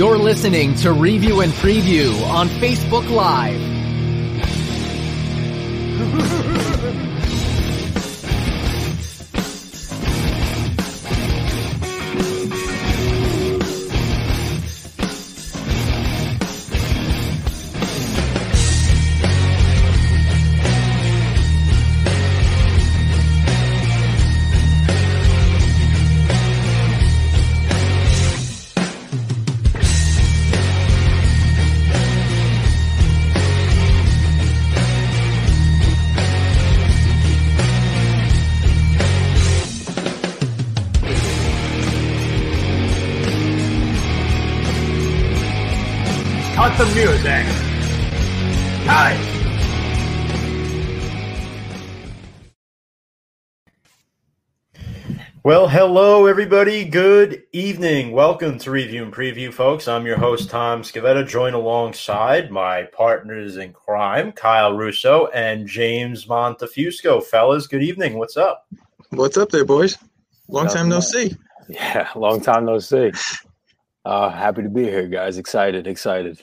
You're listening to Review and Preview on Facebook Live. Well, hello, everybody. Good evening. Welcome to Review and Preview, folks. I'm your host, Tom Scavetta, joined alongside my partners in crime, Kyle Russo and James Montefusco. Fellas, good evening. What's up? What's up there, boys? Long Nothing time no see. Yeah, long time no see. Uh, happy to be here, guys. Excited, excited.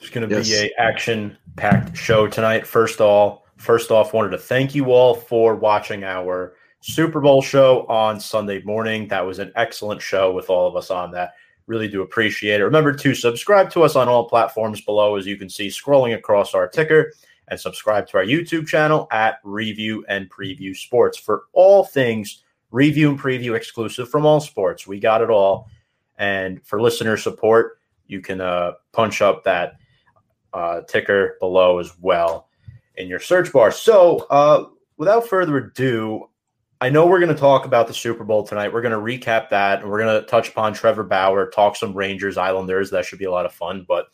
There's going to Yes. be a action-packed show tonight. First all, first off, wanted to thank you all for watching our Super Bowl show on Sunday morning. That was an excellent show with all of us on that. Really do appreciate it. Remember to subscribe to us on all platforms below, as you can see scrolling across our ticker, and subscribe to our YouTube channel at Review and Preview Sports for all things review and preview exclusive from all sports. We got it all. And for listener support, you can uh, punch up that uh, ticker below as well in your search bar. So, uh, without further ado, I know we're going to talk about the Super Bowl tonight. We're going to recap that, and we're going to touch upon Trevor Bauer, talk some Rangers, Islanders. That should be a lot of fun. But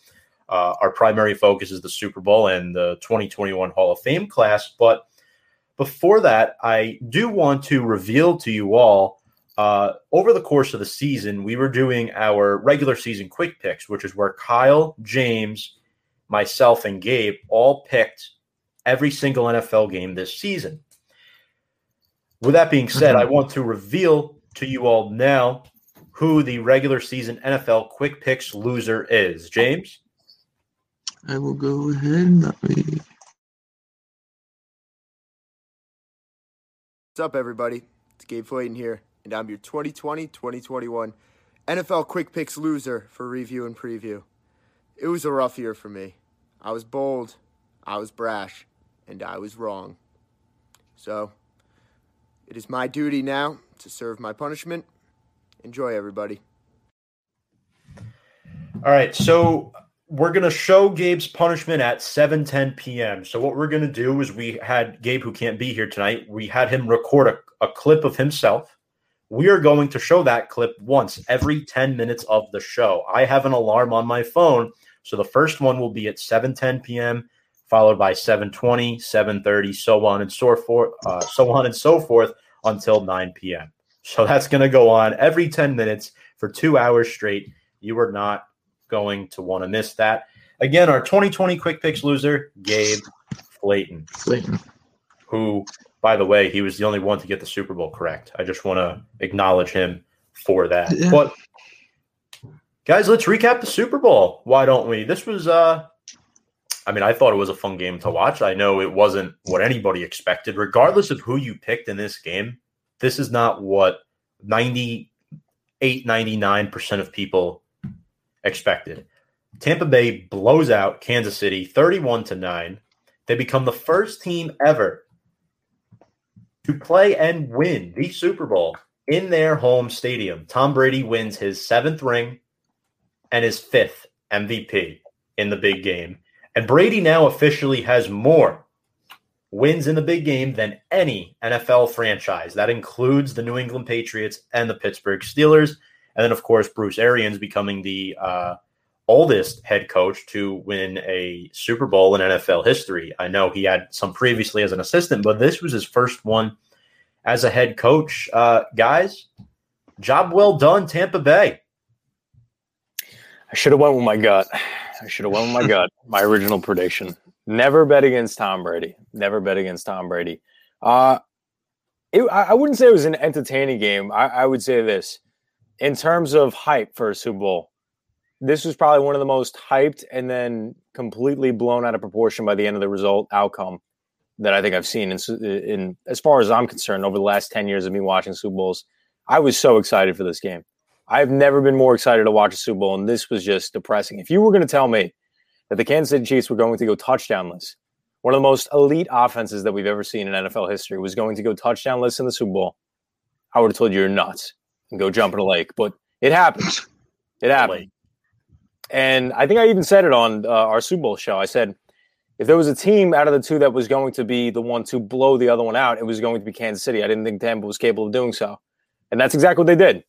uh, our primary focus is the Super Bowl and the 2021 Hall of Fame class. But before that, I do want to reveal to you all uh, over the course of the season, we were doing our regular season quick picks, which is where Kyle, James, myself, and Gabe all picked every single NFL game this season. With that being said, mm-hmm. I want to reveal to you all now who the regular season NFL quick picks loser is. James? I will go ahead. Let me. What's up, everybody? It's Gabe Flayton here, and I'm your 2020 2021 NFL Quick Picks loser for review and preview. It was a rough year for me. I was bold, I was brash, and I was wrong. So, it is my duty now to serve my punishment. Enjoy, everybody. All right, so we're gonna show Gabe's punishment at 7:10 p.m. So what we're gonna do is we had Gabe, who can't be here tonight, we had him record a, a clip of himself. We are going to show that clip once every 10 minutes of the show. I have an alarm on my phone, so the first one will be at 7:10 p.m., followed by 7:20, 7:30, so on and so forth, uh, so on and so forth until 9 p.m. So that's going to go on every 10 minutes for two hours straight. You are not going to want to miss that. Again, our 2020 quick picks loser, Gabe Flayton, Clayton. who, by the way, he was the only one to get the Super Bowl correct. I just want to acknowledge him for that. Yeah. But guys, let's recap the Super Bowl. Why don't we? This was uh I mean, I thought it was a fun game to watch. I know it wasn't what anybody expected. Regardless of who you picked in this game, this is not what 98, 99% of people expected. Tampa Bay blows out Kansas City 31 to 9. They become the first team ever to play and win the Super Bowl in their home stadium. Tom Brady wins his seventh ring and his fifth MVP in the big game. And Brady now officially has more wins in the big game than any NFL franchise. That includes the New England Patriots and the Pittsburgh Steelers. And then, of course, Bruce Arians becoming the uh, oldest head coach to win a Super Bowl in NFL history. I know he had some previously as an assistant, but this was his first one as a head coach. Uh, guys, job well done, Tampa Bay. I should have went with my gut. I should have went with my gut. My original prediction. Never bet against Tom Brady. Never bet against Tom Brady. Uh, it, I, wouldn't say it was an entertaining game. I, I would say this: in terms of hype for a Super Bowl, this was probably one of the most hyped and then completely blown out of proportion by the end of the result outcome that I think I've seen in, in as far as I'm concerned over the last 10 years of me watching Super Bowls. I was so excited for this game. I've never been more excited to watch a Super Bowl, and this was just depressing. If you were going to tell me that the Kansas City Chiefs were going to go touchdownless, one of the most elite offenses that we've ever seen in NFL history was going to go touchdownless in the Super Bowl, I would have told you you're nuts and go jump in a lake. But it happened. It happened. And I think I even said it on uh, our Super Bowl show. I said, if there was a team out of the two that was going to be the one to blow the other one out, it was going to be Kansas City. I didn't think Tampa was capable of doing so. And that's exactly what they did.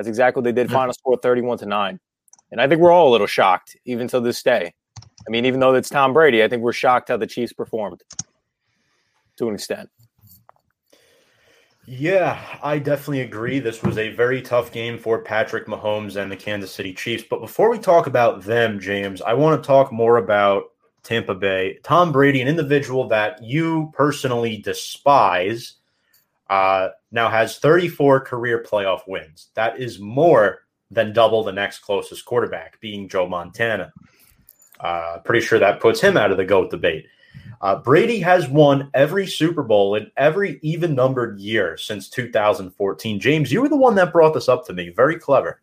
That's exactly what they did. Final score 31 to 9. And I think we're all a little shocked, even to this day. I mean, even though it's Tom Brady, I think we're shocked how the Chiefs performed to an extent. Yeah, I definitely agree. This was a very tough game for Patrick Mahomes and the Kansas City Chiefs. But before we talk about them, James, I want to talk more about Tampa Bay. Tom Brady, an individual that you personally despise, uh, now has 34 career playoff wins. That is more than double the next closest quarterback, being Joe Montana. Uh, pretty sure that puts him out of the GOAT debate. Uh, Brady has won every Super Bowl in every even numbered year since 2014. James, you were the one that brought this up to me. Very clever.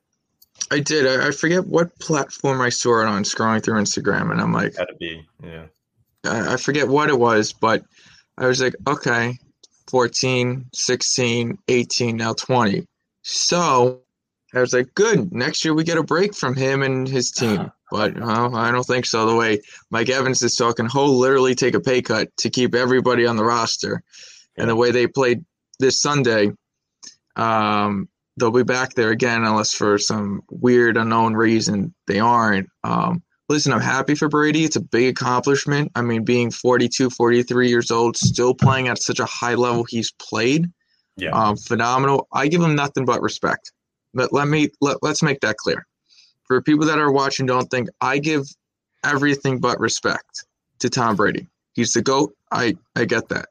I did. I, I forget what platform I saw it on scrolling through Instagram, and I'm like, gotta be, yeah. I, I forget what it was, but I was like, okay, 14, 16, 18, now 20. So I was like, good. Next year we get a break from him and his team. But well, I don't think so. The way Mike Evans is talking, he'll literally take a pay cut to keep everybody on the roster. And the way they played this Sunday, um, they'll be back there again unless for some weird unknown reason they aren't. Um, listen, I'm happy for Brady. It's a big accomplishment. I mean, being 42, 43 years old, still playing at such a high level he's played. Yeah. Um, phenomenal. I give him nothing but respect. But let me let, let's make that clear for people that are watching, don't think I give everything but respect to Tom Brady. He's the goat. I I get that,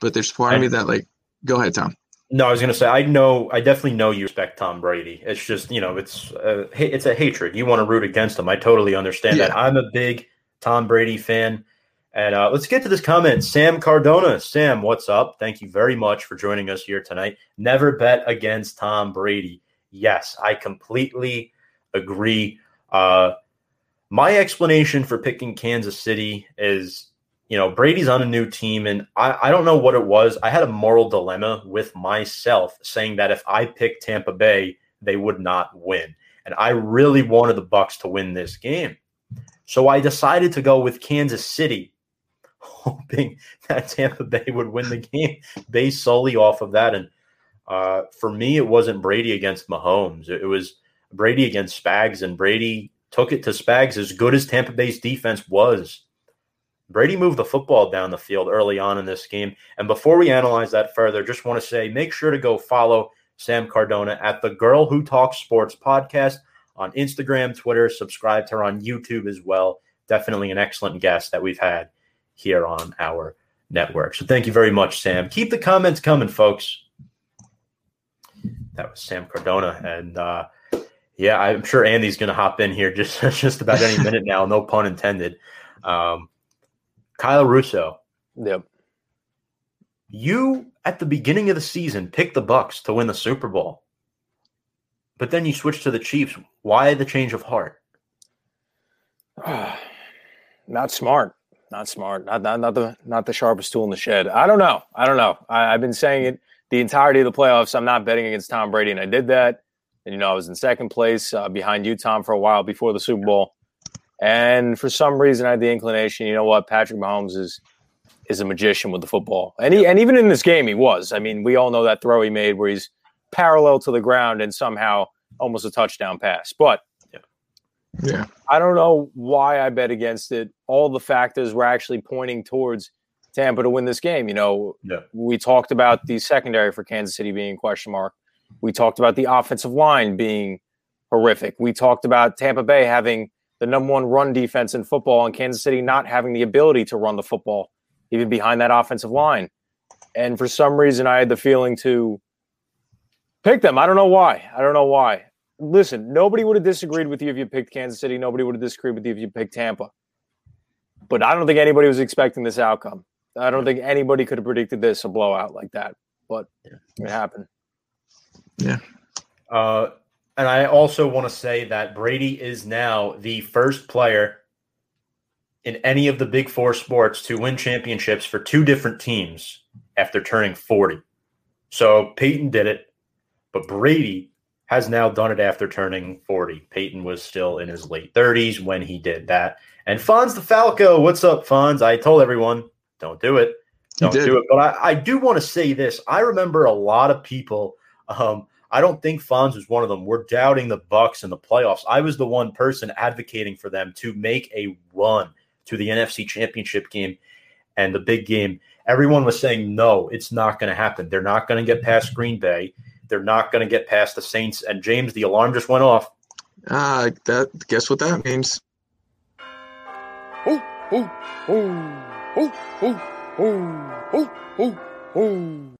but there's part of me that like, go ahead, Tom. No, I was going to say I know I definitely know you respect Tom Brady. It's just you know it's uh, it's a hatred. You want to root against him. I totally understand yeah. that. I'm a big Tom Brady fan. And uh, let's get to this comment. Sam Cardona. Sam, what's up? Thank you very much for joining us here tonight. Never bet against Tom Brady. Yes, I completely agree. Uh, my explanation for picking Kansas City is, you know, Brady's on a new team, and I, I don't know what it was. I had a moral dilemma with myself saying that if I picked Tampa Bay, they would not win. And I really wanted the Bucs to win this game. So I decided to go with Kansas City, hoping that Tampa Bay would win the game based solely off of that. And uh, for me, it wasn't Brady against Mahomes. It, it was Brady against Spags, and Brady took it to Spags as good as Tampa Bay's defense was. Brady moved the football down the field early on in this game. And before we analyze that further, just want to say make sure to go follow Sam Cardona at the Girl Who Talks Sports podcast on Instagram, Twitter. Subscribe to her on YouTube as well. Definitely an excellent guest that we've had here on our network. So thank you very much, Sam. Keep the comments coming, folks. That was Sam Cardona. And uh, yeah, I'm sure Andy's going to hop in here just just about any minute now. No pun intended. Um, Kyle Russo. Yep. You at the beginning of the season picked the Bucs to win the Super Bowl, but then you switched to the Chiefs. Why the change of heart? not smart. Not smart. Not, not not the not the sharpest tool in the shed. I don't know. I don't know. I, I've been saying it the entirety of the playoffs. I'm not betting against Tom Brady, and I did that. And, you know, I was in second place uh, behind you, Tom, for a while before the Super Bowl. And for some reason, I had the inclination, you know what, Patrick Mahomes is is a magician with the football. And he, and even in this game, he was. I mean, we all know that throw he made where he's parallel to the ground and somehow almost a touchdown pass. But yeah, I don't know why I bet against it. All the factors were actually pointing towards Tampa to win this game. You know, yeah. we talked about the secondary for Kansas City being question mark. We talked about the offensive line being horrific. We talked about Tampa Bay having the number one run defense in football and Kansas City not having the ability to run the football, even behind that offensive line. And for some reason, I had the feeling to pick them. I don't know why. I don't know why. listen, nobody would have disagreed with you if you picked Kansas City. Nobody would have disagreed with you if you picked Tampa. But I don't think anybody was expecting this outcome. I don't think anybody could have predicted this a blowout like that. But it happened. Yeah. Uh, and I also want to say that Brady is now the first player in any of the big four sports to win championships for two different teams after turning 40. So Peyton did it, but Brady has now done it after turning 40. Peyton was still in his late 30s when he did that. And Fonz the Falco, what's up, Fonz? I told everyone, don't do it. Don't do it. But I, I do want to say this. I remember a lot of people. Um, I don't think Fonz was one of them. We're doubting the Bucs in the playoffs. I was the one person advocating for them to make a run to the NFC Championship game and the big game. Everyone was saying, no, it's not going to happen. They're not going to get past Green Bay. They're not going to get past the Saints. And James, the alarm just went off. Uh, that guess what that means? Oh, oh, oh, oh, oh, oh, oh, oh.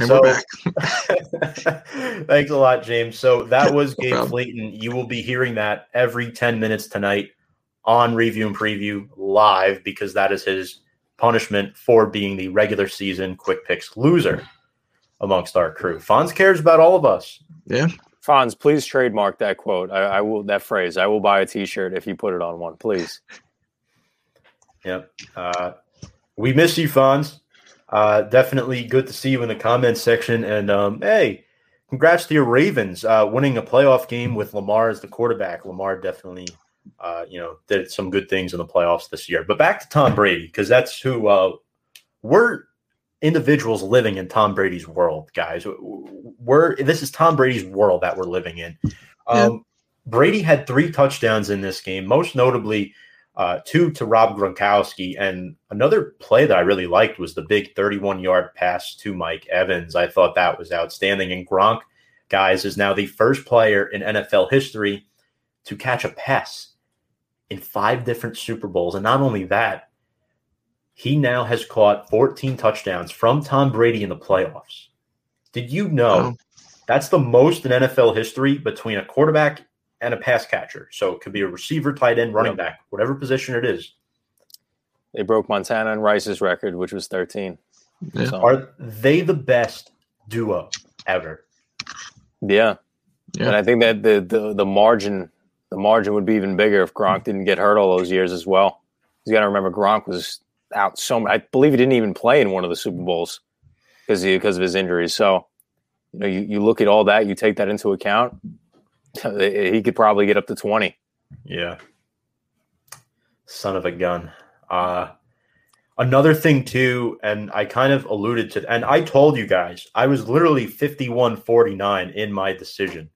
And So- we're back. Thanks a lot, James. So that was No Gabe problem. Flayton. You will be hearing that every 10 minutes tonight on Review and Preview live because that is his punishment for being the regular season quick picks loser amongst our crew. Fonz cares about all of us. Yeah. Fonz, please trademark that quote. I, I will that phrase. I will buy a T-shirt if you put it on one, please. Yep. Uh, we miss you, Fonz. Uh, definitely good to see you in the comments section. And um, hey, congrats to your Ravens uh, winning a playoff game with Lamar as the quarterback. Lamar definitely, uh, you know, did some good things in the playoffs this year. But back to Tom Brady because that's who uh, we're individuals living in Tom Brady's world, guys. We're this is Tom Brady's world that we're living in. Um, Brady had three touchdowns in this game, most notably uh, two to Rob Gronkowski. And another play that I really liked was the big 31 yard pass to Mike Evans. I thought that was outstanding. And Gronk, guys, is now the first player in NFL history to catch a pass in five different Super Bowls. And not only that, he now has caught 14 touchdowns from Tom Brady in the playoffs. Did you know Wow. that's the most in NFL history between a quarterback and a pass catcher? So it could be a receiver, tight end, running Yep. back, whatever position it is. They broke Montana and Rice's record, which was 13. Yeah. So, Are they the best duo ever? yeah. Yeah. And I think that the, the the margin the margin would be even bigger if Gronk didn't get hurt all those years as well. You got to remember Gronk was out so much. I believe he didn't even play in one of the Super Bowls because because of his injuries. So you know you, you look at all that, you take that into account. He could probably get up to twenty. Yeah. Son of a gun. Uh another thing too, and I kind of alluded to and I told you guys, I was literally 51-49 in my decision.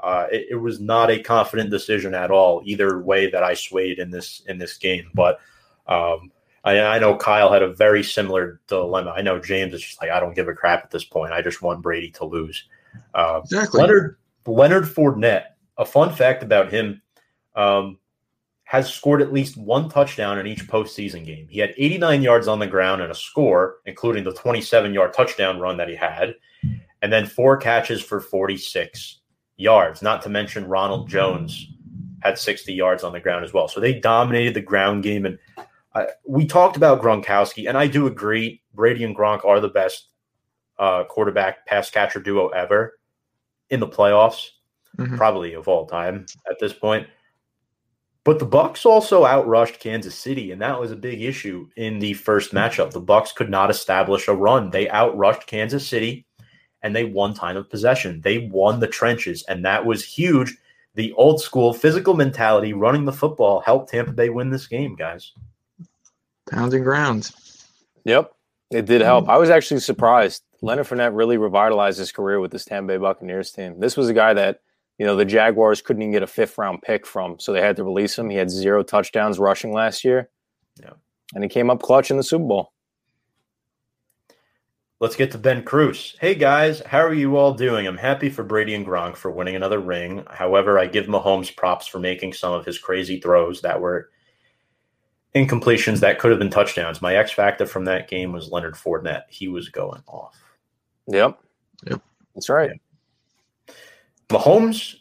Uh it, it was not a confident decision at all, either way that I swayed in this in this game. But um I, I know Kyle had a very similar dilemma. I know James is just like, I don't give a crap at this point. I just want Brady to lose. Uh, Exactly. Leonard Leonard Fournette. A fun fact about him um, has scored at least one touchdown in each postseason game. He had 89 yards on the ground and a score, including the 27 yard touchdown run that he had, and then four catches for 46 yards. Not to mention Ronald Jones had 60 yards on the ground as well. So they dominated the ground game. And uh, we talked about Gronkowski, and I do agree. Brady and Gronk are the best uh, quarterback pass catcher duo ever in the playoffs, Mhm. probably of all time at this point. But the Bucs also outrushed Kansas City, and that was a big issue in the first matchup. The Bucs could not establish a run. They outrushed Kansas City, and they won time of possession. They won the trenches, and that was huge. The old school physical mentality, running the football, helped Tampa Bay win this game, guys. Pounding grounds. Yep, it did help. I was actually surprised. Leonard Fournette really revitalized his career with this Tampa Bay Buccaneers team. This was a guy that you know the Jaguars couldn't even get a fifth round pick from, so they had to release him. He had zero touchdowns rushing last year. Yeah. and he came up clutch in the Super Bowl. Let's get to Ben Cruz. Hey guys, how are you all doing? I'm happy for Brady and Gronk for winning another ring. However, I give Mahomes props for making some of his crazy throws that were incompletions that could have been touchdowns. My X factor from that game was Leonard Fournette. He was going off. Yep, Yep. that's right. Mahomes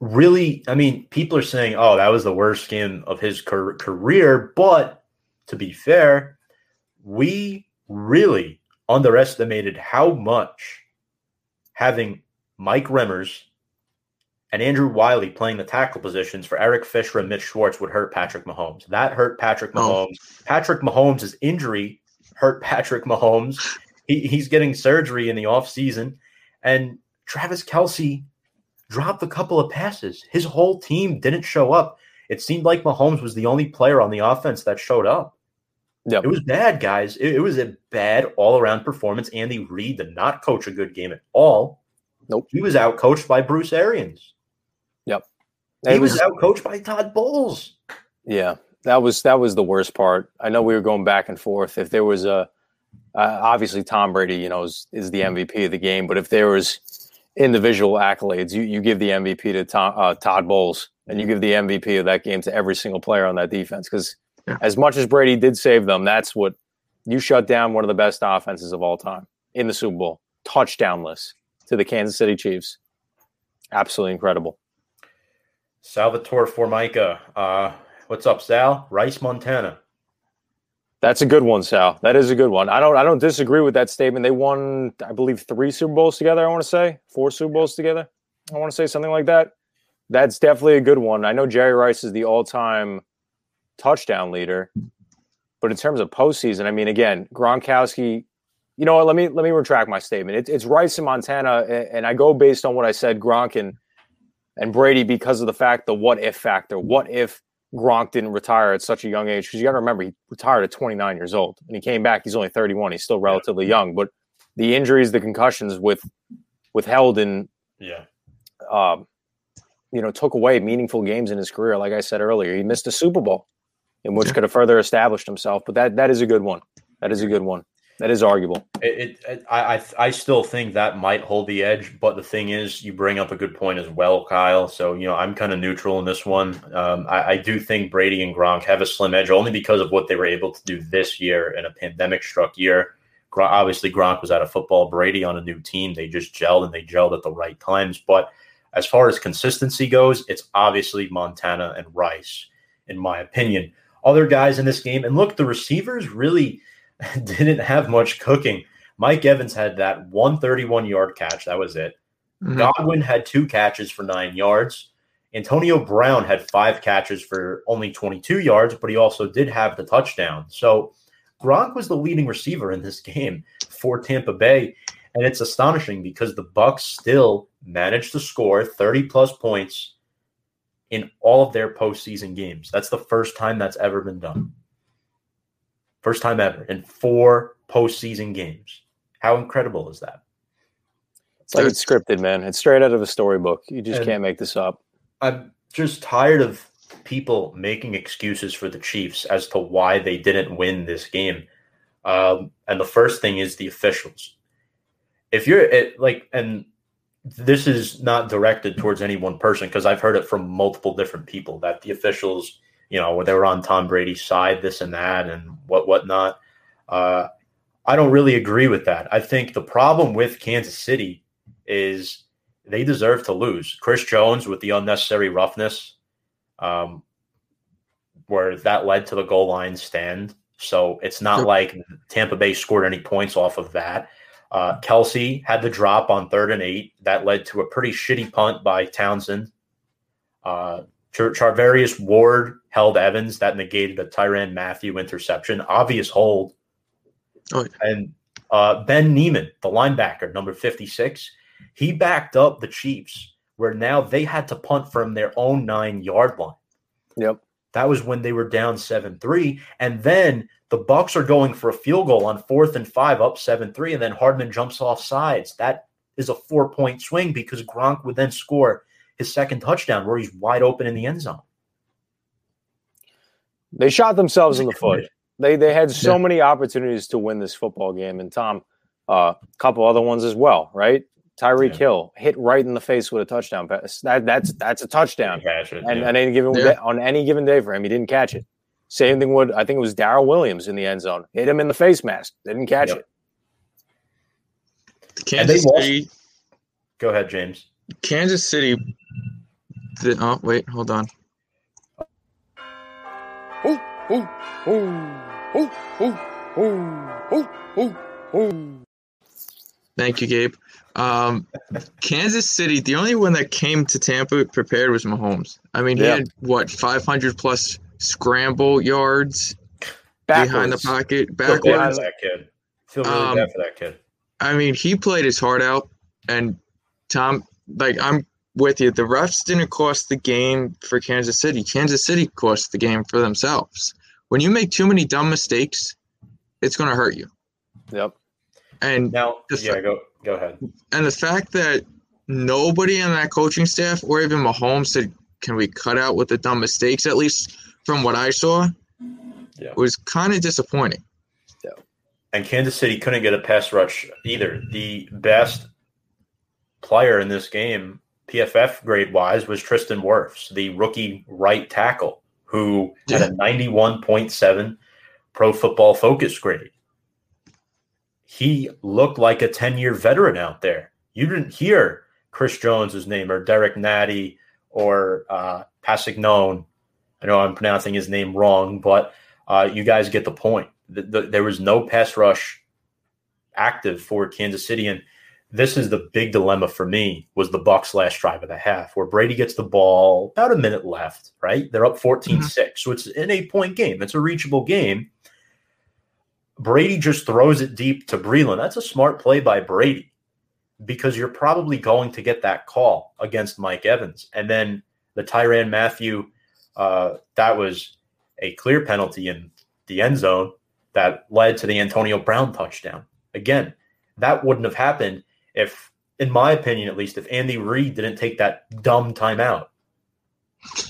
really, I mean, people are saying, oh, that was the worst game of his car- career. But to be fair, we really underestimated how much having Mike Remmers and Andrew Wylie playing the tackle positions for Eric Fisher and Mitch Schwartz would hurt Patrick Mahomes. That hurt Patrick Oh. Mahomes. Patrick Mahomes' injury hurt Patrick Mahomes. He, he's getting surgery in the offseason. And Travis Kelce dropped a couple of passes. His whole team didn't show up. It seemed like Mahomes was the only player on the offense that showed up. Yep. It was bad, guys. It, it was a bad all around performance. Andy Reid did not coach a good game at all. Nope. He was out coached by Bruce Arians. Yep. He was, was out coached by Todd Bowles. Yeah, that was that was the worst part. I know we were going back and forth. If there was a, uh, obviously Tom Brady, you know, is, is the MVP of the game. But if there was individual accolades, you you give the MVP to Tom, uh, Todd Bowles, and you give the MVP of that game to every single player on that defense. Because Yeah. as much as Brady did save them, that's what you shut down one of the best offenses of all time in the Super Bowl, touchdownless to the Kansas City Chiefs. Absolutely incredible. Salvatore Formica. Uh, what's up, Sal? Rice, Montana. That's a good one, Sal. That is a good one. I don't I don't disagree with that statement. They won, I believe, three Super Bowls together, I want to say. Four Super Bowls together. I want to say something like that. That's definitely a good one. I know Jerry Rice is the all-time touchdown leader, but in terms of postseason, I mean, again, Gronkowski. You know what? Let me let me retract my statement. It, it's Rice in Montana, and I go based on what I said. Gronk and and Brady because of the fact the what if factor. What if Gronk didn't retire at such a young age? Because you got to remember he retired at 29 years old, and he came back. He's only 31. He's still relatively young, but the injuries, the concussions with withheld and Yeah. um, you know took away meaningful games in his career. Like I said earlier, he missed a Super Bowl, in which could have further established himself. But that that is a good one. That is a good one. That is arguable. It, it, I, I still think that might hold the edge, but the thing is, you bring up a good point as well, Kyle. So you know, I'm kind of neutral in this one. Um, I, I do think Brady and Gronk have a slim edge only because of what they were able to do this year in a pandemic-struck year. Obviously, Gronk was out of football. Brady on a new team, they just gelled and they gelled at the right times. But as far as consistency goes, it's obviously Montana and Rice, in my opinion. Other guys in this game, and look, the receivers really didn't have much cooking. Mike Evans had that 131 yard catch. That was it. Mhm. Godwin had two catches for nine yards. Antonio Brown had five catches for only 22 yards, but he also did have the touchdown. So Gronk was the leading receiver in this game for Tampa Bay. And it's astonishing because the Bucs still managed to score 30 plus points in all of their postseason games. That's the first time that's ever been done. First time ever in four postseason games. How incredible is that? It's like it's scripted, man. It's straight out of a storybook. You just can't make this up. I'm just tired of people making excuses for the Chiefs as to why they didn't win this game. Um, and the first thing is the officials. If you're it, like, and this is not directed towards any one person because I've heard it from multiple different people that the officials, you know, where they were on Tom Brady's side, this and that, and what whatnot. Uh, I don't really agree with that. I think the problem with Kansas City is they deserve to lose. Chris Jones with the unnecessary roughness, um, where that led to the goal line stand. So it's not Yep. like Tampa Bay scored any points off of that. Uh, Kelce had the drop on third and eight. That led to a pretty shitty punt by Townsend. Uh, Char- Charvarius Ward held Evans. That negated a Tyrann Mathieu interception. Obvious hold. Oh, yeah. And uh, Ben Niemann, the linebacker, number 56, he backed up the Chiefs, where now they had to punt from their own nine yard line. Yep. That was when they were down 7 3. And then the Bucs are going for a field goal on fourth and five, up 7 3. And then Hardman jumps off sides. That is a four point swing because Gronk would then score his second touchdown where he's wide open in the end zone. They shot themselves in the foot. They they had so Yeah. many opportunities to win this football game, and Tom, a uh, couple other ones as well, right? Tyreek Yeah. Hill hit right in the face with a touchdown pass. That that's that's a touchdown. Catch it, And yeah. on any given Yeah. day, on any given day for him, he didn't catch it. Same thing would I think it was Darrel Williams in the end zone. Hit him in the face mask. Didn't catch Yep. it. Kansas City, Go ahead, James. Kansas City. The, oh wait, hold on. Oh, oh, oh, oh, oh, oh, oh, oh. Thank you, Gabe. Um, Kansas City. The only one that came to Tampa prepared was Mahomes. I mean, he Yeah. had what 500 plus scramble yards behind the Backwards. pocket, Feel bad backwards. for that kid. Feel really Um, bad for that kid. I mean, he played his heart out, and Tom, like, I'm with you. The refs didn't cost the game for Kansas City. Kansas City cost the game for themselves. When you make too many dumb mistakes, it's going to hurt you. Yep. And Now, just yeah, like- go go ahead. and the fact that nobody on that coaching staff or even Mahomes said, "Can we cut out with the dumb mistakes?" At least from what I saw, Yeah. was kind of disappointing. Yeah. And Kansas City couldn't get a pass rush either. The best player in this game, PFF grade wise, was Tristan Wirfs, the rookie right tackle, who had a 91.7 pro football focus grade. He looked like a 10 year veteran out there. You didn't hear Chris Jones's name or Derrick Nnadi or uh, Passignon. I know I'm pronouncing his name wrong, but uh, you guys get the point. The, the, there was no pass rush active for Kansas City, and this is the big dilemma for me. Was the Bucs last drive of the half where Brady gets the ball about a minute left, right? They're up 14-6, so it's an eight point game. It's a reachable game. Brady just throws it deep to Breeland. That's a smart play by Brady because you're probably going to get that call against Mike Evans, and then the Tyrann Mathieu. Uh, that was a clear penalty in the end zone that led to the Antonio Brown touchdown. Again, that wouldn't have happened if, in my opinion, at least, if Andy Reid didn't take that dumb timeout.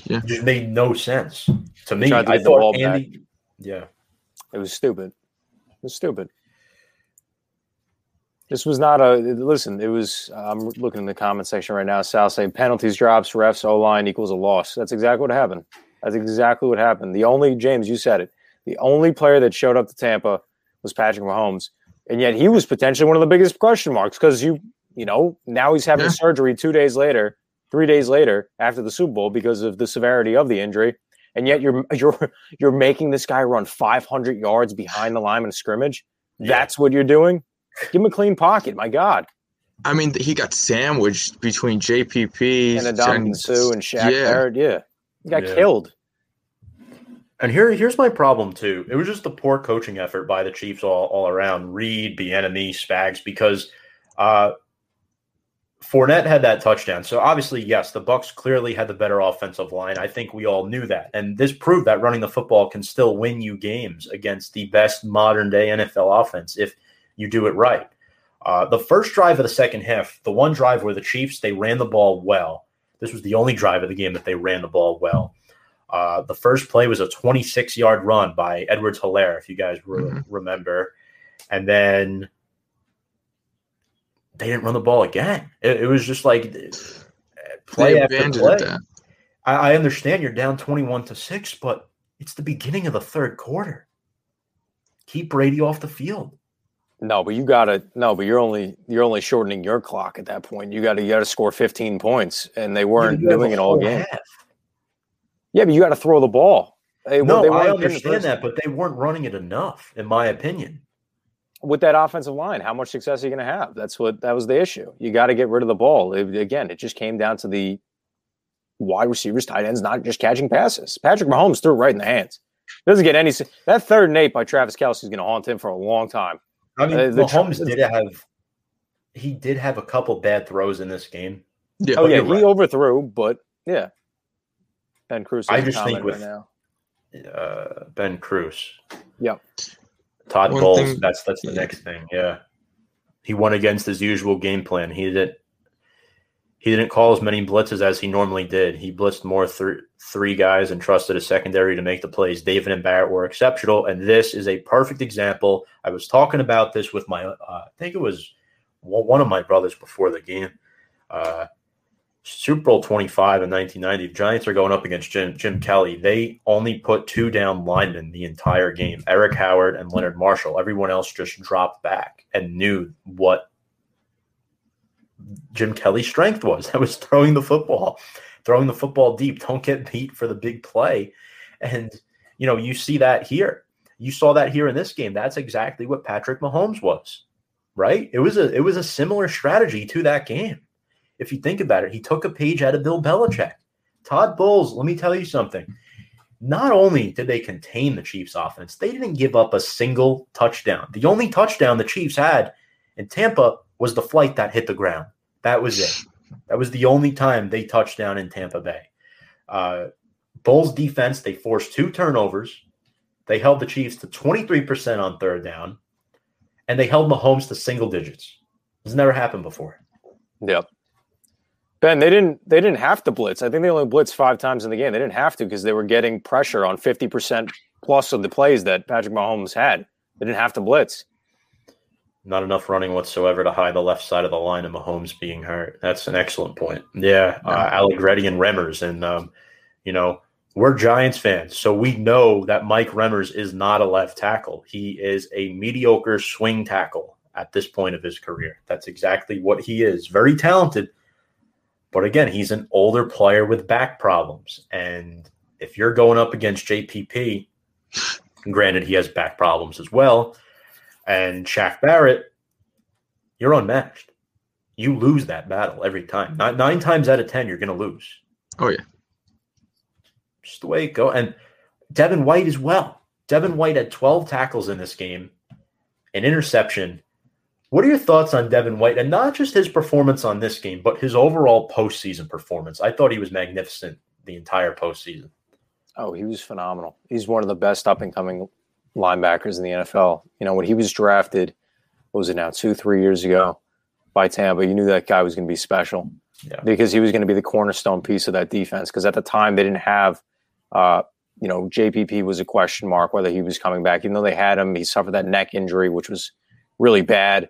Yeah. It just made no sense to me. Tried to I get the ball thought Andy, yeah, It was stupid. It was stupid. This was not a listen. It was. I'm looking in the comment section right now. Sal saying penalties, drops, refs, O line equals a loss. That's exactly what happened. That's exactly what happened. The only James, you said it. The only player that showed up to Tampa was Patrick Mahomes, and yet he was potentially one of the biggest question marks because you, you know, now he's having Yeah. surgery two days later, three days later after the Super Bowl because of the severity of the injury, and yet you're you're you're making this guy run 500 yards behind the line of scrimmage. Yeah. That's what you're doing. Give him a clean pocket. My God. I mean, he got sandwiched between JPP And Adam Suh and Shaq yeah. Barrett. Yeah. He got Yeah. killed. And here, here's my problem too. It was just the poor coaching effort by the Chiefs all, all around. Reid, Bieniemy, Spags, because uh, Fournette had that touchdown. So obviously, yes, the Bucs clearly had the better offensive line. I think we all knew that, and this proved that running the football can still win you games against the best modern day NFL offense if you do it right. Uh, the first drive of the second half, the one drive where the Chiefs they ran the ball well. This was the only drive of the game that they ran the ball well. Uh, the first play was a 26 yard run by Edwards-Helaire, if you guys re- Mhm. remember. And then they didn't run the ball again. It, it was just like uh, play They after play. I, I understand you're down 21 to 6, but it's the beginning of the third quarter. Keep Brady off the field. No, but you gotta no, but you're only you're only shortening your clock at that point. You gotta you gotta score 15 points, and they weren't doing it all whole game. half. Yeah, but you gotta throw the ball. They, No, they I weren't getting the understand that, but they weren't running it enough, in my opinion. with that offensive line, how much success are you going to have? That's what that was the issue. You got to get rid of the ball. It- again, it just came down to the wide receivers, tight ends, not just catching passes. Patrick Mahomes threw it right in the hands. Doesn't get any. That third and eight by Travis Kelce is going to haunt him for a long time. I mean, Uh, the Mahomes tr- did have he did have a couple bad throws in this game. Yeah. Oh yeah, you're he right. overthrew, but yeah. Ben Cruz. I just think with- right. Uh, ben Cruz. Yep. Todd One Bowles. thing- that's that's the yeah. next thing. Yeah, he went against his usual game plan. He didn't. He didn't call as many blitzes as he normally did. He blitzed more th- three guys and trusted a secondary to make the plays. David and Barrett were exceptional, and this is a perfect example. I was talking about this with my, uh, I think it was one one of my brothers before the game. Uh, Super Bowl 25 in 1990, the Giants are going up against Jim, Jim Kelly. They only put two down linemen the entire game Erik Howard and Leonard Marshall. Everyone else just dropped back and knew what Jim Kelly's strength was. That was throwing the football, throwing the football deep. Don't get beat for the big play. And, you know, you see that here. You saw that here in this game. That's exactly what Patrick Mahomes was, right? It was a it was a similar strategy to that game. If you think about it, he took a page out of Bill Belichick. Todd Bowles, let me tell you something. Not only did they contain the Chiefs offense, they didn't give up a single touchdown. The only touchdown the Chiefs had in Tampa was the flight that hit the ground. That was it. That was the only time they touched down in Tampa Bay. Uh, Bowles defense, they forced two turnovers. They held the Chiefs to 23% on third down, and they held Mahomes to single digits. It's never happened before. Yep. Ben, they didn't they didn't have to blitz. I think they only blitzed five times in the game. They didn't have to because they were getting pressure on 50% plus of the plays that Patrick Mahomes had. They didn't have to blitz. Not enough running whatsoever to hide the left side of the line of Mahomes being hurt. That's an excellent point. Yeah, uh, Allegretti and Remmers, and um, you know we're Giants fans, so we know that Mike Remmers is not a left tackle. He is a mediocre swing tackle at this point of his career. That's exactly what he is. Very talented, but again, he's an older player with back problems, and if you're going up against JPP, granted he has back problems as well and Shaq Barrett, you're unmatched. You lose that battle every time. Nine, nine times out of ten, you're going to lose. Oh yeah, just the way it goes. And Devin White as well. Devin White had 12 tackles in this game, an interception. What are your thoughts on Devin White and not just his performance on this game, but his overall postseason performance? I thought he was magnificent the entire postseason. Oh, he was phenomenal. He's one of the best up and coming linebackers in the NFL. You know, when he was drafted, what was it now, two, three years ago by Tampa, you knew that guy was going to be special yeah. because he was going to be the cornerstone piece of that defense. Because at the time, they didn't have, uh, you know, JPP was a question mark whether he was coming back. Even though they had him, he suffered that neck injury, which was really bad.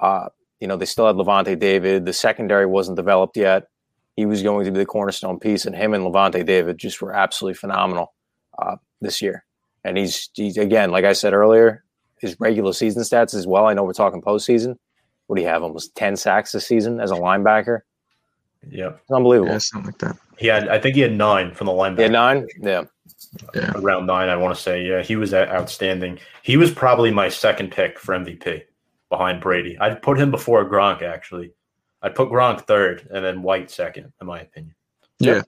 Uh, you know, they still had Lavonte David. The secondary wasn't developed yet. He was going to be the cornerstone piece, and him and Lavonte David just were absolutely phenomenal uh, this year. And he's, he's again, like I said earlier, his regular season stats as well. I know we're talking postseason. What do you have? Almost ten sacks this season as a linebacker. Yeah, it's unbelievable. Yeah, something like that. He had, I think he had nine from the linebacker. Yeah, nine. Yeah. yeah, around nine. I want to say, yeah, he was outstanding. He was probably my second pick for MVP behind Brady. I'd put him before Gronk. Actually, I'd put Gronk third, and then White second, in my opinion. Yeah,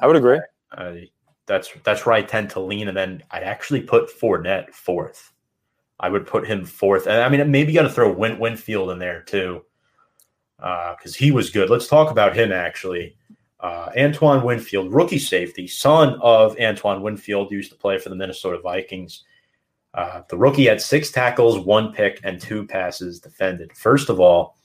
I would agree. I, that's that's where I tend to lean, and then I'd actually put Fournette fourth. I would put him fourth, and I mean maybe you got to throw Win- Winfield in there too, because uh, he was good. Let's talk about him actually. Uh, Antoine Winfield, rookie safety, son of Antoine Winfield, used to play for the Minnesota Vikings. Uh, the rookie had six tackles, one pick, and two passes defended. First of all,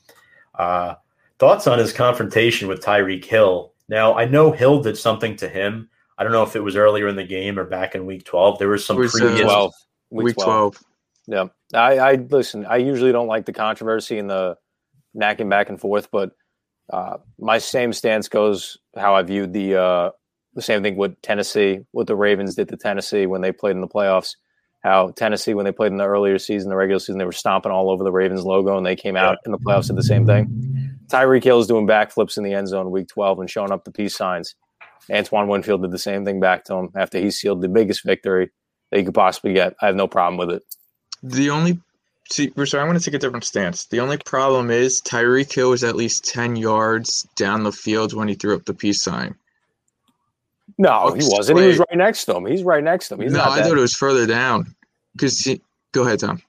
uh, thoughts on his confrontation with Tyreek Hill. Now, I know Hill did something to him I don't know if it was earlier in the game or back in week 12. There was some was, previous. Uh, 12. Week, week 12. 12. Yeah. I, I listen, I usually don't like the controversy and the knacking back and forth, but uh, my same stance goes how I viewed the uh, the same thing with Tennessee, what the Ravens did to Tennessee when they played in the playoffs. How Tennessee, when they played in the earlier season, the regular season, they were stomping all over the Ravens logo, and they came out in the playoffs did the same thing. Tyreek Hill is doing backflips in the end zone week 12 and showing up the peace signs. Antoine Winfield did the same thing back to him after he sealed the biggest victory that he could possibly get. I have no problem with it. The only see, I'm going to take a different stance. The only problem is Tyreek Hill was at least ten yards down the field when he threw up the peace sign. No, he wasn't. He was right next to him. He's right next to him. He's no, I thought it was further down. Because go ahead, Tom.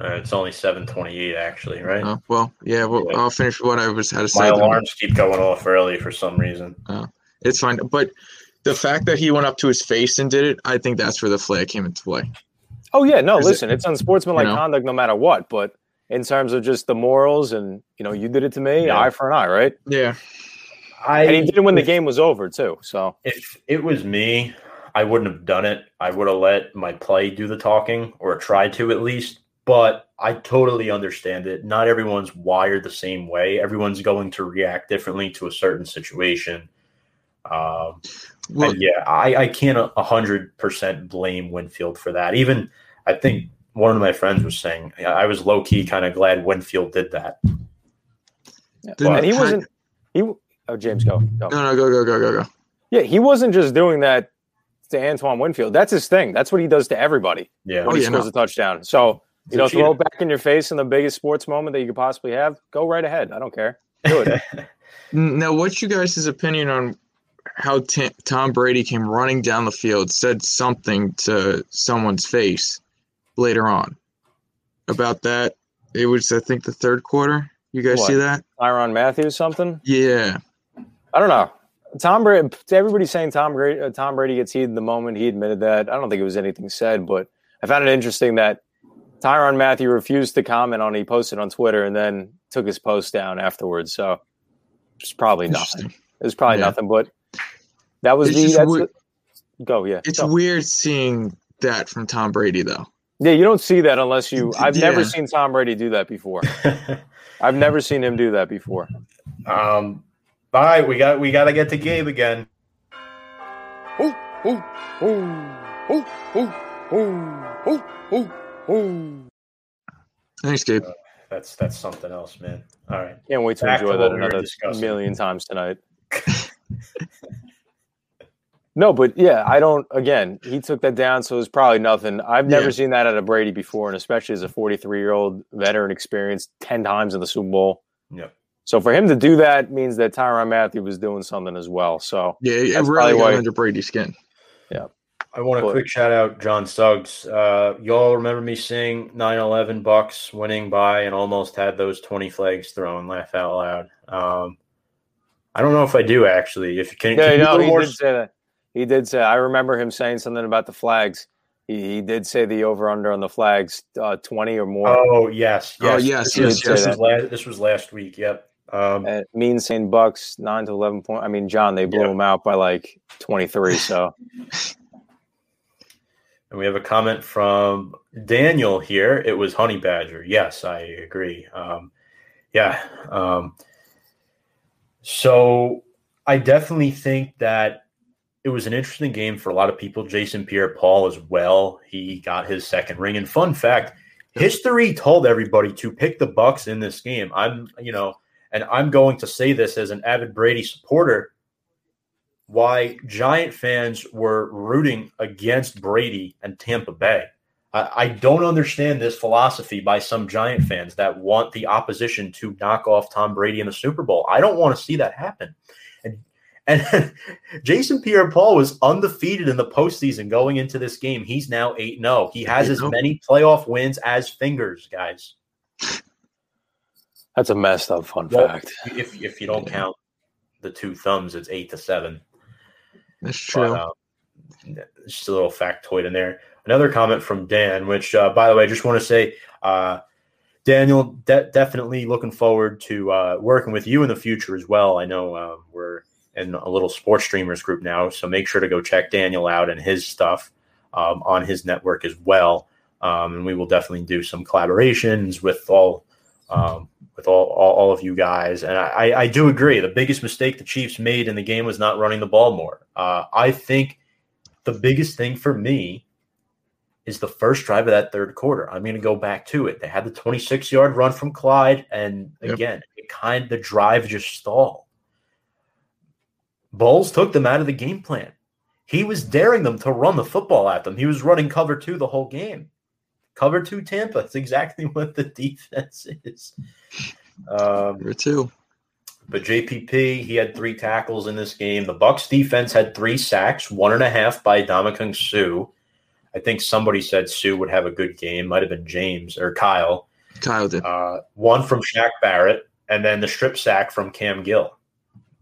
Uh, it's only seven twenty-eight, actually, right? Uh, well, yeah. Well, yeah. I'll finish what I was had to say. My alarms keep going off early for some reason. Uh, it's fine. But the fact that he went up to his face and did it, I think that's where the flag came into play. Oh yeah, no, listen, it, it's unsportsmanlike you know? conduct no matter what. But in terms of just the morals and you know, you did it to me, yeah. eye for an eye, right? Yeah. I, and he did it when the game was over too. So if it was me, I wouldn't have done it. I would have let my play do the talking or try to at least. But I totally understand it. Not everyone's wired the same way. Everyone's going to react differently to a certain situation. Um, well, yeah, I, I can't a hundred percent blame Winfield for that. Even I think one of my friends was saying I was low key kind of glad Winfield did that. Didn't- and he wasn't. He oh James, go. go. No, no, go, go, go, go, go. Yeah, he wasn't just doing that to Antoine Winfield. That's his thing. That's what he does to everybody Yeah. when Oh, he yeah, scores no. a touchdown. So He's you a know, throw it back in your face in the biggest sports moment that you could possibly have. Go right ahead. I don't care. Do it. Now, what's you guys' opinion on how T- Tom Brady came running down the field, said something to someone's face later on about that? It was, I think, the third quarter. You guys What? see that? Tyrann Mathieu, something. Yeah. I don't know. Tom Brady. Everybody's saying Tom Brady. Uh, Tom Brady gets heated the moment. He admitted that. I don't think it was anything said, but I found it interesting that Tyrann Mathieu refused to comment on. it. He posted on Twitter and then took his post down afterwards. So it's probably nothing. Interesting. It was probably Yeah. nothing, but that was It's the. That's weird- the- go yeah. It's go. weird seeing that from Tom Brady, though. Yeah, you don't see that unless you. I've never seen Tom Brady do that before. I've never seen him do that before. um. All right, we got we got to get to Gabe again. Thanks, Gabe. Uh, that's that's something else, man. All right. Can't wait to Back enjoy what that we another discussing. million times tonight. no, but yeah, I don't. Again, he took that down, so it's probably nothing. I've never Yeah. seen that out of Brady before, and especially as a 43 year old veteran, experienced 10 times in the Super Bowl. Yep. So for him to do that means that Tyrann Mathieu was doing something as well. So Yeah, it really probably got why- under Brady's skin. Yeah. I want a But- quick shout out, John Suggs. Uh, y'all remember me saying 9-11 Bucs winning by and almost had those 20 flags thrown. Laugh out loud. Um, I don't know if I do actually. If can, yeah, can you no, he more did say that. He did say. I remember him saying something about the flags. He, he did say the over under on the flags, uh, 20 or more. Oh yes, yes, Oh, yes, This, yes, yes. this was last. This was last week. Yep. Um, And mean saying Bucs nine to eleven point. I mean, John, they blew Yeah. him out by like twenty three. So and we have a comment from Daniel here. It was Honey Badger. Yes, I agree. Um, yeah. Um, so I definitely think that it was an interesting game for a lot of people. Jason Pierre Paul as well. He got his second ring. And fun fact, history told everybody to pick the Bucs in this game. I'm, you know, and I'm going to say this as an avid Brady supporter. Why Giant fans were rooting against Brady and Tampa Bay. I, I don't understand this philosophy by some Giant fans that want the opposition to knock off Tom Brady in the Super Bowl. I don't want to see that happen. And and Jason Pierre-Paul was undefeated in the postseason going into this game. He's now 8-0. He has as oh. many playoff wins as fingers, guys. That's a messed up fun Well, fact. If if you don't count the two thumbs, it's eight to seven. That's true. But, uh, just a little factoid in there. Another comment from Dan, which, uh, by the way, I just want to say, uh, Daniel, de- definitely looking forward to uh, working with you in the future as well. I know uh, we're in a little sports streamers group now, so make sure to go check Daniel out and his stuff um, on his network as well. Um, and we will definitely do some collaborations with all um, with all, all all of you guys. And I, I do agree. The biggest mistake the Chiefs made in the game was not running the ball more. Uh, I think the biggest thing for me is the first drive of that third quarter. I'm going to go back to it. They had the 26 yard run from Clyde, and Yep. again, it kind the drive just stalled. Bowles took them out of the game plan. He was daring them to run the football at them. He was running cover two the whole game. Cover two Tampa. That's exactly what the defense is. Um, Number two. but JPP, he had three tackles in this game. The Bucs defense had three sacks, one and a half by Ndamukong Suh. I think somebody said Suh would have a good game. Might have been James or Kyle. Kyle did. Uh, one from Shaq Barrett, and then the strip sack from Cam Gill.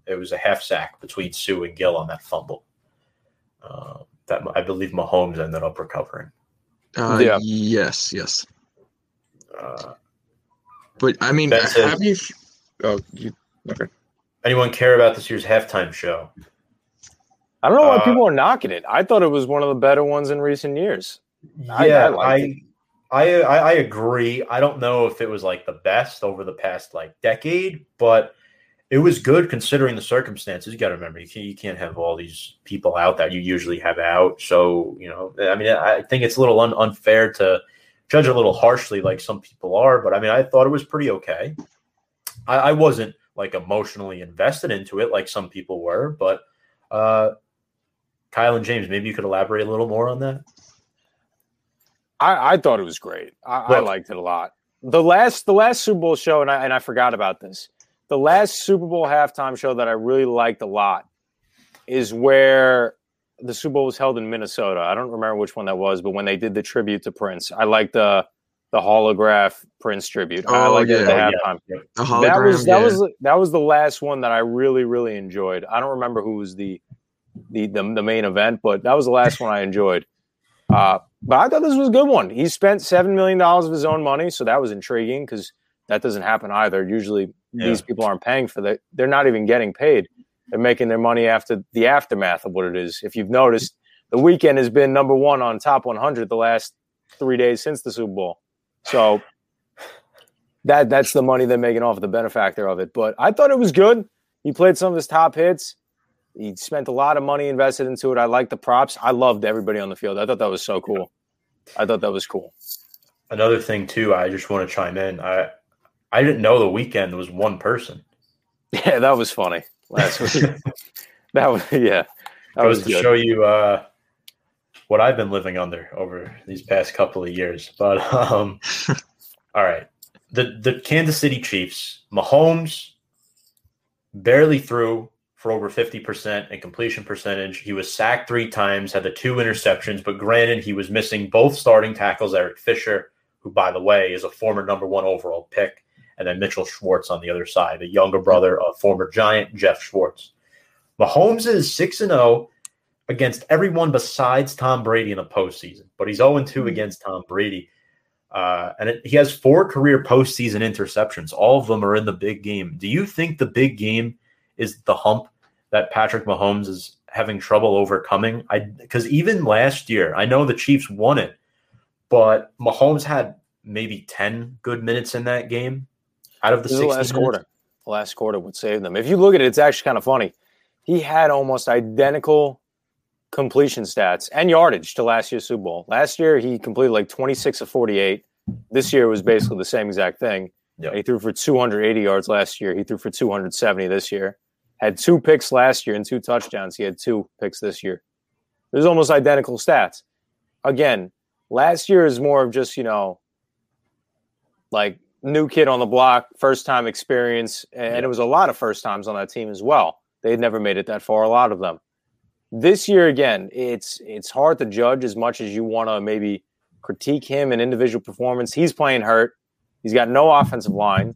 It was a half sack between Suh and Gill on that fumble. Uh, that I believe Mahomes ended up recovering. Uh, Yeah. Yes, yes. Uh, But I mean, That's it. have you? Oh, you. Okay. anyone care about this year's halftime show? I don't know why Uh, people are knocking it. I thought it was one of the better ones in recent years. Yeah, I I I, I, I agree. I don't know if it was like the best over the past like decade, but it was good considering the circumstances. You got to remember, you can't, you can't have all these people out that you usually have out. So you know, I mean, I think it's a little un- unfair to judge a little harshly, like some people are. But I mean, I thought it was pretty okay. I, I wasn't like emotionally invested into it like some people were, but uh, Kyle and James, maybe you could elaborate a little more on that. I, I thought it was great. I, I liked it a lot. The last the last Super Bowl show, and I and I forgot about this. The last Super Bowl halftime show that I really liked a lot is where the Super Bowl was held in Minnesota. I don't remember which one that was, but when they did the tribute to Prince, I like the the holograph Prince tribute. I Oh, like yeah, it at the yeah. halftime. The That was that yeah. was that was the last one that I really really enjoyed. I don't remember who was the the the, the main event, but that was the last one I enjoyed. Uh, but I thought this was a good one. He spent seven million dollars of his own money, so that was intriguing because that doesn't happen either. Usually, Yeah. these people aren't paying for that; they're not even getting paid. They're making their money after the aftermath of what it is. If you've noticed, the Weeknd has been number one on top 100 the last three days since the Super Bowl. So that that's the money they're making off the benefactor of it. But I thought it was good. He played some of his top hits. He spent a lot of money invested into it. I like the props. I loved everybody on the field. I thought that was so cool. I thought that was cool. Another thing too, I just want to chime in. I I didn't know the Weeknd was one person. Yeah, that was funny last week. that was yeah. That was to good. show you uh, what I've been living under over these past couple of years. But um, all right, the the Kansas City Chiefs, Mahomes barely threw for over fifty percent in completion percentage. He was sacked three times, had the two interceptions. But granted, he was missing both starting tackles, Eric Fisher, who by the way is a former number one overall pick, and then Mitchell Schwartz on the other side, the younger brother of former Giant Geoff Schwartz. Mahomes is 6 and 0 against everyone besides Tom Brady in the postseason, but he's 0 2 against Tom Brady. Uh, and it, he has four career postseason interceptions. All of them are in the big game. Do you think the big game is the hump that Patrick Mahomes is having trouble overcoming? I because even last year, I know the Chiefs won it, but Mahomes had maybe 10 good minutes in that game out of the the last minutes. quarter. The last quarter would save them. If you look at it, it's actually kind of funny. He had almost identical completion stats and yardage to last year's Super Bowl. Last year, he completed like 26 of 48. This year was basically the same exact thing. Yep. He threw for 280 yards last year. He threw for 270 this year. Had two picks last year and two touchdowns. He had two picks this year. There's almost identical stats. Again, last year is more of just, you know, like new kid on the block, first time experience, and it was a lot of first times on that team as well. They had never made it that far, a lot of them. This year again, it's it's hard to judge as much as you want to maybe critique him and individual performance. He's playing hurt. He's got no offensive line.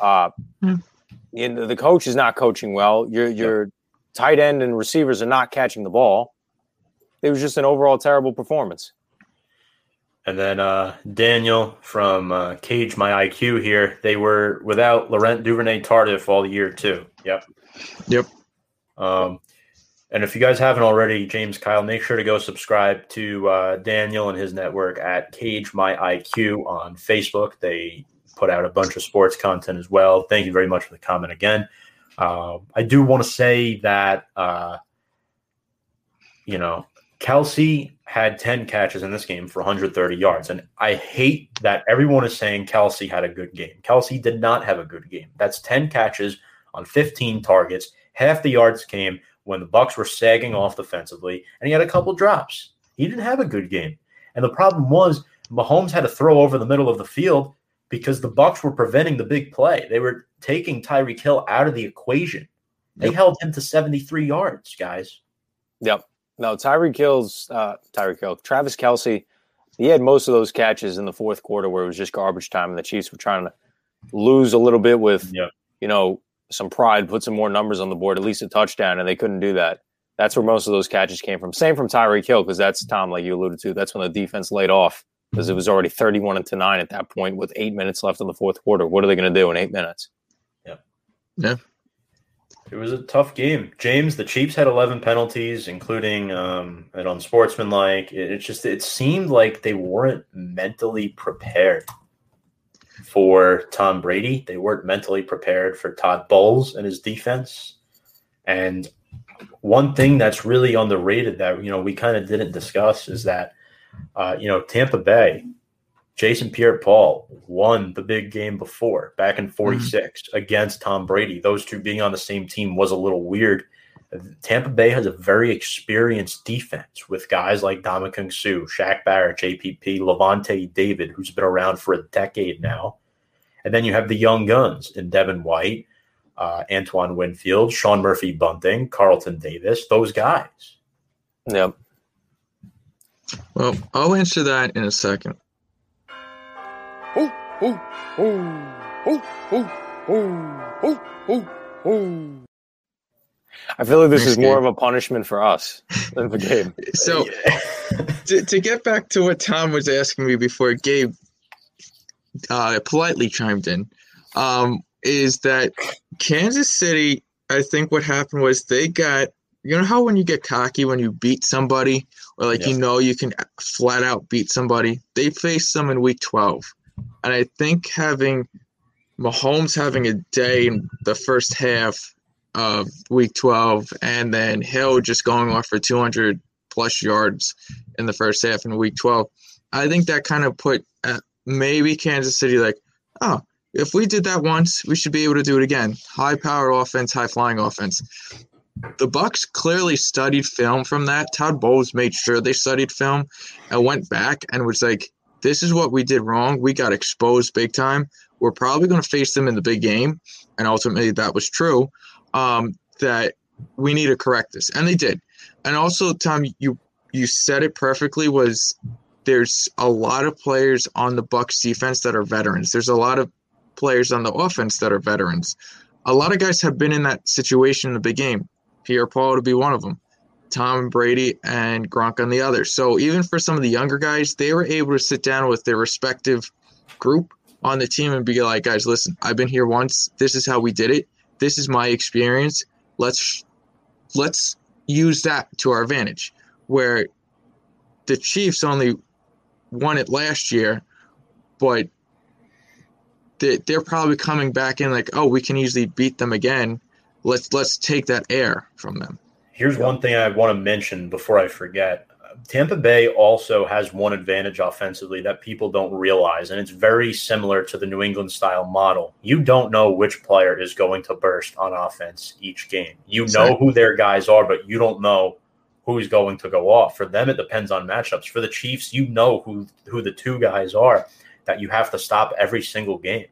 Uh, and the coach is not coaching well. Your your tight end and receivers are not catching the ball. It was just an overall terrible performance. And then uh, Daniel from uh, Cage My IQ here. They were without Laurent Duvernay Tardif all year too. Yep. Yep. Um, and if you guys haven't already, James Kyle, make sure to go subscribe to uh, Daniel and his network at Cage My IQ on Facebook. They put out a bunch of sports content as well. Thank you very much for the comment again. Uh, I do want to say that uh, you know Kelce had 10 catches in this game for 130 yards. And I hate that everyone is saying Kelce had a good game. Kelce did not have a good game. That's 10 catches on 15 targets. Half the yards came when the Bucs were sagging off defensively, and he had a couple drops. He didn't have a good game. And the problem was Mahomes had to throw over the middle of the field because the Bucs were preventing the big play. They were taking Tyreek Hill out of the equation. They Yep. held him to 73 yards, guys. Yep. No, Tyreek Hill's uh Tyreek Hill. Travis Kelce, he had most of those catches in the fourth quarter where it was just garbage time and the Chiefs were trying to lose a little bit with Yeah. you know, some pride, put some more numbers on the board, at least a touchdown, and they couldn't do that. That's where most of those catches came from. Same from Tyreek Hill, because that's Tom, like you alluded to. That's when the defense laid off because it was already 31 to 9 at that point with eight minutes left in the fourth quarter. What are they going to do in eight minutes? It was a tough game. James, the Chiefs had 11 penalties, including um, an unsportsmanlike. It, it just it seemed like they weren't mentally prepared for Tom Brady. They weren't mentally prepared for Todd Bowles and his defense. And one thing that's really underrated that you know we kind of didn't discuss is that uh, you know Tampa Bay Jason Pierre Paul won the big game before back in 46 mm-hmm. against Tom Brady. Those two being on the same team was a little weird. Tampa Bay has a very experienced defense with guys like Ndamukong Suh, Shaq Barrett, JPP, Lavonte David, who's been around for a decade now. And then you have the young guns in Devin White, uh, Antoine Winfield, Sean Murphy Bunting, Carlton Davis, those guys. Yep. Well, I'll answer that in a second. Oh, oh, oh, oh, oh, oh, oh, oh. I feel like this is more of a punishment for us than the game. So, to, to get back to what Tom was asking me before Gabe uh, politely chimed in, um, is that Kansas City, I think what happened was they got, you know, how when you get cocky when you beat somebody, or like you know you can flat out beat somebody, they faced them in week 12. And I think having Mahomes having a day in the first half of week 12 and then Hill just going off for 200 plus yards in the first half in week 12. I think that kind of put uh, maybe Kansas City like, oh, if we did that once, we should be able to do it again. High power offense, high flying offense. The Bucs clearly studied film from that. Todd Bowles made sure they studied film and went back and was like, this is what we did wrong. We got exposed big time. We're probably going to face them in the big game. And ultimately, that was true um, that we need to correct this, and they did. And also, Tom, you you said it perfectly. Was there's a lot of players on the Bucs defense that are veterans. There's a lot of players on the offense that are veterans. A lot of guys have been in that situation in the big game. Pierre Paul to be one of them. Tom Brady and Gronk on the other. So even for some of the younger guys, they were able to sit down with their respective group on the team and be like, guys, listen, I've been here once. This is how we did it this is my experience. Let's let's use that to our advantage. Where the Chiefs only won it last year, but they're probably coming back in like, oh, we can easily beat them again. Let's let's take that air from them. Here's one thing I want to mention before I forget. Tampa Bay also has one advantage offensively that people don't realize, and it's very similar to the New England style model. You don't know which player is going to burst on offense each game. You know who their guys are, but you don't know who's going to go off. For them, it depends on matchups. For the Chiefs, you know who who the two guys are that you have to stop every single game.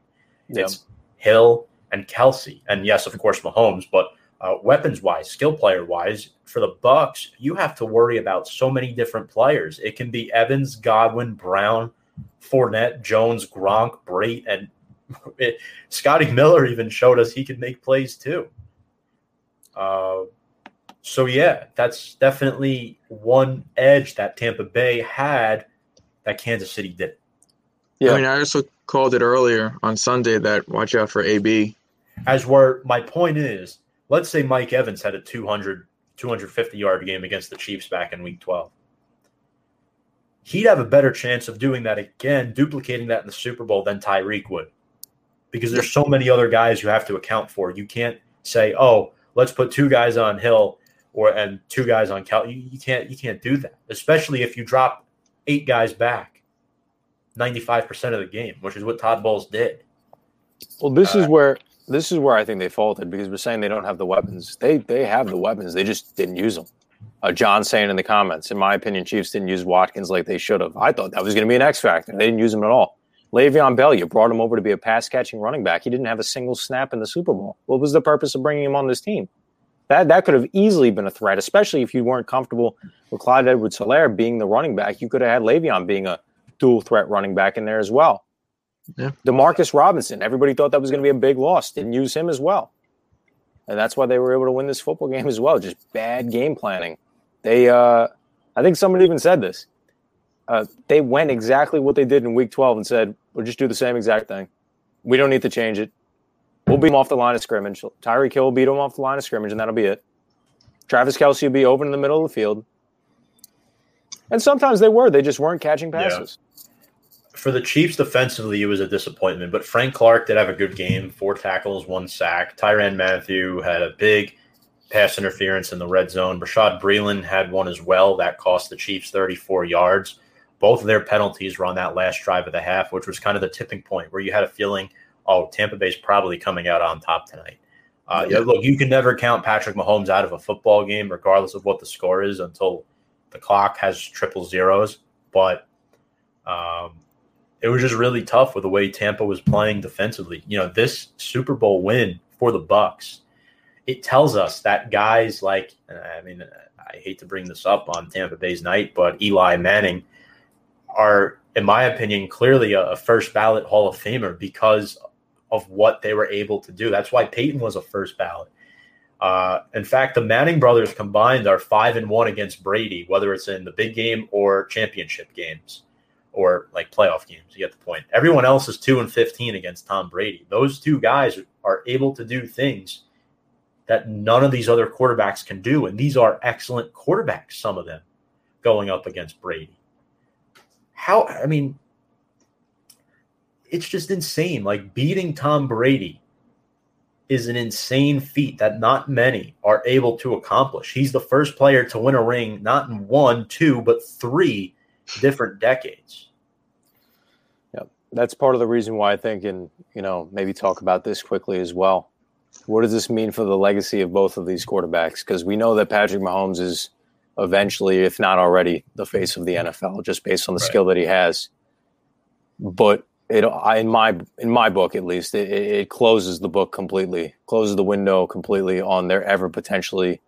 Yep. It's Hill and Kelce, and yes, of course, Mahomes, but uh, weapons wise, skill player wise, for the Bucs, you have to worry about so many different players. It can be Evans, Godwin, Brown, Fournette, Jones, Gronk, Brate, and it, Scotty Miller even showed us he can make plays too. Uh, so yeah, that's definitely one edge that Tampa Bay had that Kansas City did. Yeah, I mean, I also called it earlier on Sunday that watch out for AB. As where my point is, let's say Mike Evans had a 200, 250 yard game against the Chiefs back in week 12. He'd have a better chance of doing that again, duplicating that in the Super Bowl than Tyreek would. Because there's so many other guys you have to account for. You can't say, oh, let's put two guys on Hill or and two guys on Cal. You, you can't you can't do that, especially if you drop eight guys back 95% of the game, which is what Todd Bowles did. Well, this uh, is where this is where I think they faulted because we're saying they don't have the weapons. They they have the weapons. They just didn't use them. Uh, John saying in the comments, in my opinion, Chiefs didn't use Watkins like they should have. I thought that was going to be an X factor. They didn't use him at all. Le'Veon Bell, you brought him over to be a pass catching running back. He didn't have a single snap in the Super Bowl. What was the purpose of bringing him on this team? That that could have easily been a threat, especially if you weren't comfortable with Clyde Edwards Helaire being the running back. You could have had Le'Veon being a dual threat running back in there as well. Yeah. Demarcus Robinson, everybody thought that was going to be a big loss. Didn't use him as well. And that's why they were able to win this football game as well. Just bad game planning. They, uh, I think somebody even said this. Uh, they went exactly what they did in week 12 and said, we'll just do the same exact thing. We don't need to change it. We'll beat them off the line of scrimmage. Tyreek Hill will beat them off the line of scrimmage, and that'll be it. Travis Kelce will be open in the middle of the field. And sometimes they were. They just weren't catching passes. Yeah for the Chiefs defensively, it was a disappointment. But Frank Clark did have a good game, four tackles, one sack. Tyrann Mathieu had a big pass interference in the red zone. Bashaud Breeland had one as well that cost the Chiefs 34 yards. both of their penalties were on that last drive of the half, which was kind of the tipping point where you had a feeling, oh, Tampa Bay's probably coming out on top tonight. Uh, yeah. Look, you can never count Patrick Mahomes out of a football game, regardless of what the score is, until the clock has triple zeros. But um, it was just really tough with the way Tampa was playing defensively. You know, this Super Bowl win for the Bucs, it tells us that guys like, I mean, I hate to bring this up on Tampa Bay's night, but Eli Manning are, in my opinion, clearly a, first ballot Hall of Famer because of what they were able to do. That's why Peyton was a first ballot. Uh, in fact, the Manning brothers combined are five and one against Brady, whether it's in the big game or championship games or like playoff games. You get the point. Everyone else is two and fifteen against Tom Brady. Those two guys are able to do things that none of these other quarterbacks can do, and these are excellent quarterbacks. Some of them going up against Brady. How? I mean, it's just insane. Like beating Tom Brady is an insane feat that not many are able to accomplish. He's the first player to win a ring, not in one, two, but three different decades. Yeah, That's part of the reason why I think, and, you know, maybe talk about this quickly as well. What does this mean for the legacy of both of these quarterbacks? Because we know that Patrick Mahomes is eventually, if not already, the face of the NFL, just based on the right. skill that he has. But it, I, in my in my book at least it, it closes the book completely closes the window completely on there ever potentially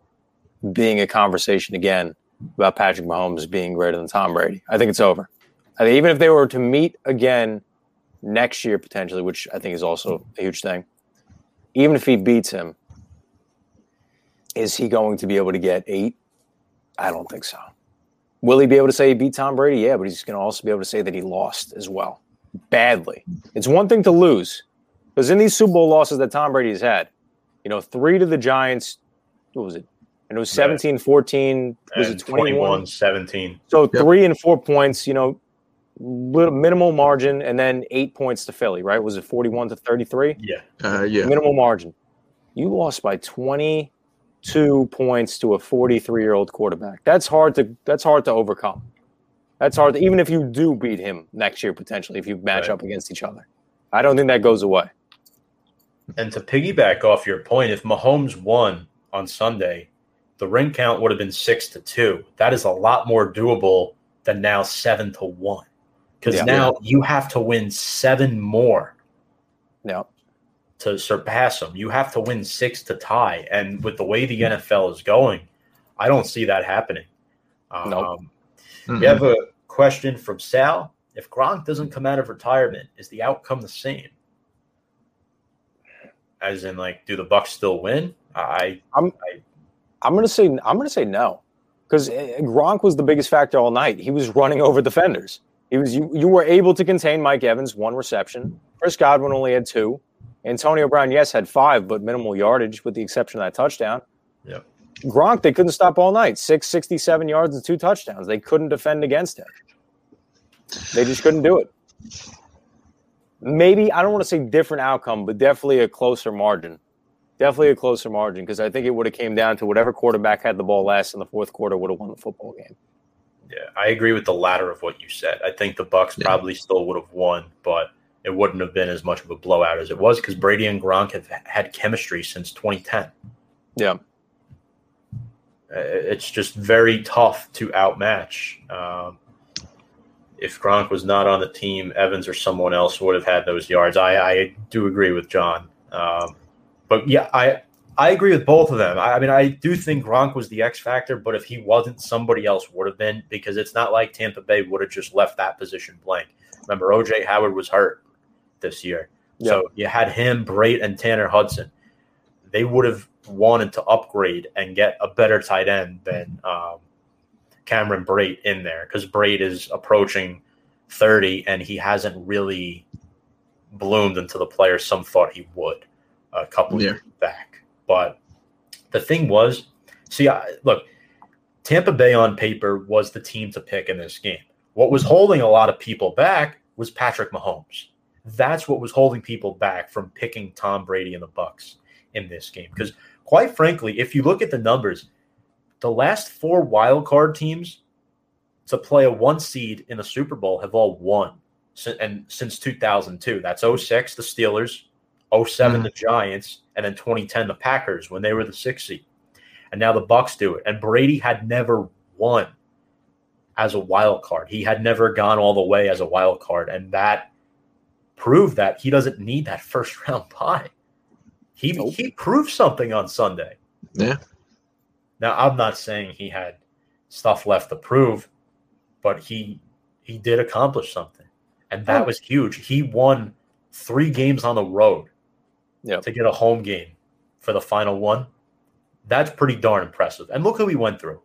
being a conversation again about Patrick Mahomes being greater than Tom Brady. I think it's over. I think even if they were to meet again next year potentially, which I think is also a huge thing, even if he beats him, is he going to be able to get eight? I don't think so. Will he be able to say he beat Tom Brady? Yeah, but he's going to also be able to say that he lost as well badly. It's one thing to lose because in these Super Bowl losses that Tom Brady has had, you know, three to the Giants, what was it? And it was 17 14, was it 21? 17. So yep. three and four points, you know, little minimal margin, and then eight points to Philly, right? Was it 41 to 33? Yeah. Uh, yeah. Minimal margin. You lost by 22 points to a 43 year old quarterback. That's hard to that's hard to overcome. That's hard. To, even if you do beat him next year, potentially, if you match right. up against each other, I don't think that goes away. And to piggyback off your point, if Mahomes won on Sunday, the ring count would have been six to two. That is a lot more doable than now seven to one. Because yeah, now you have to win seven more. Yeah. To surpass them, you have to win six to tie. And with the way the NFL is going, I don't see that happening. Um, nope. Mm-hmm. We have a question from Sal. If Gronk doesn't come out of retirement, is the outcome the same? As in, like, do the Bucs still win? I, I'm, I, I'm gonna say, I'm gonna say no, because eh, Gronk was the biggest factor all night. He was running over defenders. He was you. You were able to contain Mike Evans, one reception. Chris Godwin only had two. Antonio Brown, yes, had five, but minimal yardage, with the exception of that touchdown. Yep. Gronk, they couldn't stop all night. Six, 67 yards and two touchdowns. They couldn't defend against him. They just couldn't do it. Maybe, I don't want to say different outcome, but definitely a closer margin. Definitely a closer margin because I think it would have came down to whatever quarterback had the ball last in the fourth quarter would have won the football game. Yeah, I agree with the latter of what you said. I think the Bucs yeah. probably still would have won, but it wouldn't have been as much of a blowout as it was because Brady and Gronk have had chemistry since 2010. Yeah. It's just very tough to outmatch. Um, if Gronk was not on the team, Evans or someone else would have had those yards. I, I do agree with John. Um, but yeah, I I agree with both of them. I, I, mean, I do think Gronk was the X factor, but if he wasn't, somebody else would have been because it's not like Tampa Bay would have just left that position blank. Remember, OJ Howard was hurt this year. So you had him, Brate, and Tanner Hudson. They would have wanted to upgrade and get a better tight end than um, Cameron Brate in there because Brate is approaching 30 and he hasn't really bloomed into the player some thought he would a couple yeah. years back. But the thing was, see, I, look, Tampa Bay on paper was the team to pick in this game. What was holding a lot of people back was Patrick Mahomes. That's what was holding people back from picking Tom Brady and the Bucs in this game because quite frankly, if you look at the numbers, the last four wild card teams to play a one seed in the Super Bowl have all won. And since 2002, that's 06, the Steelers, 7 mm-hmm. the Giants, and then 2010, the Packers when they were the six seed. And now the Bucs do it. And Brady had never won as a wild card. He had never gone all the way as a wild card. And that proved that he doesn't need that first round bye. He, Nope. he proved something on Sunday. Yeah. Now I'm not saying he had stuff left to prove, but he he did accomplish something. And that Oh. was huge. He won three games on the road Yep. to get a home game for the final one. That's pretty darn impressive. And look who he went through.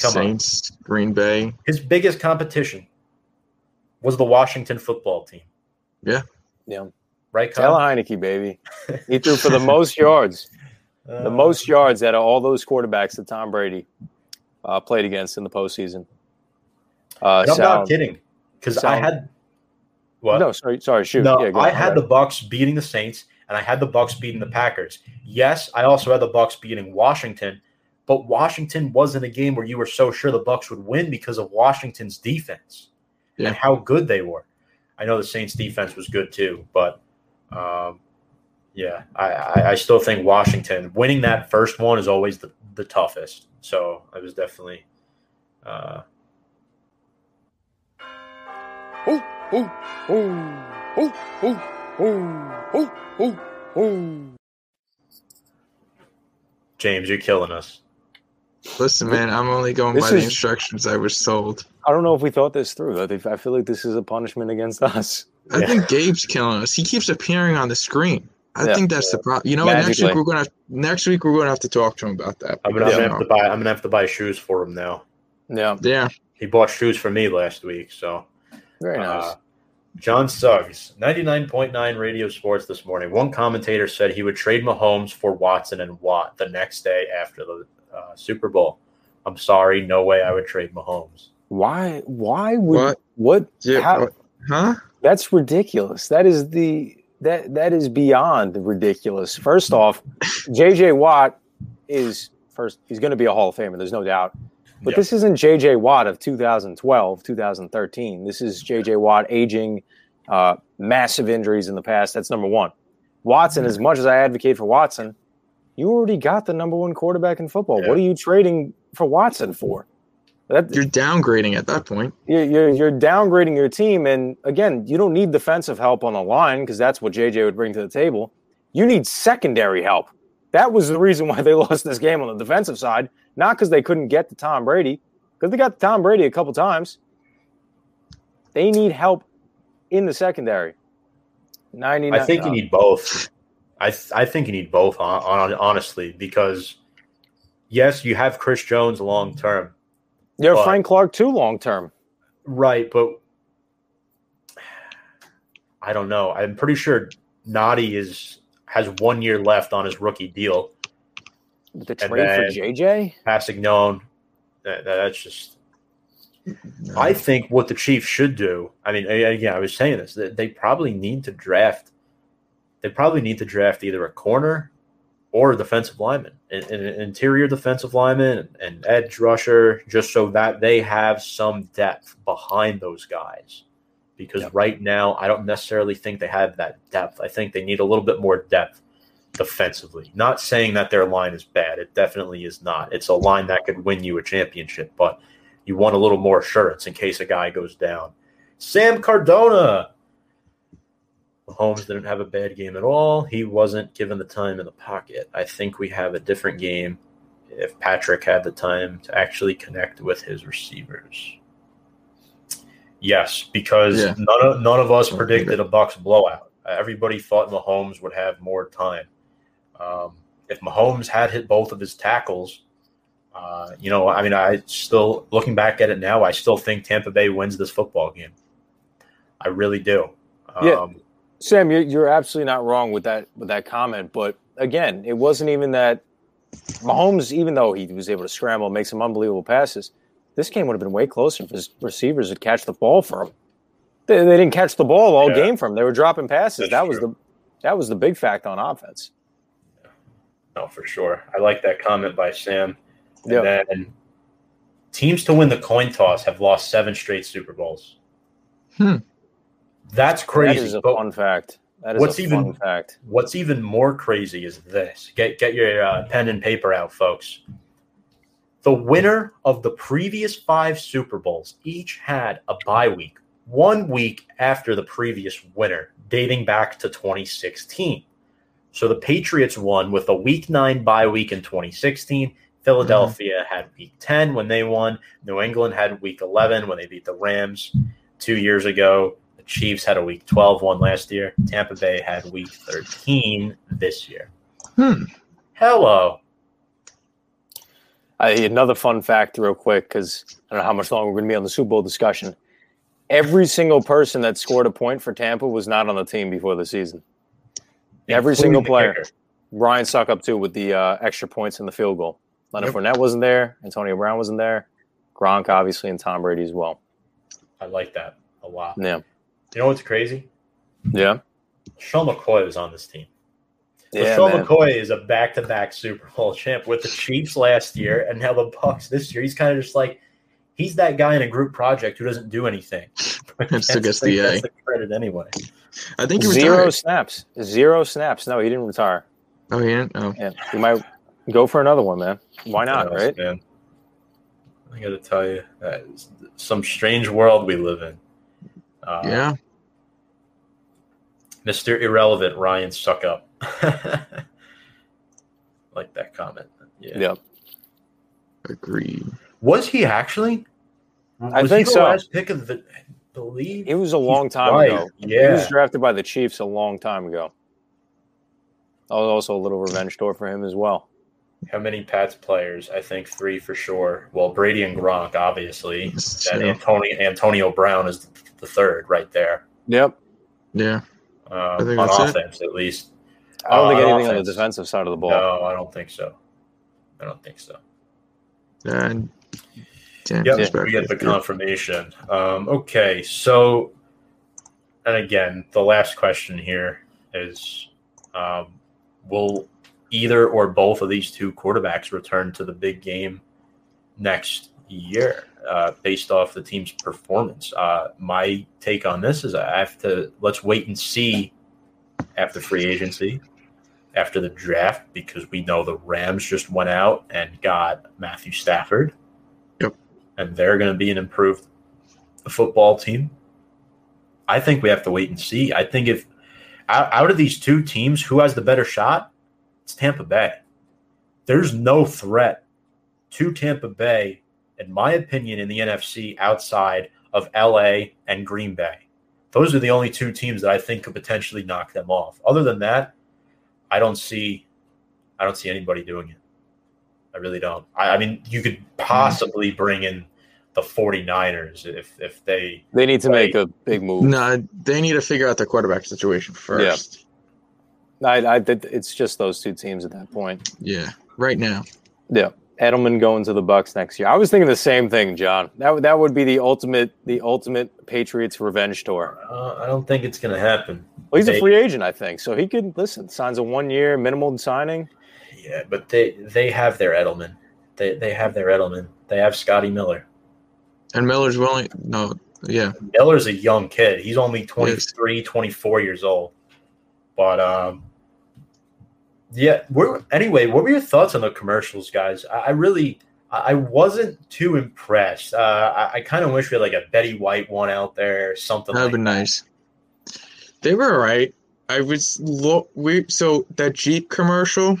Come on. Saints, Green Bay. His biggest competition was the Washington football team. Yeah. Yeah. Right, Taylor Kyle? Heinicke, baby. He threw for the most yards, the Uh, most yards out of all those quarterbacks that Tom Brady uh, played against in the postseason. Uh, I'm sound- not kidding. Because I had what? No, sorry, sorry, shoot. No, Yeah, I ahead. had the Bucs beating the Saints, and I had the Bucs beating the Packers. Yes, I also had the Bucs beating Washington, but Washington wasn't a game where you were so sure the Bucs would win because of Washington's defense Yeah. and how good they were. I know the Saints' defense was good too, but um, yeah, I, I, I still think Washington winning that first one is always the, the toughest. So I was definitely. Uh, Ooh, James, you're killing us. Listen, man, I'm only going This by the instructions I was told. I don't know if we thought this through. I, feel like this is a punishment against us. I Yeah. think Gabe's killing us. He keeps appearing on the screen. I Yeah. think that's the problem. You know what? Next week we're gonna have, next week we're gonna have to talk to him about that. I'm gonna, I'm gonna have to buy. I'm gonna have to buy shoes for him now. Yeah, yeah, He bought shoes for me last week. So, very nice. uh, John Suggs, 99.9 Radio Sports this morning. One commentator said he would trade Mahomes for Watson and Watt the next day after the uh, Super Bowl. I'm sorry, no way I would trade Mahomes. why? Why would What? what? yeah, how- what- huh? That's ridiculous. That is the that that is beyond ridiculous. First off, JJ Watt is first he's going to be a Hall of Famer, there's no doubt. But Yeah. this isn't JJ Watt of 2012, 2013. This is JJ Watt aging uh, massive injuries in the past. That's number 1. Watson as much as I advocate for Watson, you already got the number 1 quarterback in football. Yeah. What are you trading for Watson for? That, You're downgrading at that point. you're, you're you're downgrading your team, and again, you don't need defensive help on the line because that's what JJ would bring to the table. You need secondary help. That was the reason why they lost this game on the defensive side, not because they couldn't get to Tom Brady, because they got to Tom Brady a couple times. They need help in the secondary. Ninety nine. I think you need both. I th- I think you need both, hon- hon- honestly, because yes, you have Chris Jones long term, You have Frank Clark too long term. right? But I don't know. I'm pretty sure Nnadi is has one year left on his rookie deal. The trade for JJ. Passignon, that, that's just. I think what the Chiefs should do. I mean, again, I was saying this. That they probably need to draft. They probably need to draft either a corner or a defensive lineman, an, an interior defensive lineman, and edge rusher, just so that they have some depth behind those guys. Because Yep. right now, I don't necessarily think they have that depth. I think they need a little bit more depth defensively. Not saying that their line is bad. It definitely is not. It's a line that could win you a championship, but you want a little more assurance in case a guy goes down. Sam Cardona. Mahomes didn't have a bad game at all. He wasn't given the time in the pocket. I think we have a different game if Patrick had the time to actually connect with his receivers. Yes, because Yeah. none of none of us predicted a Bucs blowout. Everybody thought Mahomes would have more time. Um, if Mahomes had hit both of his tackles, uh, you know, I mean, I still looking back at it now, I still think Tampa Bay wins this football game. I really do. Um, Yeah. Sam, you're, you're absolutely not wrong with that with that comment. But again, it wasn't even that Mahomes, even though he was able to scramble, make some unbelievable passes, this game would have been way closer if his receivers had catch the ball for him. They, they didn't catch the ball all Yeah. game for him. They were dropping passes. That's that was true. the that was the big fact on offense. No, for sure. I like that comment by Sam. And Yeah. then teams to win the coin toss have lost seven straight Super Bowls. Hmm. That's crazy. That is a but fun fact. That is what's a even- fun fact. what's even more crazy is this. Get get your uh, pen and paper out, folks. The winner of the previous five Super Bowls each had a bye week, one week after the previous winner, dating back to 2016. So the Patriots won with a week nine bye week in 2016. Philadelphia had week 10 when they won. New England had week 11 when they beat the Rams two years ago. The Chiefs had a week 12 one last year. Tampa Bay had week 13 this year. Hmm. Hello. I, another fun fact, real quick, because I don't know how much longer we're going to be on the Super Bowl discussion. Every single person that scored a point for Tampa was not on the team before the season. Every single player. Ryan Succop too with the uh, extra points in the field goal. Leonard Yep. Fournette wasn't there. Antonio Brown wasn't there. Gronk obviously and Tom Brady as well. I like that a lot. Yeah, You know what's crazy? yeah, Sean McCoy was on this team. Yeah. Sean man. McCoy is a back-to-back Super Bowl champ with the Chiefs last year, and now the Bucs this year. He's kind of just like he's that guy in a group project who doesn't do anything. And still gets the That's the credit anyway. I think he Zero retired. snaps. Zero snaps. No, he didn't retire. Oh, he didn't? Oh. Yeah, he might go for another one, man. Why not? What else, Right? man? I got to tell you, uh, some strange world we live in. Uh, Yeah. Mr. Irrelevant, Ryan Succop. like that comment. Yeah. Yep. Agreed. Was he actually? I Was think he the so. Last pick of the, I believe. It was a long time right. ago. Yeah, he was drafted by the Chiefs a long time ago. That was also a little revenge tour for him as well. How many Pats players? I think three for sure. Well, Brady and Gronk, obviously. And true. Antonio Antonio Brown is the third right there. Yep. Yeah. Um, think on that's it. offense, at least. I don't Uh, think on anything on the defensive side of the ball. No, I don't think so. I don't think so. And damn, Yep, respect. we get the confirmation. Um, okay, so, and again, the last question here is um, Will either or both of these two quarterbacks return to the big game next year uh, based off the team's performance? Uh, my take on this is I have to let's wait and see after free agency. After the draft, because we know the Rams just went out and got Matthew Stafford and they're going to be an improved football team. I think we have to wait and see. I think if out, out of these two teams, who has the better shot? It's Tampa Bay. There's no threat to Tampa Bay, in my opinion, in the NFC outside of LA and Green Bay. Those are the only two teams that I think could potentially knock them off. Other than that, I don't see I don't see anybody doing it. I really don't. I, I mean, you could possibly bring in the 49ers if if they They need to make a big move. No, they need to figure out the quarterback situation first. I, I, it's just those two teams at that point. Yeah. Right now. Yeah, Edelman going to the Bucs next year. I was thinking the same thing, John. That would- that would be the ultimate the ultimate Patriots revenge tour. uh, I don't think it's going to happen. Well, he's a free agent, I think, so he could listen. Signs a one year minimum signing. Yeah, but they they have their Edelman. They they have their Edelman. They have Scotty Miller. And Miller's willing. No. Yeah. Miller's a young kid. He's only 23, 24 years old. But um yeah, we're, anyway, what were your thoughts on the commercials, guys? I, I really I wasn't too impressed. Uh, I, I kind of wish we had like a Betty White one out there, something That'd like be nice. They were all right. I was look. We so that Jeep commercial.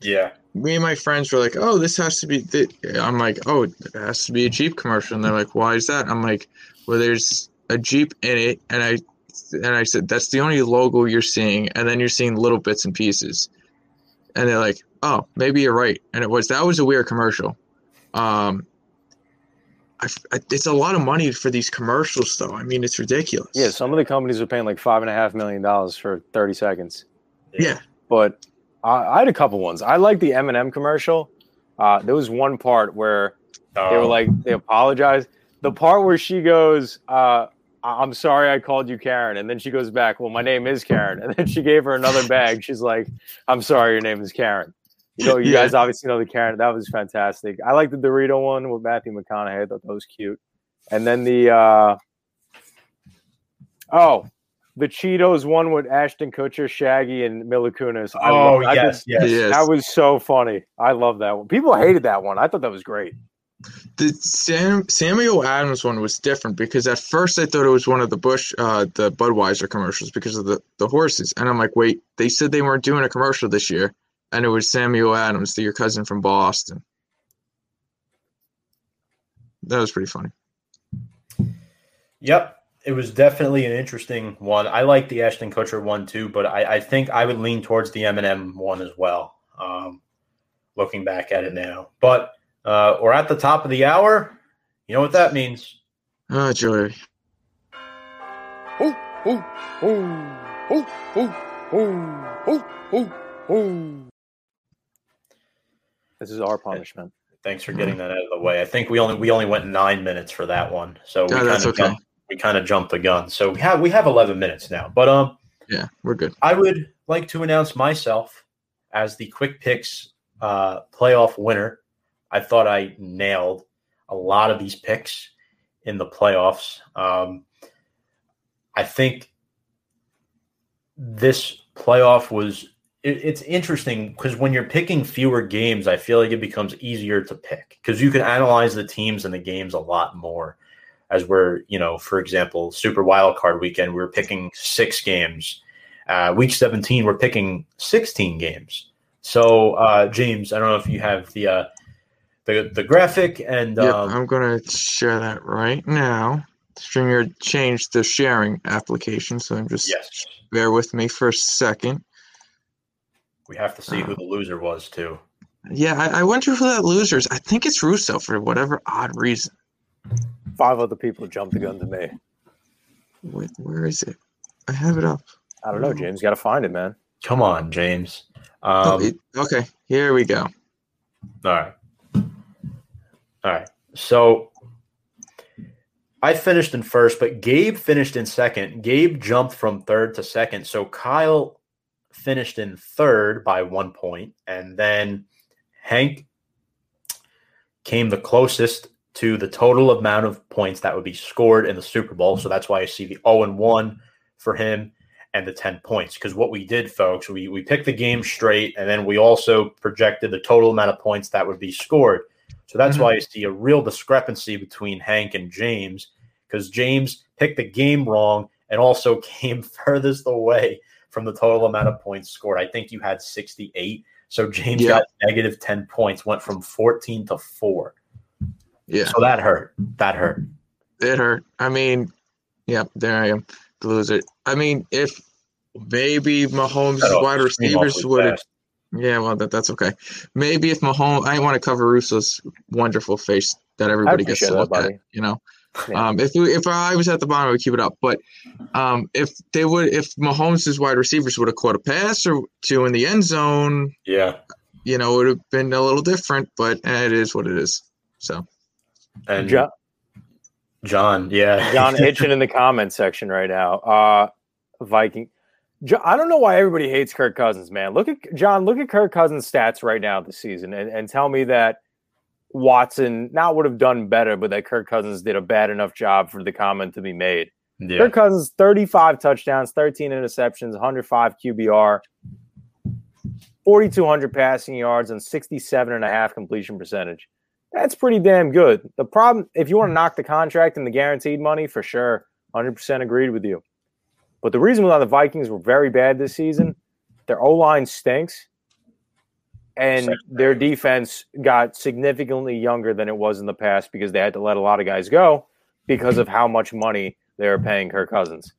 Yeah. Me and my friends were like, "Oh, this has to be." Th-. I'm like, "Oh, it has to be a Jeep commercial," and they're like, "Why is that?" I'm like, "Well, there's a Jeep in it," and I and I said, "That's the only logo you're seeing," and then you're seeing little bits and pieces, and they're like, "Oh, maybe you're right," and it was that was a weird commercial. Um, I, I, it's a lot of money for these commercials, though. I mean, it's ridiculous. Yeah, some of the companies are paying like five and a half million dollars for thirty seconds. Yeah. but I, I had a couple ones. I like the M&M commercial. Uh, there was one part where they were Oh, like they apologized. The part where she goes, uh, "I'm sorry, I called you Karen," and then she goes back, "Well, my name is Karen," and then she gave her another bag. She's like, "I'm sorry, your name is Karen." You know, you Yeah. guys obviously know the Karen. That was fantastic. I like the Dorito one with Matthew McConaughey. I thought that was cute. And then the uh oh, the Cheetos one with Ashton Kutcher, Shaggy, and Mila Kunis. I Oh love- I yes, just- yes. Yes. that was so funny. I love that one. People hated that one. I thought that was great. The Sam, Samuel Adams one was different because at first I thought it was one of the Bush, uh, the Budweiser commercials because of the, the horses. And I'm like, wait, they said they weren't doing a commercial this year. And it was Samuel Adams, the, your cousin from Boston. That was pretty funny. Yep. It was definitely an interesting one. I like the Ashton Kutcher one too, but I, I think I would lean towards the M&M one as well. Um, looking back at it now, but uh, we're at the top of the hour. You know what that means? Oh, Joey. Oh, oh, oh, oh, oh, oh, oh, oh, oh. This is our punishment. Thanks for getting that out of the way. I think we only we only went nine minutes for that one, so we Yeah, kind that's of okay. jumped, we kind of jumped the gun. So we have we have eleven minutes now, but um. Yeah, we're good. I would like to announce myself as the Quick Picks uh, playoff winner. I thought I nailed a lot of these picks in the playoffs. Um, I think this playoff was it, it's interesting because when you're picking fewer games, I feel like it becomes easier to pick because you can analyze the teams and the games a lot more. As we're, you know, for example, Super Wild Card Weekend, we're picking six games. Uh, week 17, we're picking 16 games. So, uh, James, I don't know if you have the uh, the the graphic and Yep, um, I'm going to share that right now. StreamYard changed the sharing application, so I'm just yes, bear with me for a second. we have to see who the loser was too. Yeah, I, I wonder who that loser is. I think it's Russo for whatever odd reason. Five other people jumped the gun to me. Wait, where is it? I have it up. I don't know, James. Got to find it, man. Come on, James. Oh, Um, it- okay, here we go. All right. All right. So I finished in first, but Gabe finished in second. Gabe jumped from third to second. So Kyle finished in third by one point, and then Hank came the closest to the total amount of points that would be scored in the Super Bowl. So that's why I see the 0 and 1 for him and the 10 points. Because what we did, folks, we, we picked the game straight and then we also projected the total amount of points that would be scored. So that's Mhm. why I see a real discrepancy between Hank and James because James picked the game wrong and also came furthest away from the total amount of points scored. I think you had 68. So James got negative 10 points, went from 14 to 4. Yeah, So that hurt. That hurt. it hurt. I mean, yep, there I am, the loser. I mean, if maybe Mahomes' Cut off wide receivers would have. Yeah, well, that, that's okay. Maybe if Mahomes, I want to cover Russo's wonderful face that everybody gets appreciate to that, look at. You know, Yeah. um, if if I was at the bottom, I would keep it up. But um, if they would, if Mahomes' wide receivers would have caught a pass or two in the end zone, Yeah. you know, it would have been a little different. But eh, it is what it is. So And John, John, yeah. John itching in the comment section right now. Uh, Viking. Jo- I don't know why everybody hates Kirk Cousins, man. Look at John. Look at Kirk Cousins' stats right now this season, and, and tell me that Watson not would have done better, but that Kirk Cousins did a bad enough job for the comment to be made. yeah. Kirk Cousins, 35 touchdowns, 13 interceptions, 105 QBR, 4,200 passing yards, and 67 and a half completion percentage. That's pretty damn good. The problem, if you want to knock the contract and the guaranteed money, for sure, 100% agreed with you. But the reason why the Vikings were very bad this season, their O line stinks, and their defense got significantly younger than it was in the past because they had to let a lot of guys go because of how much money they were paying Kirk Cousins.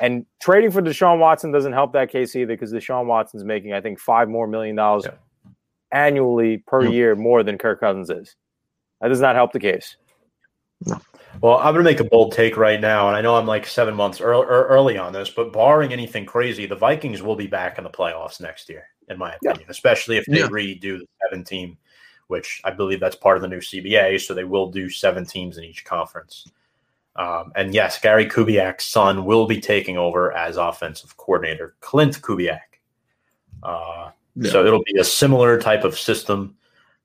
And trading for Deshaun Watson doesn't help that case either because Deshaun Watson's making, I think, five more million dollars Yeah. annually per Yeah. year more than Kirk Cousins is. That does not help the case. Well, I'm going to make a bold take right now, and I know I'm like seven months early, early on this, but barring anything crazy, the Vikings will be back in the playoffs next year, in my Yeah. opinion, especially if they Yeah. redo the seven team, which I believe that's part of the new CBA. So they will do seven teams in each conference. Um, and yes, Gary Kubiak's son will be taking over as offensive coordinator, Klint Kubiak. Uh, Yeah. So it'll be a similar type of system.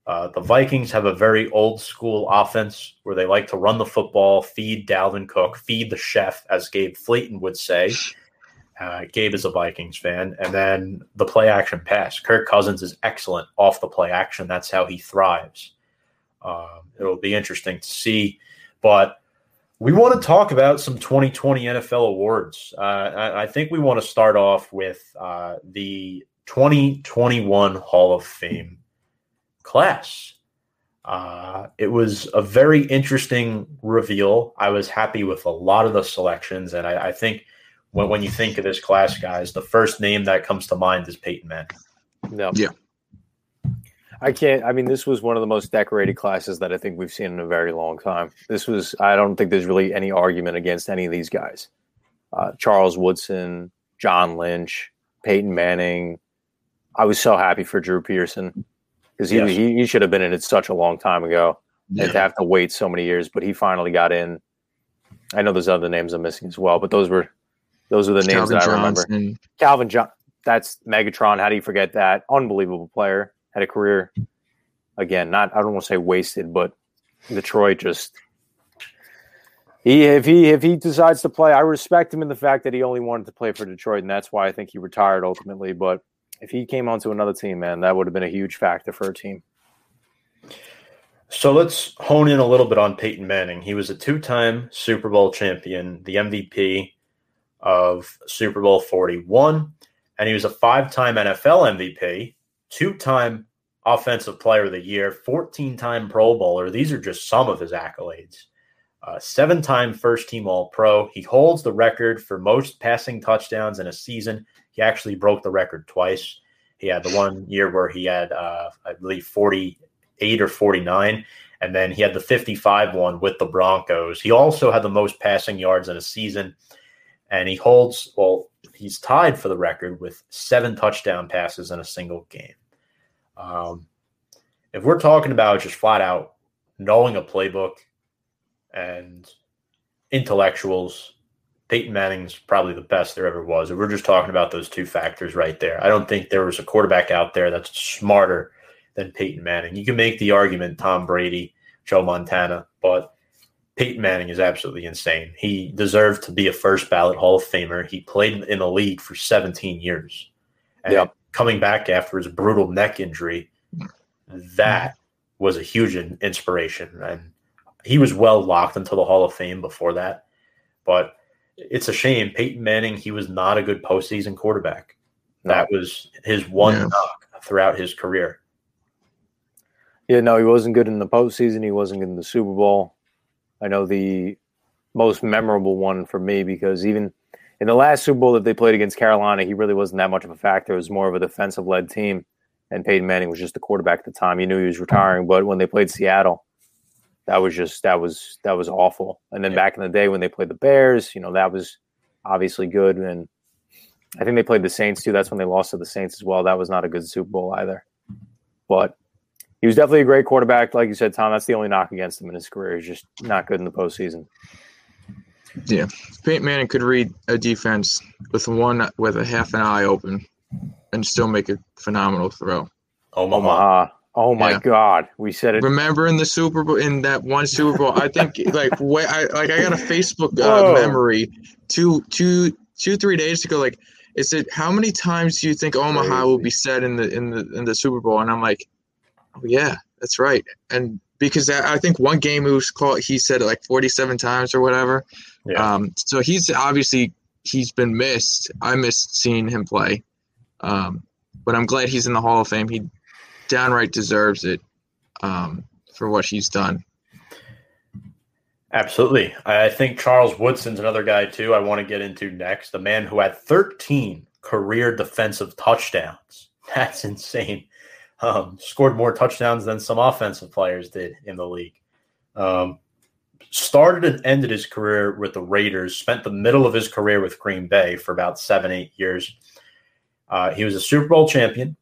Uh, the Vikings have a very old school offense where they like to run the football, feed Dalvin Cook, feed the chef, as Gabe Flayton would say. Uh, Gabe is a Vikings fan. And then the play action pass. Kirk Cousins is excellent off the play action. That's how he thrives. Um, it'll be interesting to see. But we want to talk about some 2020 NFL awards. Uh, I, I, think we want to start off with uh, the 2021 Hall of Fame class. Uh, it was a very interesting reveal. I was happy with a lot of the selections, and I, I think when, when you think of this class, guys, the first name that comes to mind is Peyton Manning. No. Yeah. I can't. I mean, this was one of the most decorated classes that I think we've seen in a very long time. This was. I don't think there's really any argument against any of these guys. Uh, Charles Woodson, John Lynch, Peyton Manning. I was so happy for Drew Pearson because he, Yes. he he should have been in it such a long time ago, and to have to wait so many years, but he finally got in. I know there's other names I'm missing as well, but those were those are the names Calvin that I remember. Johnson. Calvin John, that's Megatron. How do you forget that? Unbelievable player. Had a career again. Not I don't want to say wasted, but Detroit just he if he if he decides to play, I respect him in the fact that he only wanted to play for Detroit, and that's why I think he retired ultimately. But if he came onto another team, man, that would have been a huge factor for a team. So let's hone in a little bit on Peyton Manning. He was a two time Super Bowl champion, the MVP of Super Bowl 41, and he was a five time NFL MVP, two time Offensive Player of the Year, 14 time Pro Bowler. These are just some of his accolades. Uh, seven time first team All Pro. He holds the record for most passing touchdowns in a season. He actually broke the record twice. He had the one year where he had, uh, I believe, 48 or 49. And then he had the 55 one with the Broncos. He also had the most passing yards in a season. And he holds, well, he's tied for the record with seven touchdown passes in a single game. Um, if we're talking about just flat out knowing a playbook and intellectuals, Peyton Manning's probably the best there ever was. We're just talking about those two factors right there, I don't think there was a quarterback out there that's smarter than Peyton Manning. You can make the argument Tom Brady, Joe Montana, but Peyton Manning is absolutely insane. He deserved to be a first ballot Hall of Famer. He played in the league for 17 years. And Yep. coming back after his brutal neck injury, that was a huge inspiration. And he was well locked into the Hall of Fame before that. But it's a shame. Peyton Manning, he was not a good postseason quarterback. That was his one Yeah. knock throughout his career. Yeah, no, he wasn't good in the postseason. He wasn't good in the Super Bowl. I know the most memorable one for me because even in the last Super Bowl that they played against Carolina, he really wasn't that much of a factor. It was more of a defensive led team, and Peyton Manning was just the quarterback at the time. You knew he was retiring, but when they played Seattle, that was just that was that was awful. And then Yeah. back in the day when they played the Bears, you know that was obviously good. And I think they played the Saints too. That's when they lost to the Saints as well. That was not a good Super Bowl either. But he was definitely a great quarterback, like you said, Tom. That's the only knock against him in his career. He's just not good in the postseason. Yeah, Peyton Manning could read a defense with one with a half an eye open and still make a phenomenal throw. Omaha. Omaha. Oh my Yeah. God, we said it. Remember in the Super Bowl, in that one Super Bowl, I think like way, I like I got a Facebook uh, memory two, two, two, three days ago. Like it said, how many times do you think Omaha will be said in the in the in the Super Bowl? And I'm like, oh yeah, that's right. And because I I think one game it was called, he said it like 47 times or whatever. Yeah. Um, so he's obviously he's been missed. I missed seeing him play, um, but I'm glad he's in the Hall of Fame. He downright deserves it um, for what she's done. Absolutely. I think Charles Woodson's another guy, too, I want to get into next. The man who had 13 career defensive touchdowns. That's insane. Um, scored more touchdowns than some offensive players did in the league. Um, started and ended his career with the Raiders, spent the middle of his career with Green Bay for about seven, eight years. Uh, he was a Super Bowl champion,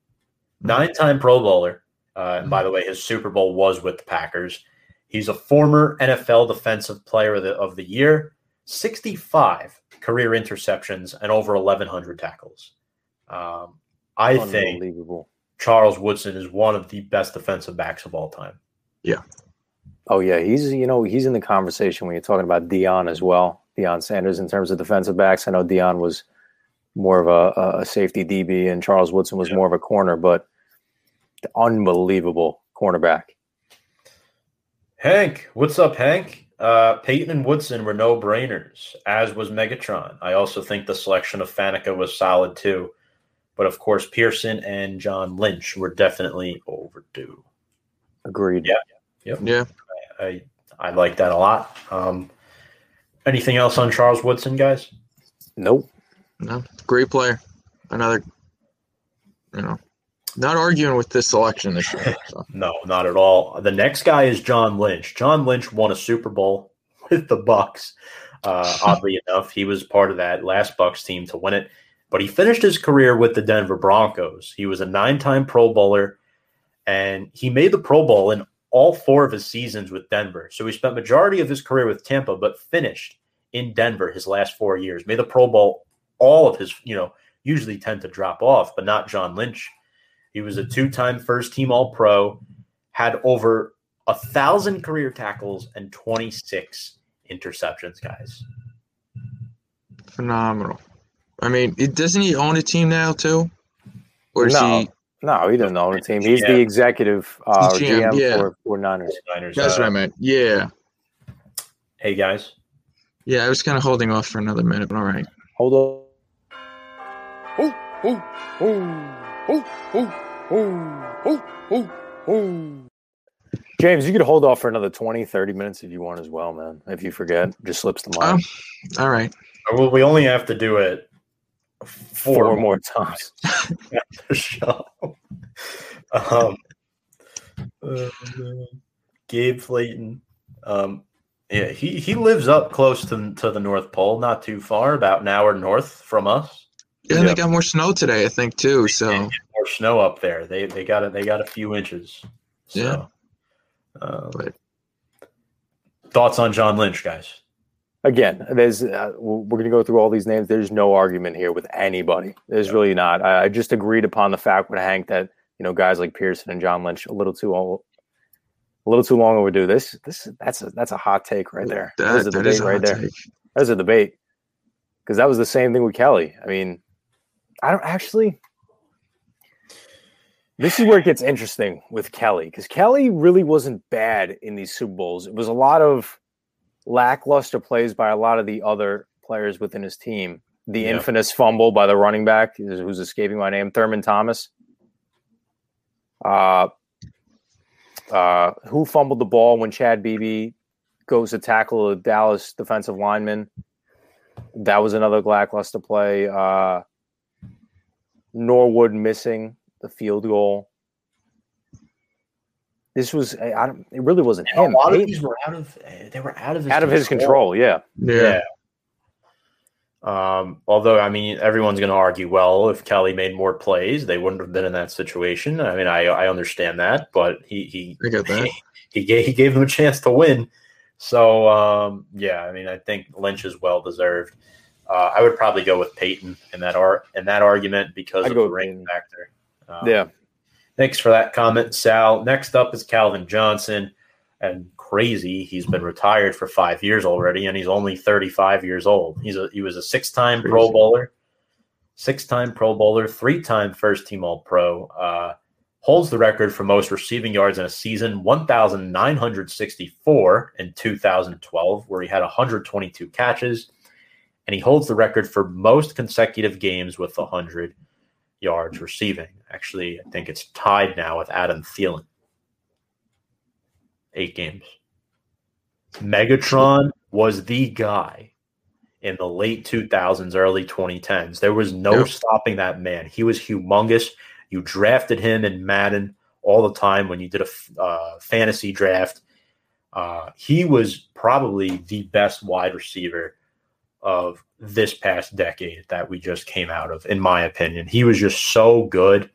nine time Pro Bowler. Uh, and by the way, his Super Bowl was with the Packers. He's a former NFL Defensive Player of the, of the Year, 65 career interceptions, and over 1,100 tackles. Um, I think Unbelievable. Charles Woodson is one of the best defensive backs of all time. Yeah. Oh yeah, he's you know he's in the conversation when you're talking about Deion as well. Deion Sanders in terms of defensive backs. I know Deion was more of a, a safety DB and Charles Woodson was Yeah. more of a corner, but unbelievable cornerback. Hank, what's up, Hank? Uh, Peyton and Woodson were no brainers, as was Megatron. I also think the selection of Faneca was solid too. But of course, Pearson and John Lynch were definitely overdue. Agreed. Yeah. Yep. Yeah. I I like that a lot. Um, anything else on Charles Woodson, guys? Nope. No. Great player. Another, you know, not arguing with this selection this year. So. No, not at all. The next guy is John Lynch. John Lynch won a Super Bowl with the Bucs. Uh, oddly enough, he was part of that last Bucs team to win it. But he finished his career with the Denver Broncos. He was a nine-time Pro Bowler, and he made the Pro Bowl in all four of his seasons with Denver. So he spent majority of his career with Tampa, but finished in Denver his last four years. Made the Pro Bowl all of his, you know, usually tend to drop off, but not John Lynch. He was a two-time first-team All-Pro, had over a thousand career tackles and 26 interceptions, guys. Phenomenal. I mean, it, doesn't he own a team now too? Or is No. he? No, he doesn't own a team. He's Yeah. the executive uh, He's GM, GM, yeah. for, for Niners. Niners, That's uh, what I meant. Yeah. Hey guys, Yeah, I was kind of holding off for another minute, but all right. Hold on. James, you could hold off for another 20, 30 minutes if you want as well, man. If you forget, just slips the mind. Oh, all right. well, we only have to do it four, Four more more times. show. um, uh, Gabe Flayton. Um, yeah, he, he lives up close to, to the North Pole, not too far, about an hour north from us. Yeah, Yeah. they got more snow today, I think, too. So More snow up there. They they got it. They got a few inches. So, Yeah. uh, But- thoughts on John Lynch, guys? Again, there's uh, we're going to go through all these names. There's no argument here with anybody. There's really not. I, I just agreed upon the fact with Hank that you know guys like Pearson and John Lynch a little too old, a little too long overdue. This this that's a that's a hot take right there. that, There's a that debate is a right hot there. take. That's a debate because that was the same thing with Kelly. I mean, I don't actually. This is where it gets interesting with Kelly because Kelly really wasn't bad in these Super Bowls. It was a lot of lackluster plays by a lot of the other players within his team. The Yeah. infamous fumble by the running back, who's escaping my name, Thurman Thomas. Uh, uh, who fumbled the ball when Chad Beebe goes to tackle a Dallas defensive lineman? That was another lackluster play. Uh, Norwood missing the field goal. This was I I don't, it really wasn't him. a lot of these were out of they were out of his out of his control. Yeah, Yeah. Um, although I mean, everyone's going to argue, well, if Kelly made more plays, they wouldn't have been in that situation. I mean, I I understand that, but he he I get that. he gave he gave them a chance to win. So um, yeah, I mean, I think Lynch is well deserved. Uh, I would probably go with Peyton in that art in that argument because I'd of the ring factor. Um, yeah. Thanks for that comment, Sal. Next up is Calvin Johnson. And crazy, he's been retired for five years already, and he's only 35 years old. He's a he was a six-time Pro Bowler, six-time Pro Bowler, three-time first-team All-Pro. Uh, holds the record for most receiving yards in a season, 1,964 in 2012, where he had 122 catches, and he holds the record for most consecutive games with 100 yards receiving. Actually, I think it's tied now with Adam Thielen. Eight games. Megatron was the guy in the late 2000s, early 2010s. There was no Yep. stopping that man. He was humongous. You drafted him in Madden all the time when you did a uh, fantasy draft. Uh, he was probably the best wide receiver of this past decade that we just came out of, in my opinion. He was just so good.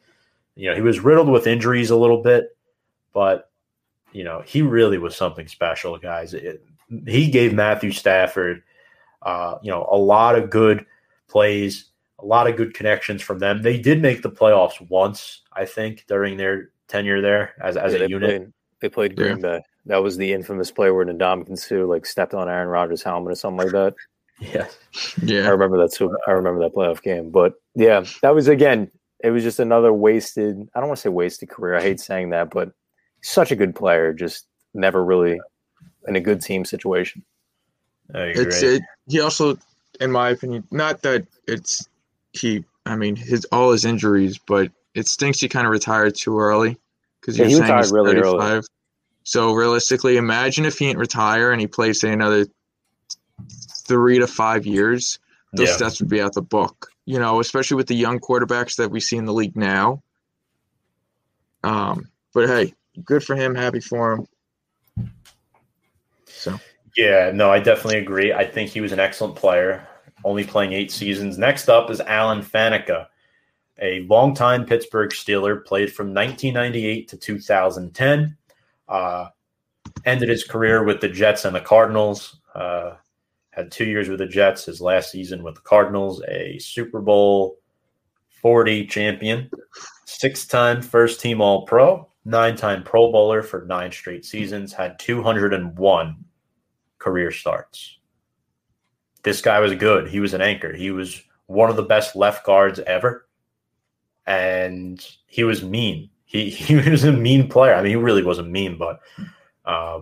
You know, he was riddled with injuries a little bit, but you know, he really was something special, guys. It, he gave Matthew Stafford, uh, you know, a lot of good plays, a lot of good connections from them. They did make the playoffs once, I think, during their tenure there as, as Yeah, a they unit. Played, they played Green Bay. That was the infamous play where Ndamukong Suh like stepped on Aaron Rodgers' helmet or something like that. Yes. I remember that. So I remember that playoff game. But yeah, that was again. It was just another wasted. I don't want to say wasted career. I hate saying that, but such a good player, just never really in a good team situation. It's it, he also, in my opinion, not that it's he. I mean, his all his injuries, but it stinks he kind of retired too early because Yeah, you're he saying retired he's really early. So realistically, imagine if he didn't retire and he plays say another three to five years. Those Yeah. stats would be out the book. You know, especially with the young quarterbacks that we see in the league now. Um, but hey, good for him. Happy for him. So Yeah, no, I definitely agree. I think he was an excellent player, only playing eight seasons. Next up is Alan Faneca, a longtime Pittsburgh Steeler, played from 1998 to 2010. Uh, ended his career with the Jets and the Cardinals. Uh, had two years with the Jets, his last season with the Cardinals, a Super Bowl 40 champion, six time first team All Pro, nine time Pro Bowler for nine straight seasons, had 201 career starts. This guy was good. He was an anchor. He was one of the best left guards ever. And he was mean. He he was a mean player. I mean, he really wasn't mean, but uh,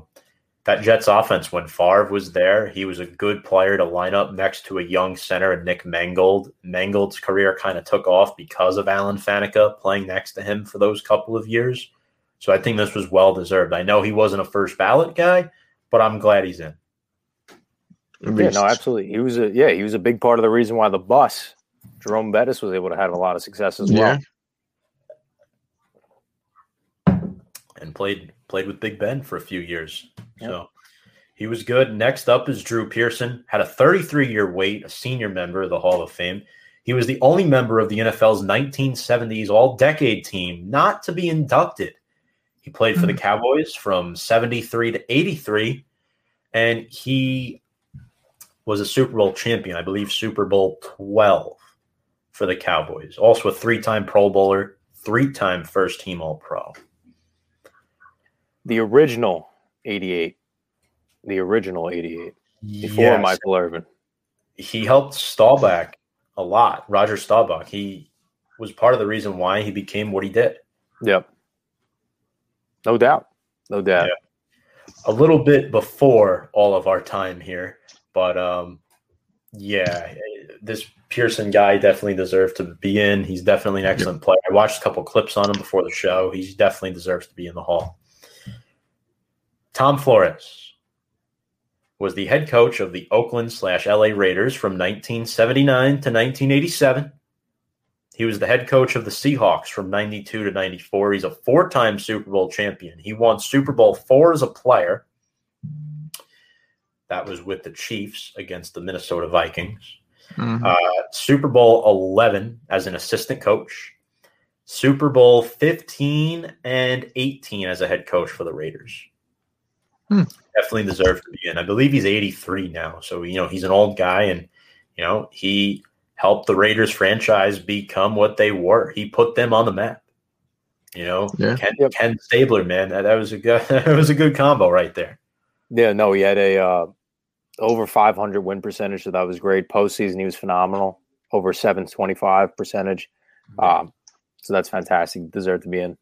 that Jets offense, when Favre was there, he was a good player to line up next to a young center, and Nick Mangold. Mangold's career kind of took off because of Alan Faneca playing next to him for those couple of years. So I think this was well deserved. I know he wasn't a first ballot guy, but I'm glad he's in. Yeah, no, absolutely. He was a yeah, he was a big part of the reason why the bus Jerome Bettis was able to have a lot of success as well. And played played with Big Ben for a few years. So he was good. Next up is Drew Pearson. Had a 33 year wait, a senior member of the Hall of Fame. He was the only member of the NFL's 1970s All Decade team not to be inducted. He played for the hmm. Cowboys from 73 to 83, and he was a Super Bowl champion, I believe Super Bowl 12 for the Cowboys. Also a three time Pro Bowler, three time first team All Pro. The original 88. The original 88 before Yes. Michael Irvin. he helped Staubach a lot. Roger Staubach. He was part of the reason why he became what he did. Yep. No doubt. No doubt. A little bit before all of our time here, but um, yeah, this Pearson guy definitely deserved to be in. He's definitely an excellent player. I watched a couple clips on him before the show. He definitely deserves to be in the hall. Tom Flores was the head coach of the Oakland slash LA Raiders from 1979 to 1987. He was the head coach of the Seahawks from 92 to 94. He's a four time Super Bowl champion. He won Super Bowl four as a player. That was with the Chiefs against the Minnesota Vikings. Mhm. Uh, Super Bowl 11 as an assistant coach. Super Bowl 15 and 18 as a head coach for the Raiders. Hmm. Definitely deserves to be in. I believe he's 83 now. So, you know, he's an old guy and, you know, he helped the Raiders franchise become what they were. He put them on the map. You know, Yeah. Ken, Yep. Ken Stabler, man, that, that was a good that was a good combo right there. Yeah, no, he had a uh, over 500 win percentage, so that was great. Postseason, he was phenomenal. Over 725 percentage. Um, so that's fantastic. Deserved to be in.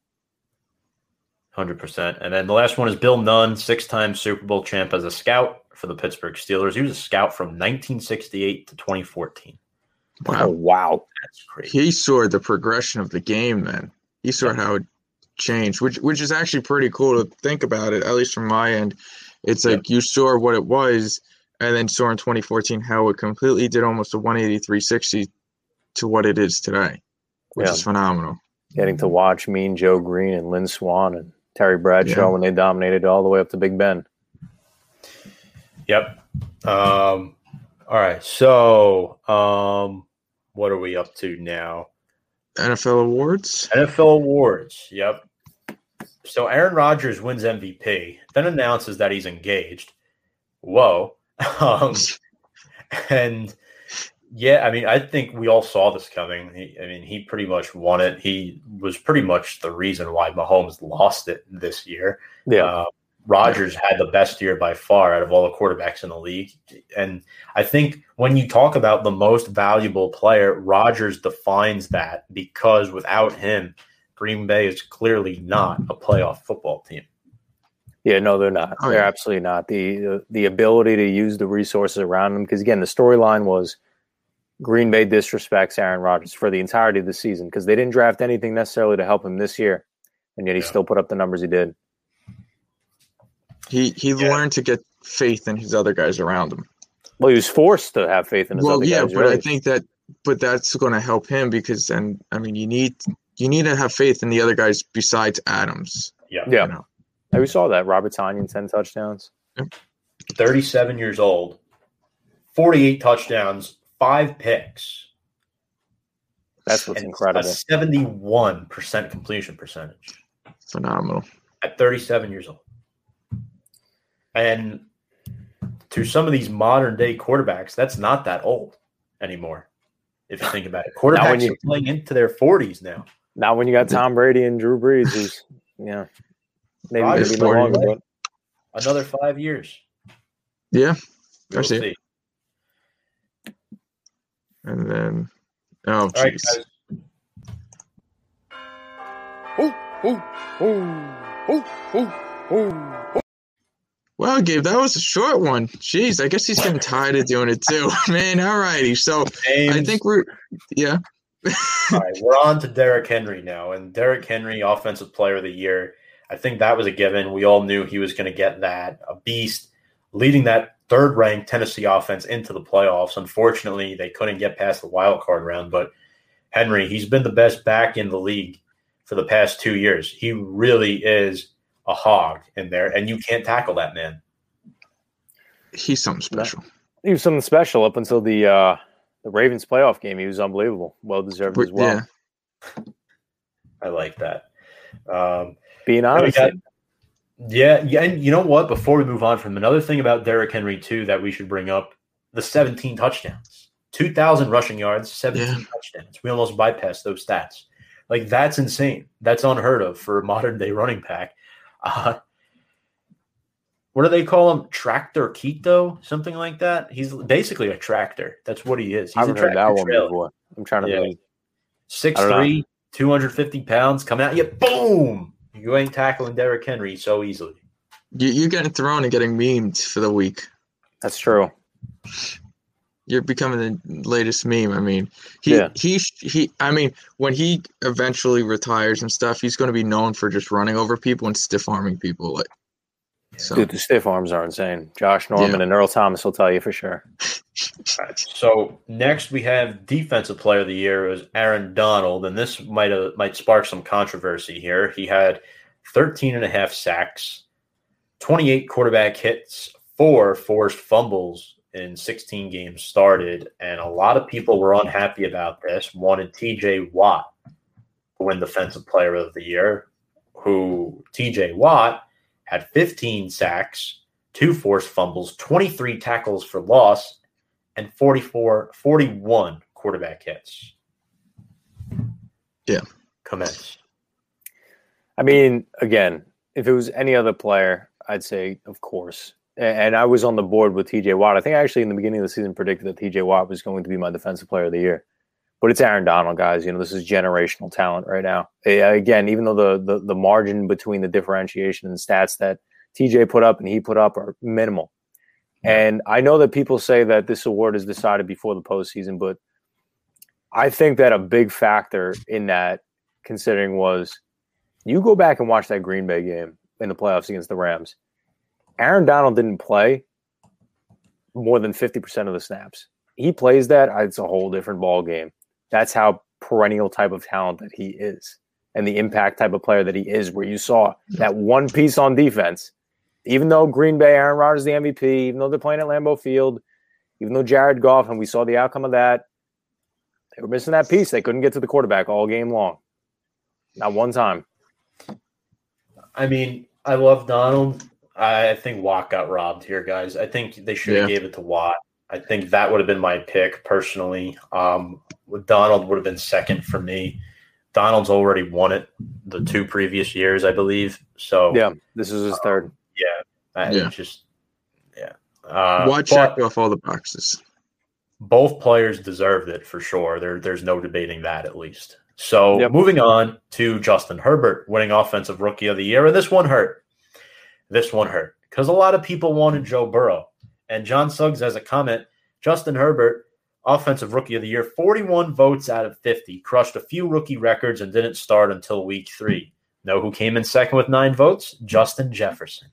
Hundred percent. And then the last one is Bill Nunn, six-time Super Bowl champ as a scout for the Pittsburgh Steelers. He was a scout from 1968 to 2014. Oh, Wow. wow. That's crazy. He saw the progression of the game then. He saw how it changed, which which is actually pretty cool to think about it, at least from my end. It's like you saw what it was and then saw in 2014 how it completely did almost a 180 360 to what it is today, which Yeah. is phenomenal. Getting to watch Mean Joe Greene and Lynn Swann and Terry Bradshaw Yeah. when they dominated all the way up to Big Ben. Yep. Um, all right. So, um, what are we up to now? NFL awards. NFL awards. Yep. So Aaron Rodgers wins MVP, then announces that he's engaged. Whoa. Um, and Yeah, I mean, I think we all saw this coming. He, I mean, he pretty much won it. He was pretty much the reason why Mahomes lost it this year. Yeah. Uh, Rodgers had the best year by far out of all the quarterbacks in the league. And I think when you talk about the most valuable player, Rodgers defines that because without him, Green Bay is clearly not a playoff football team. Yeah, no, they're not. Oh, they're absolutely not. The, the the ability to use the resources around them because again, the storyline was Green Bay disrespects Aaron Rodgers for the entirety of the season because they didn't draft anything necessarily to help him this year, and yet he Yeah. still put up the numbers he did. He he Yeah. learned to get faith in his other guys around him. Well, he was forced to have faith in his Well, other yeah, guys. but I think that but that's going to help him because then I mean you need you need to have faith in the other guys besides Adams. Yeah. Yeah. You know. We saw that Robert Tonyan ten touchdowns. 37 years old, 48 touchdowns, five picks. That's what's incredible. A 71% completion percentage Phenomenal. at 37 years old. And to some of these modern day quarterbacks, that's not that old anymore. If you think about it, when quarterbacks you- are playing into their 40s now. Now, when you got Tom Brady and Drew Brees, who's yeah, maybe maybe no longer, but Another five years. Yeah. We'll I see. see. And then oh jeez. guys. Well, Gabe, that was a short one. Jeez, I guess he's getting tired of doing it too. Man, all righty. So I think we're yeah. All right, we're on to Derrick Henry now, and Derrick Henry, Offensive Player of the Year. I think that was a given. We all knew he was going to get that. A beast, leading that third-ranked Tennessee offense into the playoffs. Unfortunately, they couldn't get past the wild card round. But Henry, he's been the best back in the league for the past two years. He really is a hog in there, and you can't tackle that man. He's something special. he was something special up until the uh, the Ravens playoff game. He was unbelievable, well deserved as well. yeah. I like that. Um, Being Then we honest, got- Yeah, yeah, and you know what? Before we move on from another thing about Derrick Henry too that we should bring up: the 17 touchdowns, 2,000 rushing yards, 17 Yeah. touchdowns. We almost bypassed those stats. Like that's insane. That's unheard of for a modern day running back. Uh, what do they call him? Tractor Keto, something like that. He's basically a tractor. That's what he is. He's I haven't a heard that one trailer. before. I'm trying to Yeah. think. Six I don't know. three, 250 pounds, coming at you, boom! You ain't tackling Derrick Henry so easily. You, you're getting thrown and getting memed for the week. That's true. You're becoming the latest meme. I mean, he Yeah. he he. I mean, when he eventually retires and stuff, he's going to be known for just running over people and stiff arming people. Like, so Dude, the stiff arms are insane. Josh Norman and Earl Thomas will tell you for sure. So next we have defensive player of the year is Aaron Donald, and this might uh, might spark some controversy here. He had 13 and a half sacks, 28 quarterback hits, four forced fumbles in 16 games started, and a lot of people were unhappy about this. Wanted TJ Watt to win defensive player of the year, who TJ Watt had 15 sacks, two forced fumbles, 23 tackles for loss, and 44, 41 quarterback hits. Yeah. Commence. I mean, again, if it was any other player, I'd say, of course. And I was on the board with TJ Watt. I think I actually in the beginning of the season predicted that TJ Watt was going to be my defensive player of the year. But it's Aaron Donald, guys. You know, this is generational talent right now. Again, even though the, the the margin between the differentiation and stats that TJ put up and he put up are minimal. And I know that people say that this award is decided before the postseason, but I think that a big factor in that considering was you go back and watch that Green Bay game in the playoffs against the Rams. Aaron Donald didn't play more than 50% of the snaps. He plays that, it's a whole different ball game. That's how perennial type of talent that he is and the impact type of player that he is, where you saw that one piece on defense. Even though Green Bay, Aaron Rodgers, the MVP, even though they're playing at Lambeau Field, even though Jared Goff, and we saw the outcome of that, they were missing that piece. They couldn't get to the quarterback all game long. Not one time. I mean, I love Donald. I I think Watt got robbed here, guys. I think they should have Yeah. gave it to Watt. I think that would have been my pick personally. Um, Donald would have been second for me. Donald's already won it the two previous years, I believe. So Yeah, this is his third. yeah, I Yeah. just yeah. Uh, Why check off all the boxes? both players deserved it for sure. There, there's no debating that at least. So Yep. moving on to Justin Herbert winning Offensive Rookie of the Year, and this one hurt. This one hurt because a lot of people wanted Joe Burrow, and John Suggs has a comment. Justin Herbert, Offensive Rookie of the Year, 41 votes out of 50, crushed a few rookie records and didn't start until Week Three. Know who came in second with nine votes? Justin Jefferson.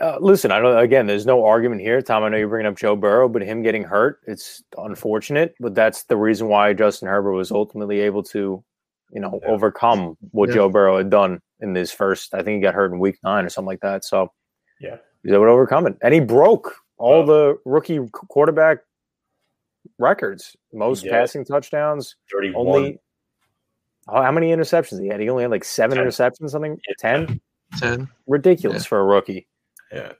Uh, listen, I don't. Again, there's no argument here, Tom. I know you're bringing up Joe Burrow, but him getting hurt, it's unfortunate. But that's the reason why Justin Herbert was ultimately able to, you know, Yeah. overcome what Yeah. Joe Burrow had done in his first. I think he got hurt in Week Nine or something like that. So Yeah. He was able to overcome it, and he broke all Wow. the rookie quarterback records, most did. passing touchdowns. 31. Only how how many interceptions he had? He only had like seven Ten. interceptions, something Yeah. ten. Ten. Ridiculous for a rookie. Yeah.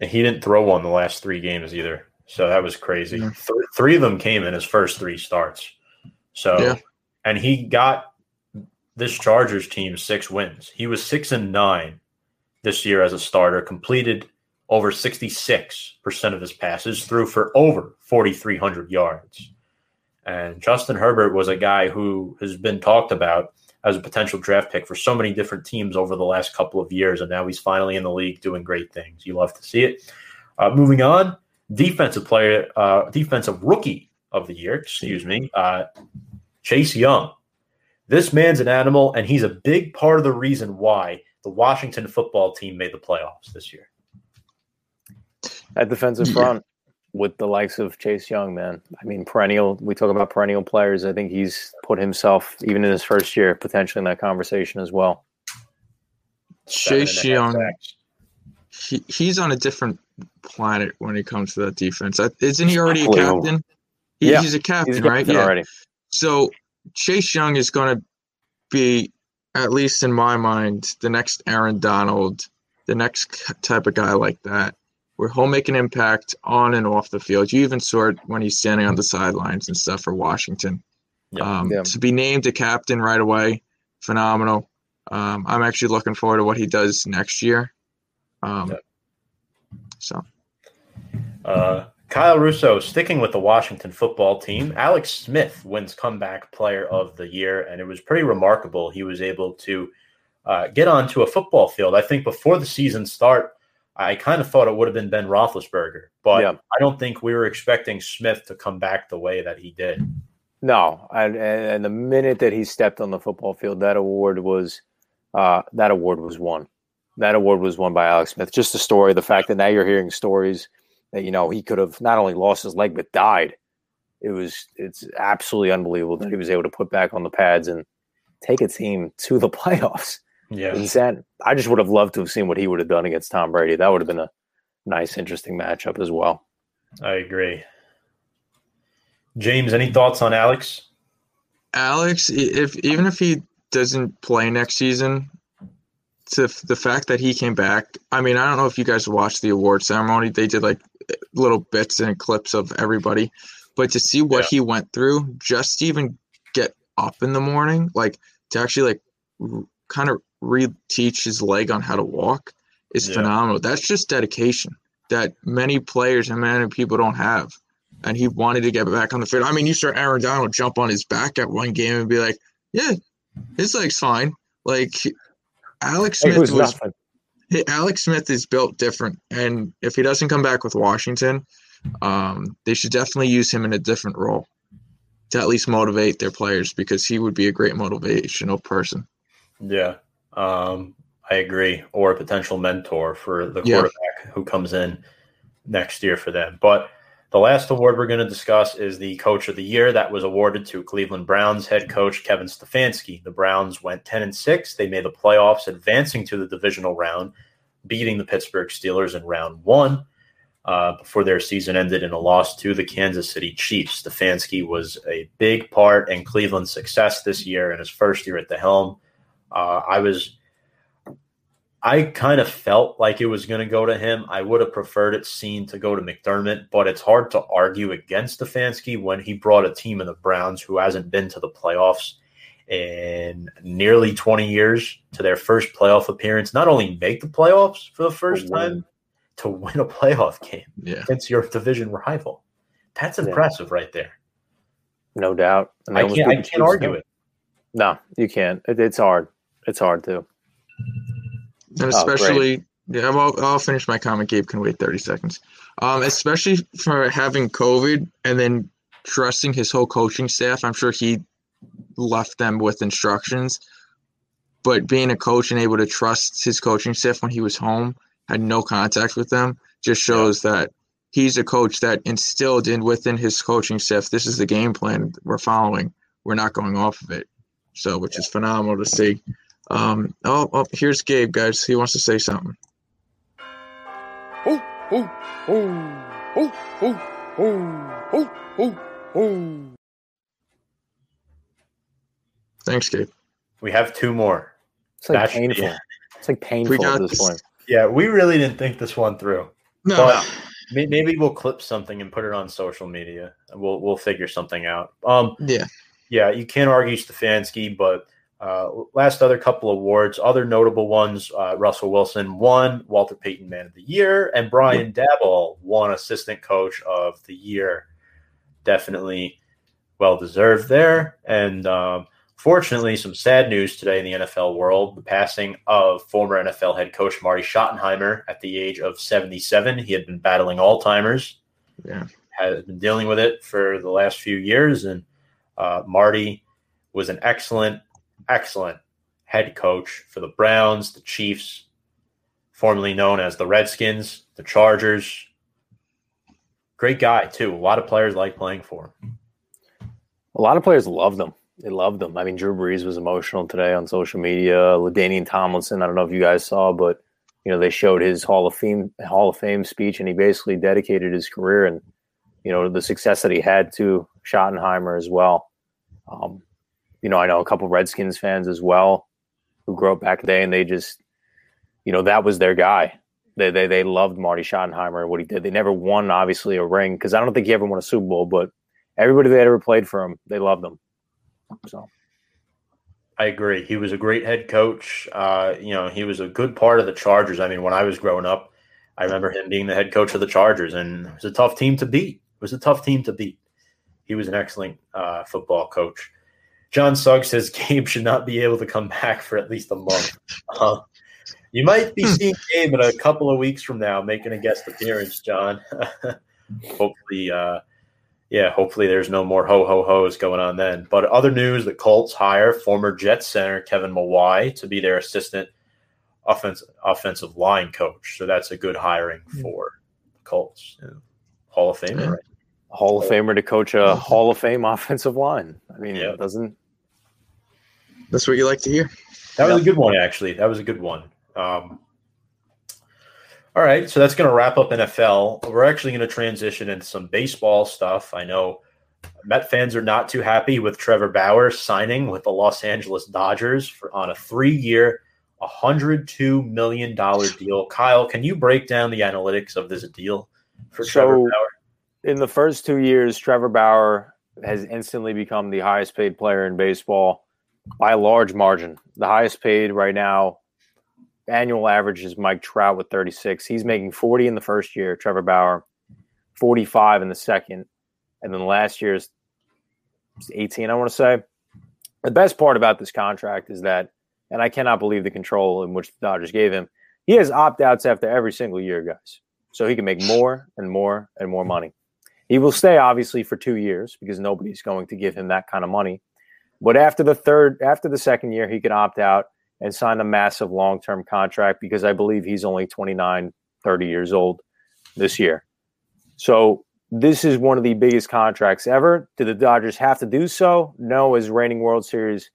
And he didn't throw one the last three games either. So that was crazy. Yeah. Th- three of them came in his first three starts. So, Yeah. and he got this Chargers team six wins. He was six and nine this year as a starter, completed over 66% of his passes, threw for over 4,300 yards. And Justin Herbert was a guy who has been talked about as a potential draft pick for so many different teams over the last couple of years, and now he's finally in the league doing great things. You love to see it. Uh, moving on, defensive player, uh, defensive rookie of the year, excuse me, uh, Chase Young. This man's an animal, and he's a big part of the reason why the Washington football team made the playoffs this year. That defensive Yeah. front with the likes of Chase Young, man. I mean, perennial. We talk about perennial players. I think he's put himself, even in his first year, potentially in that conversation as well. Chase and a half Young, he, he's on a different planet when it comes to that defense. Uh, Isn't he already a captain? He, Yeah. He's a captain, He's right? right? already. So Chase Young is going to be, at least in my mind, the next Aaron Donald, the next type of guy like that, where he'll make an impact on and off the field. You even saw it when he's standing on the sidelines and stuff for Washington. Yeah. Um, Yeah. To be named a captain right away, phenomenal. Um, I'm actually looking forward to what he does next year. Um, Yeah. So Uh, Kyle Russo sticking with the Washington football team. Alex Smith wins comeback player of the year, and it was pretty remarkable. He was able to uh, get onto a football field. I think before the season start, I kind of thought it would have been Ben Roethlisberger, but Yeah. I don't think we were expecting Smith to come back the way that he did. No, and, and the minute that he stepped on the football field, that award was uh, that award was won. That award was won by Alex Smith. Just the story, the fact that now you're hearing stories that you know he could have not only lost his leg but died. It was it's absolutely unbelievable that he was able to put back on the pads and take a team to the playoffs. Yeah, Insane. I just would have loved to have seen what he would have done against Tom Brady. That would have been a nice, interesting matchup as well. I agree. James, any thoughts on Alex? Alex, if even if he doesn't play next season, to the fact that he came back, I mean, I don't know if you guys watched the award ceremony. They did like little bits and clips of everybody, but to see what Yeah. he went through, just to even get up in the morning, like to actually like r- kind of reteach his leg on how to walk, is Yeah. phenomenal. That's just dedication that many players and many people don't have. And he wanted to get back on the field. I mean, you saw Aaron Donald jump on his back at one game and be like, "Yeah, his leg's fine." Like Alex Smith was was Alex Smith is built different, and if he doesn't come back with Washington, um, they should definitely use him in a different role to at least motivate their players because he would be a great motivational person. Yeah, um, I agree. Or a potential mentor for the Yeah. quarterback who comes in next year for them. But the last award we're going to discuss is the Coach of the Year that was awarded to Cleveland Browns head coach Kevin Stefanski. The Browns went ten and six. They made the playoffs, advancing to the divisional round, beating the Pittsburgh Steelers in round one. Uh, before their season ended in a loss to the Kansas City Chiefs. Stefanski was a big part in Cleveland's success this year in his first year at the helm. Uh, I was I kind of felt like it was going to go to him. I would have preferred it seen to go to McDermott, but it's hard to argue against Stefanski when he brought a team in the Browns who hasn't been to the playoffs in nearly 20 years to their first playoff appearance. Not only make the playoffs for the first time, to win a playoff game Yeah. against your division rival. That's Yeah. impressive right there. No doubt. I can't, I can't argue it. No, you can't. It, it's hard. It's hard to. And Oh, especially, yeah, I'll, I'll finish my comment. Gabe can wait 30 seconds. Um, especially for having COVID and then trusting his whole coaching staff. I'm sure he left them with instructions. But being a coach and able to trust his coaching staff when he was home, had no contact with them, just shows that he's a coach that instilled in within his coaching staff. This is the game plan we're following. We're not going off of it. So, which is phenomenal to see. Um, oh, oh, here's Gabe, guys. He wants to say something. Oh, oh, oh, oh, oh, oh, oh, oh, oh. Thanks, Gabe. We have two more. It's like That painful. it. It's like painful got at this this. point. Yeah, we really didn't think this one through. No, But may- maybe we'll clip something and put it on social media. We'll we'll figure something out. Um. Yeah. yeah, you can't argue Stefanski, but uh, last other couple awards, other notable ones: uh, Russell Wilson won Walter Payton Man of the Year, and Brian Daboll won Assistant Coach of the Year. Definitely well deserved there. And um, fortunately, some sad news today in the NFL world: the passing of former NFL head coach Marty Schottenheimer at the age of 77. He had been battling Alzheimer's Yeah. has been dealing with it for the last few years. And uh, Marty was an excellent, excellent head coach for the Browns, the Chiefs, formerly known as the Redskins, the Chargers. Great guy, too. A lot of players like playing for him. A lot of players love them. They love them. I mean, Drew Brees was emotional today on social media. LaDainian Tomlinson, I don't know if you guys saw, but you know they showed his Hall of Fame Hall of Fame speech, and he basically dedicated his career and you know the success that he had to Schottenheimer as well. Um, you know, I know a couple Redskins fans as well who grew up back then, and they just, you know, that was their guy. They they they loved Marty Schottenheimer and what he did. They never won, obviously, a ring because I don't think he ever won a Super Bowl, but everybody that ever played for him, they loved him. So I agree. He was a great head coach. Uh, you know, he was a good part of the Chargers. I mean, when I was growing up, I remember him being the head coach of the Chargers, and it was a tough team to beat. It was a tough team to beat. He was an excellent uh, football coach. John Suggs says Gabe should not be able to come back for at least a month. Uh, you might be seeing Gabe in a couple of weeks from now making a guest appearance, John. hopefully, uh, yeah, hopefully there's no more ho ho ho's going on then. But other news: the Colts hire former Jets center Kevin Mawae to be their assistant offensive offensive line coach. So that's a good hiring for the Colts. Yeah. Hall of Famer, right? Hall of Famer to coach a Hall of Fame offensive line. I mean, Yeah. it doesn't That's what you like to hear. That was a good one, actually. That was a good one. Um, all right, so that's going to wrap up NFL. We're actually going to transition into some baseball stuff. I know Met fans are not too happy with Trevor Bauer signing with the Los Angeles Dodgers for, on a three-year, $102 million deal. Kyle, can you break down the analytics of this deal for Trevor Bauer? in the first two years, Trevor Bauer has instantly become the highest paid player in baseball by a large margin. The highest paid right now, annual average is Mike Trout with 36. He's making 40 in the first year, Trevor Bauer, 45 in the second. And then last year's 18, I want to say. The best part about this contract is that, and I cannot believe the control in which the Dodgers gave him, he has opt outs after every single year, guys. So he can make more and more and more money. He will stay obviously for two years because nobody's going to give him that kind of money. But after the third, after the second year, he could opt out and sign a massive long term contract because I believe he's only 29, 30 years old this year. So this is one of the biggest contracts ever. Do the Dodgers have to do so? No, as reigning World Series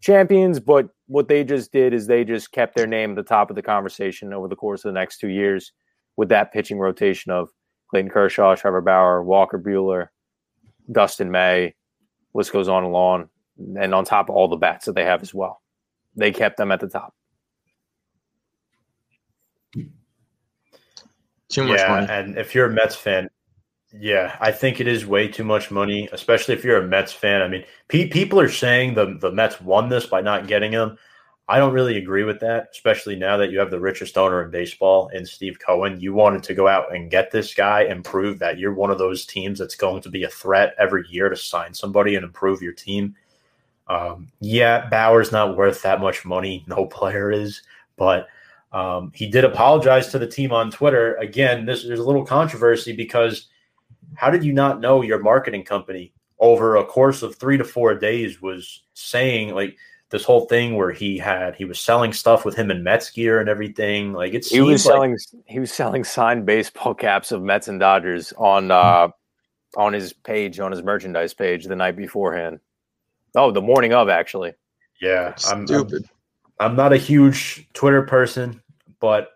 champions. But what they just did is they just kept their name at the top of the conversation over the course of the next two years with that pitching rotation of Clayton Kershaw, Trevor Bauer, Walker Buehler, Dustin May, list goes on and on, and on top of all the bats that they have as well. They kept them at the top. Too much yeah, money. and if you're a Mets fan, yeah, I think it is way too much money, especially if you're a Mets fan. I mean, pe- people are saying the the Mets won this by not getting him. I don't really agree with that, especially now that you have the richest owner in baseball in Steve Cohen. You wanted to go out and get this guy and prove that you're one of those teams that's going to be a threat every year to sign somebody and improve your team. Um, yeah, Bauer's not worth that much money. No player is, but um, he did apologize to the team on Twitter. Again, this there's a little controversy because how did you not know your marketing company over a course of three to four days was saying like this whole thing where he had he was selling stuff with him in Mets gear and everything. Like it He was seemed like- selling he was selling signed baseball caps of Mets and Dodgers on uh on his page on his merchandise page the night beforehand. Oh, the morning of actually. yeah, I'm, I'm Stupid. I'm not a huge Twitter person, but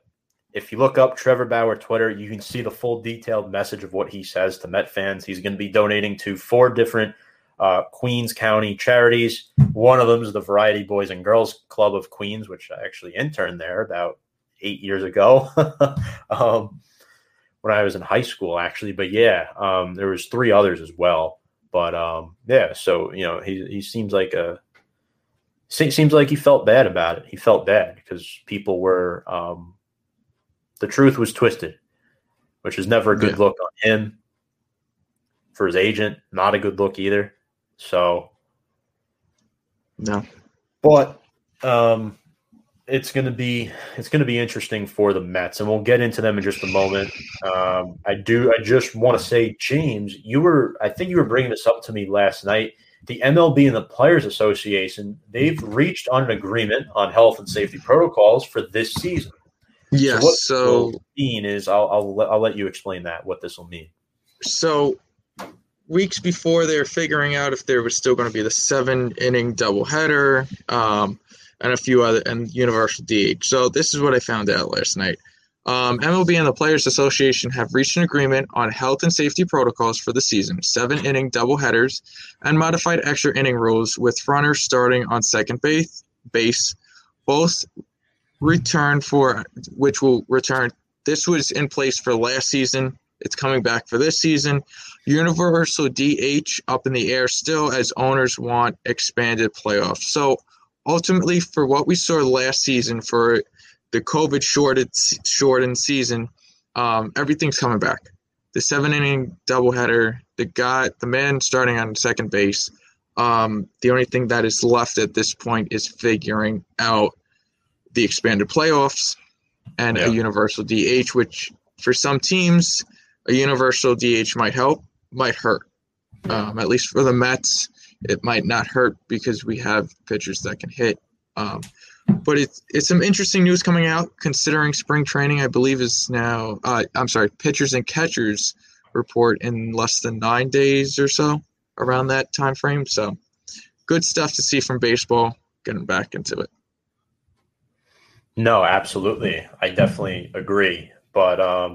if you look up Trevor Bauer Twitter, you can see the full detailed message of what he says to Met fans. He's going to be donating to four different uh, Queens County charities. One of them is the Variety Boys and Girls Club of Queens, which I actually interned there about eight years ago um, when I was in high school, actually. But yeah, um, there was three others as well. But um, yeah, so you know, he he seems like a seems like he felt bad about it. He felt bad because people were um, the truth was twisted, which is never a good Yeah. look on him. For his agent, not a good look either. So, No. but um, it's gonna be it's gonna be interesting for the Mets, and we'll get into them in just a moment. Um, I do. I just want to say, James, you were I think you were bringing this up to me last night. The MLB and the Players Association they've reached on an agreement on health and safety protocols for this season. Yes. what So, this mean is I'll I'll, let- I'll let you explain that what this will mean. so weeks before they were figuring out if there was still going to be the seven inning doubleheader, um, and a few other and universal DH. So this is what I found out last night. Um, MLB and the Players Association have reached an agreement on health and safety protocols for the season, seven inning doubleheaders, and modified extra inning rules with runners starting on second base. Base, both return for which will return. This was in place for last season. It's coming back for this season. Universal DH up in the air still as owners want expanded playoffs. So ultimately, for what we saw last season for the COVID shorted shortened season, um, everything's coming back. The seven inning doubleheader, the guy, the man starting on second base. Um, the only thing that is left at this point is figuring out the expanded playoffs and Yeah. a universal DH, which for some teams, a universal DH might help, might hurt. Um, at least for the Mets, it might not hurt because we have pitchers that can hit. Um, but it's it's some interesting news coming out considering spring training. I believe is now. Uh, I'm sorry, pitchers and catchers report in less than nine days or so, around that time frame. So, good stuff to see from baseball. Getting back into it. No, absolutely. I definitely agree. But um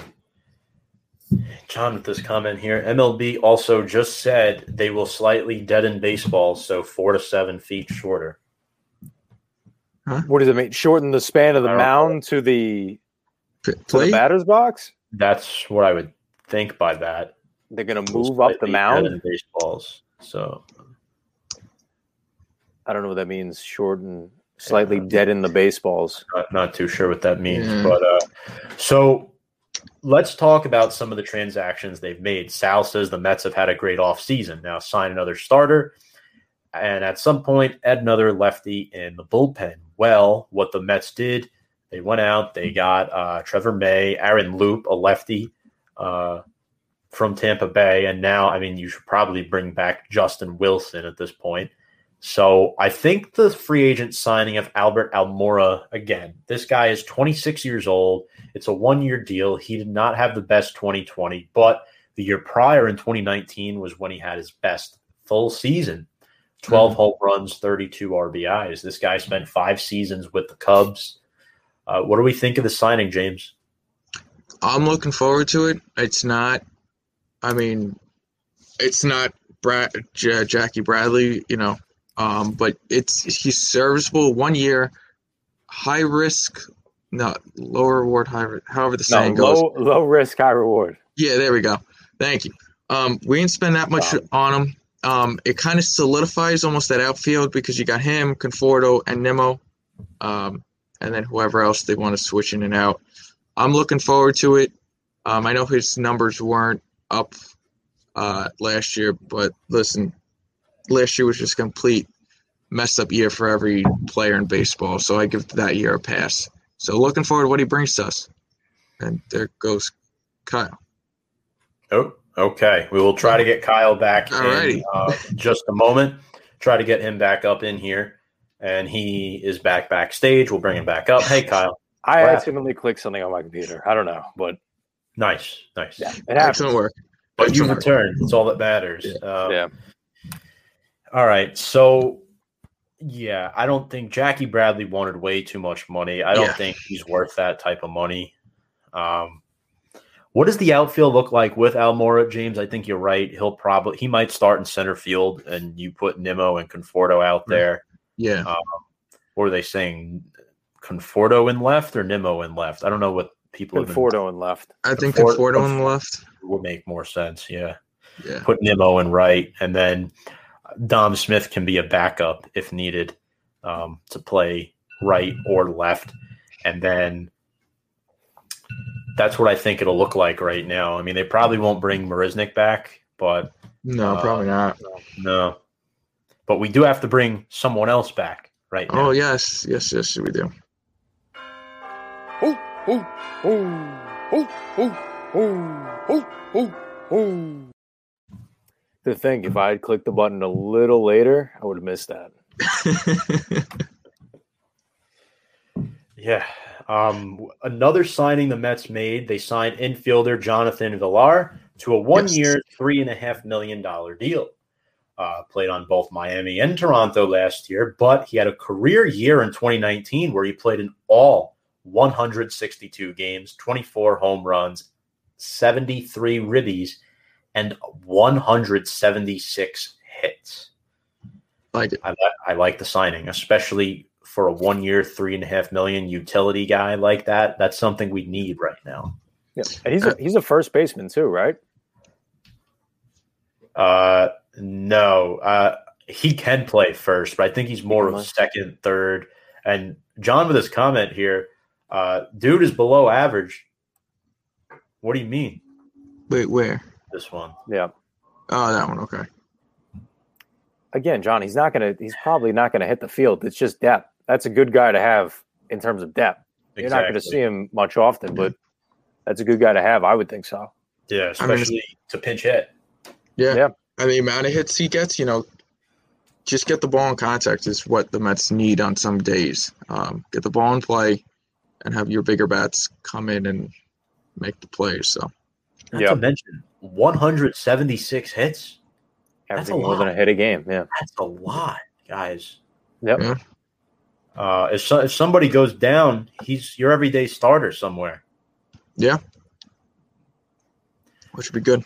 John with this comment here, MLB also just said they will slightly deaden baseballs, so four to seven feet shorter. What does it mean? Shorten the span of the I know. mound to the to the batter's box? That's what I would think by that. They're gonna move up the mound. baseballs. So I don't know what that means. Shorten, slightly Yeah. deaden the baseballs. not, not too sure what that means. Yeah. But uh so let's talk about some of the transactions they've made. Sal says the Mets have had a great offseason. Now sign another starter. And at some point, add another lefty in the bullpen. Well, what the Mets did, they went out, they got uh, Trevor May, Aaron Loup, a lefty uh, from Tampa Bay. And now, I mean, you should probably bring back Justin Wilson at this point. So I think the free agent signing of Albert Almora, again, this guy is 26 years old. It's a one year deal. He did not have the best 2020, but the year prior in 2019 was when he had his best full season 12 home runs, 32 RBIs. This guy spent five seasons with the Cubs. Uh, what do we think of the signing, James? I'm looking forward to it. It's not. I mean, it's not Brad, J- Jackie Bradley, you know, um, but it's he's serviceable. One year, high risk, no lower reward, high. re- However the No, saying goes. low low risk, high reward. Yeah, there we go. Thank you. Um, we didn't spend that much Um, on him. Um, it kind of solidifies almost that outfield because you got him, Conforto, and Nimmo, um, and then whoever else they want to switch in and out. I'm looking forward to it. Um, I know his numbers weren't up uh, last year, but listen, last year was just a complete messed up year for every player in baseball. So I give that year a pass. So looking forward to what he brings to us. And there goes Kyle. Oh, okay. We will try to get Kyle back Alrighty. in uh, just a moment. Try to get him back up in here. And he is back backstage. We'll bring him back up. Hey, Kyle. I What accidentally clicked something on my computer. I don't know, but Nice. Nice. yeah, it happens. Excellent work. But you Excellent work. returned. It's all that matters. Uh, Yeah. All right. So, yeah, I don't think Jackie Bradley wanted way too much money. I don't Yeah. think he's worth that type of money. Um, what does the outfield look like with Almora, James? I think you're right. He'll probably he might start in center field, and you put Nimmo and Conforto out there. Yeah. What are they saying? Conforto in left or Nimmo in left? I don't know what people have been, Conforto in left. I think Conforto- Conforto on the left. would make more sense. Yeah. Yeah. put Nimmo in right, and then Dom Smith can be a backup if needed um, to play right or left, and then that's what I think it'll look like right now. I mean, they probably won't bring Marisnick back, but No, Uh, probably not. no, but we do have to bring someone else back right now. Oh yes, yes, yes, we do. Oh, oh, oh, oh, oh, oh, oh, oh. To think, if I had clicked the button a little later, I would have missed that. Yeah. Um, another signing the Mets made, they signed infielder Jonathan Villar to a one year, three and a half million dollar deal. Uh, played on both Miami and Toronto last year, but he had a career year in 2019 where he played in all 162 games, 24 home runs, 73 ribbies, and 176 hits. like it. I, li- I like the signing, especially for a one year, three and a half million utility guy like that. That's something we need right now. Yeah, and he's a, he's a first baseman too, right? Uh, no, uh, he can play first, but I think he's more of second, third. And John, with his comment here, uh, dude is below average. What do you mean? Wait, where? This one? Yeah. Oh, that one. Okay. Again, John, he's not gonna. He's probably not gonna hit the field. It's just depth. That's a good guy to have in terms of depth. You're not going to see him much often, but that's a good guy to have. I would think so. Yeah, I mean, especially to pinch hit. Yeah. Yeah. I mean, the amount of hits he gets, you know, just get the ball in contact is what the Mets need on some days. Um, get the ball in play, and have your bigger bats come in and make the plays. So Not Yeah. to mention 176 hits. That's a Everything more than lot. a hit a game. Yeah. That's a lot, guys. Yep. Yeah. Uh, if so, if somebody goes down, he's your everyday starter somewhere. yeah, which would be good.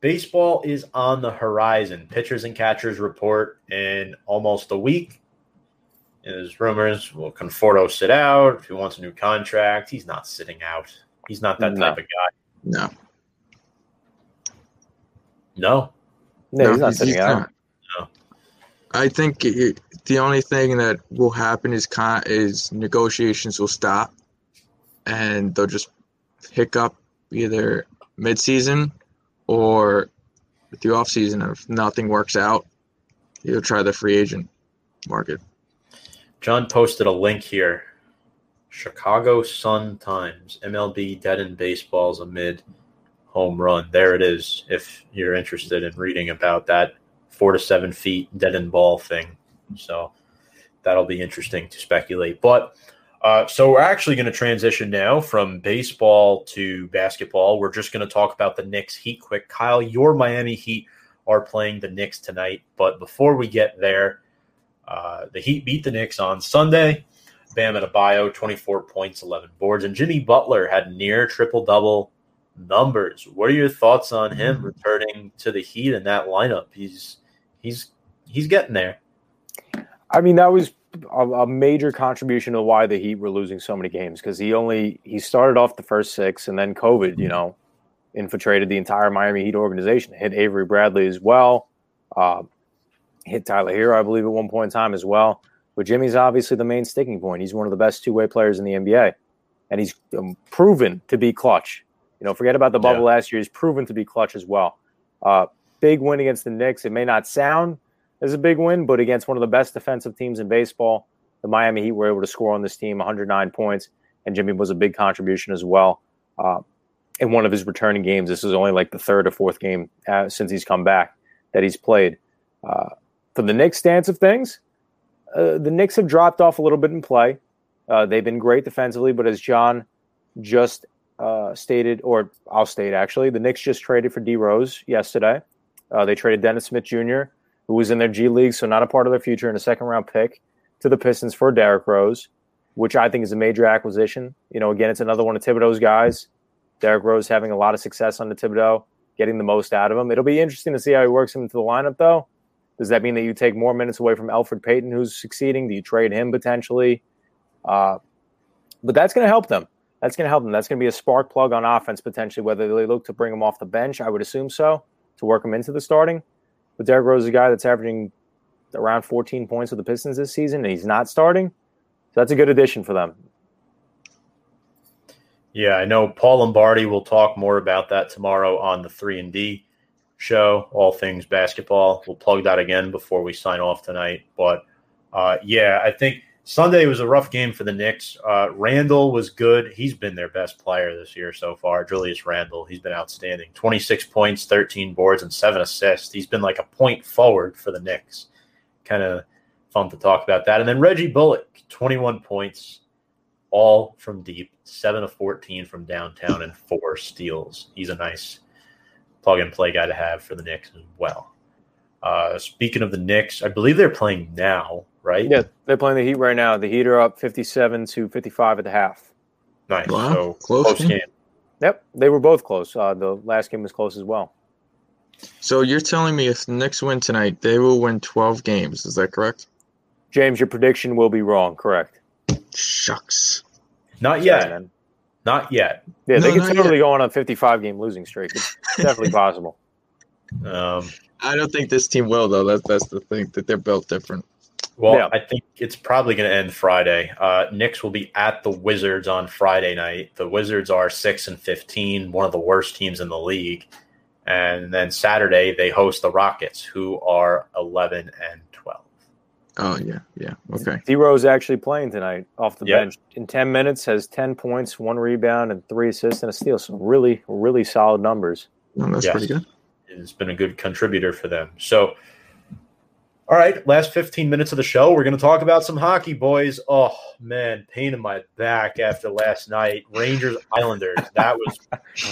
Baseball is on the horizon. Pitchers and catchers report in almost a week. And there's rumors. Will Conforto sit out if he wants a new contract? He's not sitting out. He's not that No. type of guy. No, No. No, he's not sitting out. not. No. I think it, the only thing that will happen is con- is negotiations will stop, and they'll just pick up either midseason or the off season. If nothing works out, you'll try the free agent market. John posted a link here. Chicago Sun Times, MLB dead in baseballs amid home run. There it is. If you're interested in reading about that four to seven feet dead in ball thing, so that'll be interesting to speculate. But uh, so we're actually going to transition now from baseball to basketball. We're just going to talk about the Knicks Heat quick. Kyle, your Miami Heat are playing the Knicks tonight, but before we get there. Uh, the Heat beat the Knicks on Sunday. Bam Adebayo, 24 points, 11 boards, and Jimmy Butler had near triple double numbers. What are your thoughts on him returning to the Heat in that lineup? He's he's he's getting there. I mean, that was a, a major contribution to why the Heat were losing so many games because he only he started off the first six and then COVID, you know, infiltrated the entire Miami Heat organization. Hit Avery Bradley as well. Uh, hit Tyler Herro, I believe, at one point in time as well. But Jimmy's obviously the main sticking point. He's one of the best two way players in the NBA, and he's um, proven to be clutch. You know, forget about the bubble Yeah. last year. He's proven to be clutch as well. Uh, big win against the Knicks. It may not sound as a big win, but against one of the best defensive teams in baseball, the Miami Heat were able to score on this team 109 points, and Jimmy was a big contribution as well. Uh, in one of his returning games, this is only like the third or fourth game uh, since he's come back that he's played. Uh, for the Knicks' stance of things, uh, the Knicks have dropped off a little bit in play. Uh, they've been great defensively, but as John just uh, stated, or I'll state actually, the Knicks just traded for D Rose yesterday. Uh, they traded Dennis Smith Jr., who was in their G League, so not a part of their future, and a second round pick to the Pistons for Derrick Rose, which I think is a major acquisition. You know, again, it's another one of Thibodeau's guys. Derrick Rose having a lot of success under Thibodeau, getting the most out of him. It'll be interesting to see how he works him into the lineup, though. Does that mean that you take more minutes away from Elfrid Payton, who's succeeding? Do you trade him potentially? Uh, but that's going to help them. That's going to help them. That's going to be a spark plug on offense potentially. Whether they look to bring him off the bench, I would assume so, to work him into the starting. But Derrick Rose is a guy that's averaging around 14 points with the Pistons this season, and he's not starting. So that's a good addition for them. Yeah, I know Paul Lombardi will talk more about that tomorrow on the 3 and D show, all things basketball. We'll plug that again before we sign off tonight. But uh, yeah, I think Sunday was a rough game for the Knicks. Uh, Randle was good. He's been their best player this year so far. Julius Randle, he's been outstanding. 26 points, 13 boards, and seven assists. He's been like a point forward for the Knicks. Kind of fun to talk about that. And then Reggie Bullock, 21 points, all from deep, 7 of 14 from downtown, and four steals. He's a nice plug and play guy to have for the Knicks as well. Uh, speaking of the Knicks, I believe they're playing now, right? Yeah, they're playing the Heat right now. The Heat are up 57 to 55 at the half. Nice. Wow, So close close game. game. Yep, they were both close. Uh, the last game was close as well. So you're telling me if the Knicks win tonight, they will win 12 games. Is that correct? James, your prediction will be wrong. Correct. Shucks. Not yet. man. Not yet. Yeah, they No, could not totally go on a 55 game losing streak. It's definitely possible. Um, I don't think this team will, though. That's that's the thing that they're built different. Well, Yeah. I think it's probably going to end Friday. Uh, Knicks will be at the Wizards on Friday night. The Wizards are six and fifteen, one of the worst teams in the league. And then Saturday they host the Rockets, who are eleven and twelve. Oh yeah, yeah. Okay. D is actually playing tonight off the Yeah. bench in 10 minutes, has 10 points, one rebound, and three assists and a steal. So really, really solid numbers. Well, that's Yes. pretty good. It's been a good contributor for them. So, all right, last 15 minutes of the show, we're going to talk about some hockey, boys. Oh, man, pain in my back after last night. Rangers Islanders. That was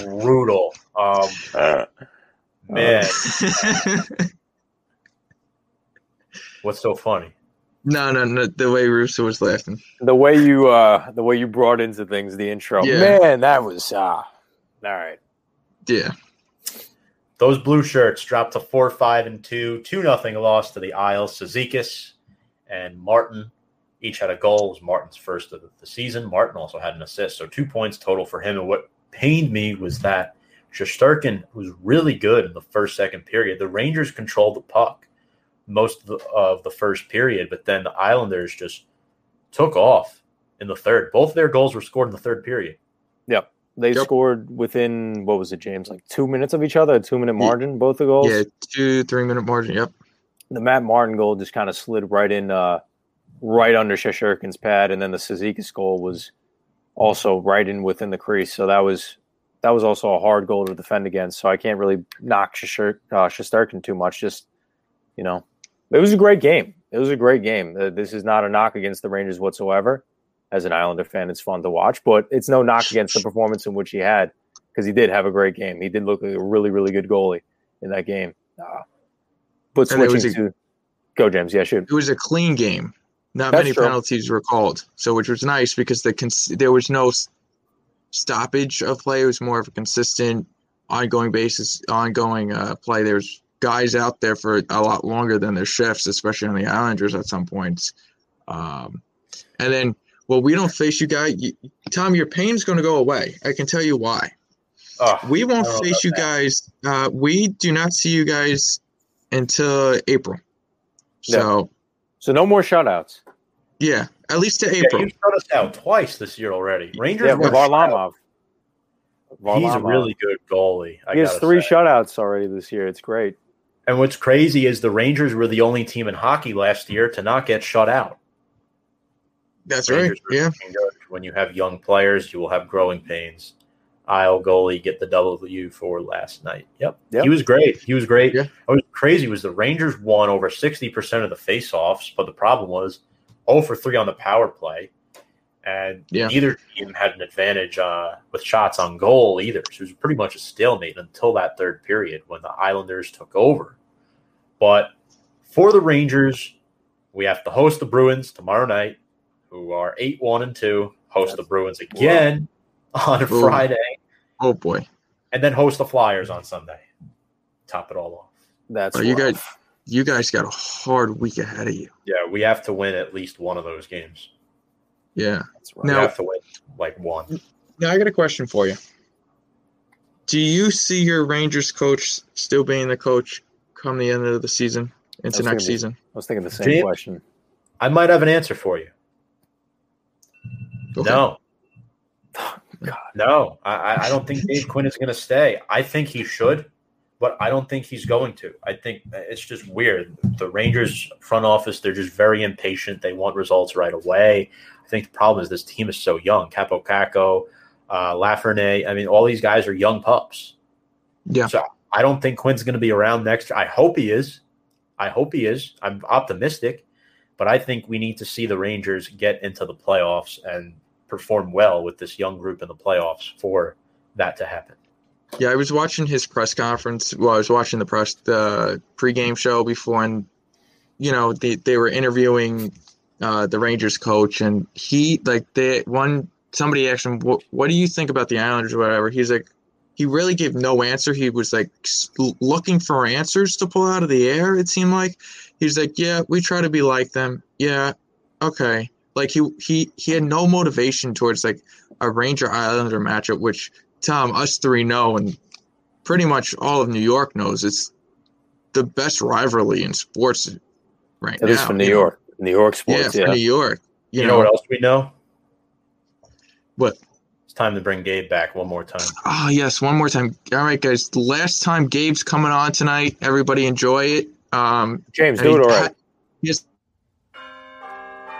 brutal. Um, man, what's so funny? no, no, no. The way Russo was laughing. The way you, uh, the way you brought into things, the intro, Yeah. man, that was uh, all right. Yeah. Those blue shirts dropped to 4 5 and 2, 2 nothing loss to the Isles. Cizikas and Martin each had a goal. It was Martin's first of the season. Martin also had an assist, so two points total for him. And what pained me was that Shesterkin was really good in the first, second period. The Rangers controlled the puck most of the, of the first period, but then the Islanders just took off in the third. Both their goals were scored in the third period. They Yep. scored within, what was it, James? Like two minutes of each other, a two minute margin, both the goals. Yeah, two, three minute margin. Yep. the Matt Martin goal just kind of slid right in, uh, right under Shesterkin's pad, and then the Cizikas goal was also right in within the crease. So that was that was also a hard goal to defend against. So I can't really knock Shishir, uh, Shesterkin too much. Just you know, it was a great game. It was a great game. Uh, this is not a knock against the Rangers whatsoever. As an Islander fan, it's fun to watch, but it's no knock against the performance in which he had because he did have a great game. He did look like a really, really good goalie in that game. Uh, but And was switching a- to go, James. Yeah, shoot. It was a clean game. Not That's many true. penalties were called, so which was nice because the cons- there was no stoppage of play. It was more of a consistent, ongoing basis, ongoing uh, play. There's guys out there for a lot longer than their shifts, especially on the Islanders at some points. Um, and then, well, we don't face you guys. You, Tom, your pain's going to go away. I can tell you why. Oh, We won't I don't know face you that. guys. Uh, we do not see you guys until April. So So no more shutouts. yeah, at least to yeah, April. you shut us out twice this year already. Rangers Yeah, were Varlamov. He's a really good goalie. I He has three say. shutouts already this year. It's great. And what's crazy is the Rangers were the only team in hockey last year to not get shut out. That's right. Rangers were Yeah. When you have young players, you will have growing pains. Isle goalie get the W for last night. Yep. Yep. He was great. He was great. Yeah. What was crazy was the Rangers won over 60% of the faceoffs, but the problem was 0 for 3 on the power play. And Yeah. neither team had an advantage uh, with shots on goal either. So it was pretty much a stalemate until that third period when the Islanders took over. But for the Rangers, we have to host the Bruins tomorrow night, who are 8 1 and 2, host the Bruins again on Ooh. Friday, Oh boy. and then host the Flyers on Sunday. Top it all off. That's Oh, you guys, you guys got a hard week ahead of you. Yeah, we have to win at least one of those games. Yeah. That's rough. We Now- have to win like one. Now I got a question for you. Do you see your Rangers coach still being the coach come the end of the season into next gonna season? I was thinking the same James? question. I might have an answer for you. Okay. No. God. No, I, I- don't think Dave Quinn is going to stay. I think he should, but I don't think he's going to. I think it's just weird. The Rangers front office, they're just very impatient. They want results right away. I think the problem is this team is so young. Kaapo Kakko, uh, Lafreniere, I mean, all these guys are young pups. Yeah. So I don't think Quinn's going to be around next year. I hope he is. I hope he is. I'm optimistic, but I think we need to see the Rangers get into the playoffs and perform well with this young group in the playoffs for that to happen. Yeah, I was watching his press conference. Well, I was watching the press the pregame show before, and you know they they were interviewing uh, the Rangers coach, and he like they one somebody asked him, "What what do you think about the Islanders or whatever?" He's like, he really gave no answer. He was like looking for answers to pull out of the air. It seemed like he's like, "Yeah, we try to be like them. Yeah, okay." Like he he he had no motivation towards like a Ranger Islander matchup, which Tom, us three know, and pretty much all of New York knows it's the best rivalry in sports right It now. is for New you know? York. New York sports. for Yeah. New York. You, You, know, know, what else we know? What? It's time to bring Gabe back one more time. Oh yes, one more time. All right, guys. The last time Gabe's coming on tonight. Everybody enjoy it. Um, James, do it he- all right. Yes.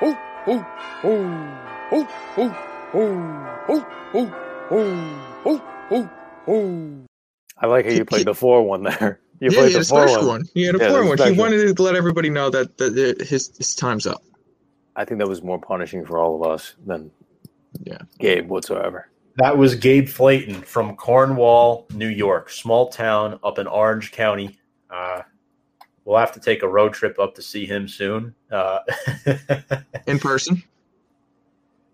Oh, oh, oh, oh, oh, oh, oh, oh, oh, oh, oh. I like how you played the four one there. You yeah, played he had the a four special one. one. He had a Yeah, four one. He wanted to let everybody know that, that that his his time's up. I think that was more punishing for all of us than Yeah. Gabe whatsoever. That was Gabe Flayton from Cornwall, New York, small town up in Orange County. Uh, we'll have to take a road trip up to see him soon. Uh, In person.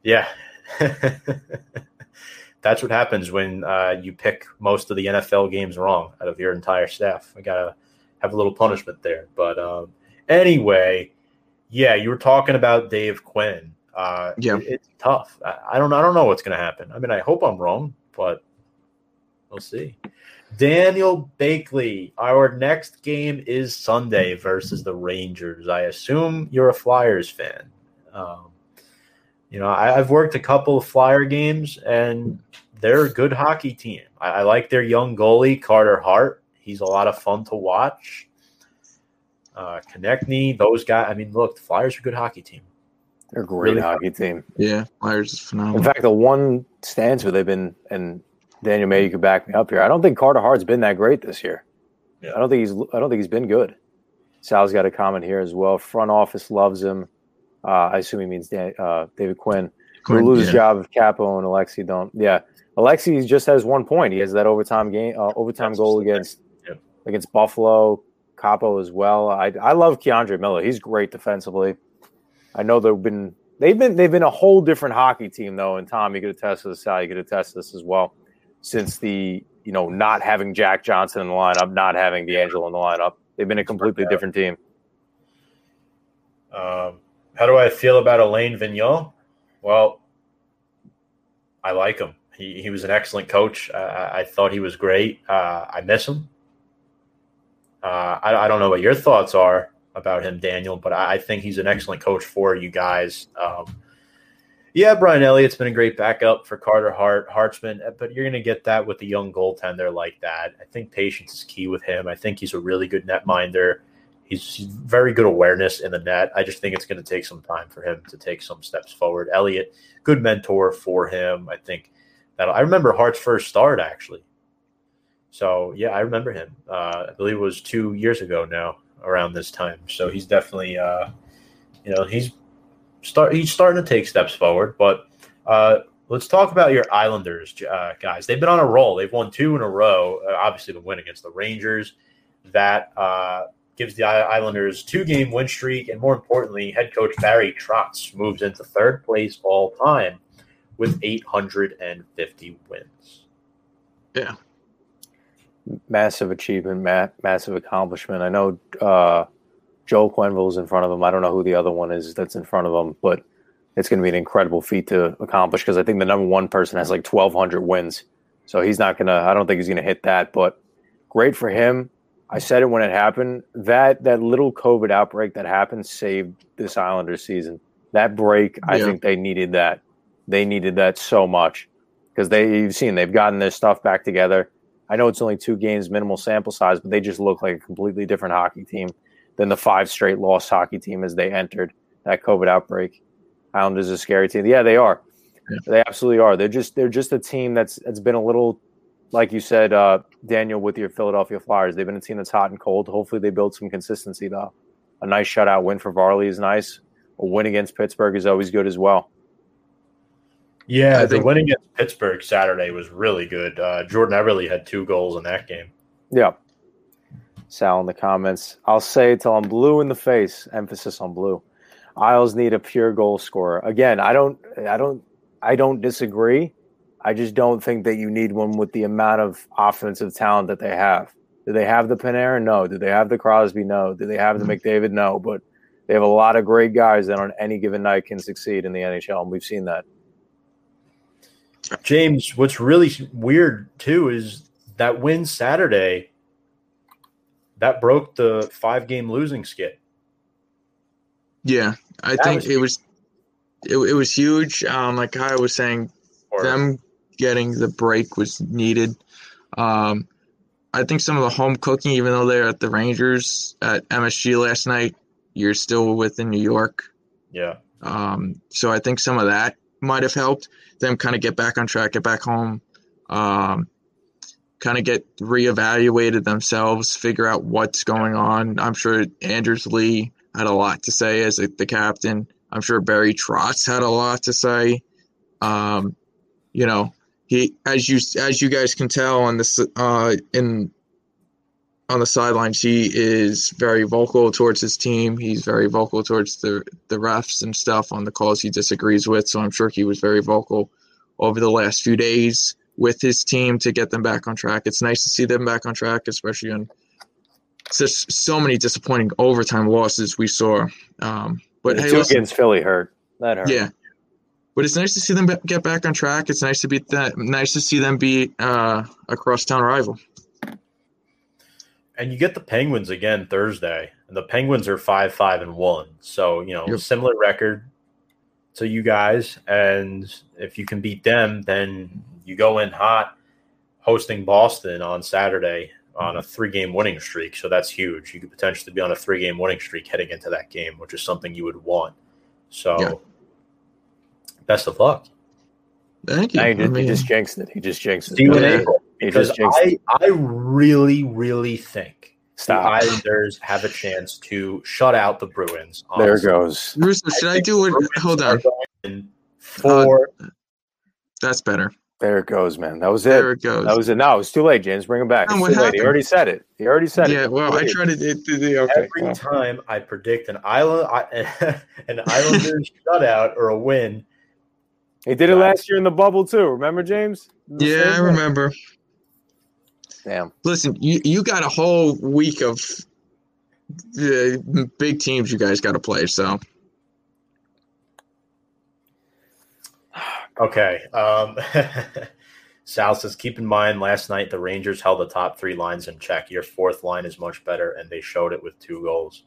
yeah. That's what happens when uh, you pick most of the NFL games wrong out of your entire staff. We got to have a little punishment there. But um, anyway, yeah, you were talking about Dave Quinn. Uh, Yeah. it- it's tough. I, I don't. I don't know what's going to happen. I mean, I hope I'm wrong, but we'll see. Daniel Bakley, our next game is Sunday versus the Rangers. I assume you're a Flyers fan. Um, you know, I, I've worked a couple of Flyer games, and they're a good hockey team. I, I like their young goalie, Carter Hart. He's a lot of fun to watch. Uh, Konecny, those guys. I mean, look, the Flyers are a good hockey team. They're a great Really? hockey team. Yeah, Flyers is phenomenal. In fact, the one stance where they've been, and Daniel May, you could back me up here. I don't think Carter Hart's been that great this year. Yeah. I don't think he's. I don't think he's been good. Sal's got a comment here as well. Front office loves him. Uh, I assume he means Dan, uh, David Quinn. Quinn, lose yeah. job if Kaapo and Alexi don't. Yeah, Alexi just has one point. He has that overtime game, uh, overtime goal against against Buffalo. Kaapo as well. I I love K'Andre Miller. He's great defensively. I know they've been they've been they've been a whole different hockey team though. And Tom, you could attest to this. Sal, you could attest to this as well. Since the you know not having Jack Johnson in the lineup, not having D'Angelo in the lineup, they've been a completely different team. Um, How do I feel about Alain Vigneault? Well, I like him. He, he was an excellent coach. Uh, I thought he was great. Uh, I miss him. Uh, I, I, don't know what your thoughts are about him, Daniel, but I, I think he's an excellent coach for you guys. Um, yeah, Brian Elliott's been a great backup for Carter Hart, Hartman, but you're going to get that with a young goaltender like that. I think patience is key with him. I think he's a really good netminder. He's, he's very good awareness in the net. I just think it's going to take some time for him to take some steps forward. Elliott, good mentor for him. I think that I remember Hart's first start actually. So yeah, I remember him. Uh, I believe it was two years ago now, around this time. So he's definitely, uh, you know, he's start he's starting to take steps forward. But uh, let's talk about your Islanders, uh, guys. They've been on a roll. They've won two in a row. Uh, obviously, the win against the Rangers that uh, gives the Islanders two game win streak, and more importantly, head coach Barry Trotz moves into third place all time with 850 wins. Yeah. Massive achievement, ma- massive accomplishment. I know uh, Joe Quenneville's in front of him. I don't know who the other one is that's in front of him, but it's going to be an incredible feat to accomplish because I think the number one person has like 1,200 wins. So he's not going to, I don't think he's going to hit that, but great for him. I said it when it happened. That that little COVID outbreak that happened saved this Islanders season. That break, I yeah. think they needed that. They needed that so much because they you've seen they've gotten their stuff back together. I know it's only two games, minimal sample size, but they just look like a completely different hockey team than the five straight lost hockey team as they entered that COVID outbreak. Islanders is a scary team. Yeah, they are. Yeah. They absolutely are. They're just they're just a team that's that's been a little, like you said, uh, Daniel, with your Philadelphia Flyers. They've been a team that's hot and cold. Hopefully, they build some consistency though. A nice shutout win for Varley is nice. A win against Pittsburgh is always good as well. Yeah, I the win against Pittsburgh Saturday was really good. Uh, Jordan Eberle had two goals in that game. Yeah. Sal in the comments. I'll say it till I'm blue in the face. Emphasis on blue. Isles need a pure goal scorer. Again, I don't, I don't, I don't disagree. I just don't think that you need one with the amount of offensive talent that they have. Do they have the Panarin? No. Do they have the Crosby? No. Do they have the mm-hmm. McDavid? No. But they have a lot of great guys that on any given night can succeed in the NHL, and we've seen that. James, what's really weird too is that win Saturday that broke the five game losing skid. Yeah, I that think was it was it, it was huge. Um, like I was saying, or, them getting the break was needed. Um, I think some of the home cooking, even though they're at the Rangers at MSG last night, you're still within New York. Yeah. Um, so I think some of that might have helped them kind of get back on track, get back home, um, kind of get reevaluated themselves, figure out what's going on. I'm sure Anders Lee had a lot to say as the captain. I'm sure Barry Trotz had a lot to say. Um, you know, he as you as you guys can tell on this uh, in on the sidelines, he is very vocal towards his team. He's very vocal towards the the refs and stuff on the calls he disagrees with. So I'm sure he was very vocal over the last few days with his team to get them back on track. It's nice to see them back on track, especially on such so many disappointing overtime losses we saw. Um, but the hey, two listen, against Philly hurt. That hurt. Yeah, but it's nice to see them get back on track. It's nice to be that nice to see them beat uh, a crosstown rival. And you get the Penguins again Thursday, and the Penguins are five, five, and one. So you know, yep. similar record to you guys. And if you can beat them, then you go in hot, hosting Boston on Saturday on a three game winning streak. So that's huge. You could potentially be on a three game winning streak heading into that game, which is something you would want. So yeah. best of luck. Thank you. No, he, just, I mean, he just jinxed it. He just jinxed it. See you in April. Because I, I really, really think Stop. the Islanders have a chance to shut out the Bruins. There goes. Russo, should I, I do it? Hold on. For uh, that's better. There it goes, man. That was it. There it goes. That was it. No, it's too late, James. Bring him back. No, it's too late. He already said it. He already said yeah, it. Yeah, well, I tried to do the okay. Every well. time I predict an island, an Islanders shutout or a win. He did it last year in the bubble too. Remember, James? Yeah, I remember. Damn. Listen, you you got a whole week of the big teams you guys got to play. So Okay. Um, Sal says, keep in mind, last night the Rangers held the top three lines in check. Your fourth line is much better, and they showed it with two goals.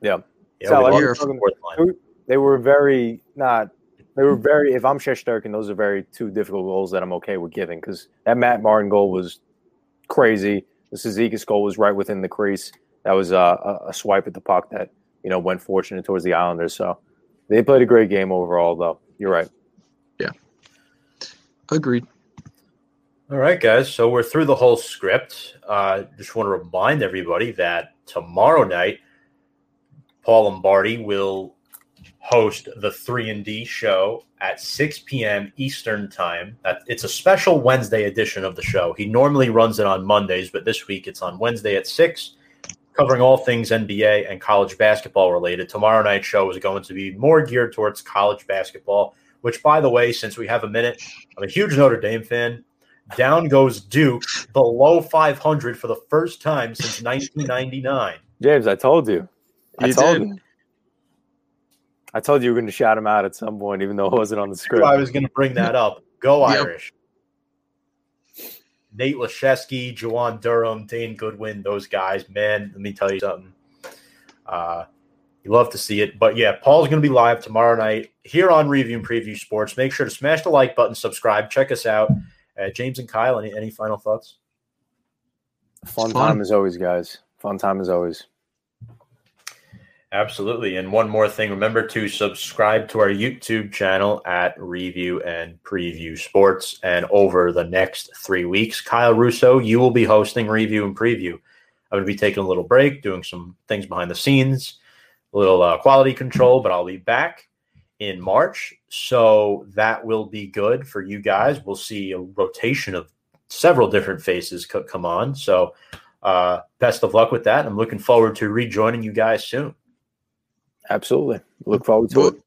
Yeah. Yeah, Sal, we I love the fourth line. They were very not. They were very. If I'm Shesterkin, those are very two difficult goals that I'm okay with giving because that Matt Martin goal was crazy. The Suzuki goal was right within the crease. That was uh, a, a swipe at the puck that you know went fortunate towards the Islanders. So they played a great game overall, though. You're right. Agreed. All right, guys. So we're through the whole script. Uh, just want to remind everybody that tomorrow night, Paul Lombardi will host the Three and D show at 6 p.m. Eastern time. It's a special Wednesday edition of the show. He normally runs it on Mondays, but this week it's on Wednesday at six, covering all things NBA and college basketball related. Tomorrow night's show is going to be more geared towards college basketball. Which, by the way, since we have a minute, I'm a huge Notre Dame fan. Down goes Duke below 500 for the first time since 1999. James, I told you. I You told did. you. I told you you were going to shout him out at some point, even though it wasn't on the script. I was going to bring that up. Go Yep. Irish. Nate Laszewski, Juwan Durham, Dane Goodwin, those guys, man, let me tell you something. Uh, you love to see it. But yeah, Paul's going to be live tomorrow night here on Review and Preview Sports. Make sure to smash the like button, subscribe, check us out. Uh, James and Kyle, any, any final thoughts? Fun, Fun. time as always, guys. Fun time as always. Absolutely. And one more thing, remember to subscribe to our YouTube channel at Review and Preview Sports. And over the next three weeks, Kyle Russo, you will be hosting Review and Preview. I'm going to be taking a little break, doing some things behind the scenes, a little uh, quality control, but I'll be back in March. So that will be good for you guys. We'll see a rotation of several different faces co- come on. So uh, best of luck with that. I'm looking forward to rejoining you guys soon. Absolutely. Look forward to We'll, it.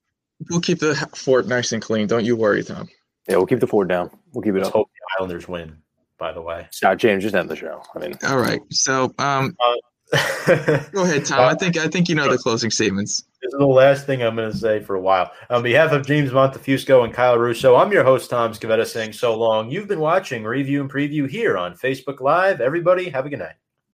we'll keep the fort nice and clean. Don't you worry, Tom. Yeah, we'll keep the fort down. We'll keep it Let's up. hope the Islanders win, by the way. Now, James, just end the show. I mean, All right. So, um, this go ahead, Tom. Uh, I think I think you know the closing statements. This is the last thing I'm going to say for a while. On behalf of James Montefusco and Kyle Russo, I'm your host, Tom Scavetta, saying so long. You've been watching Review and Preview here on Facebook Live. Everybody, have a good night.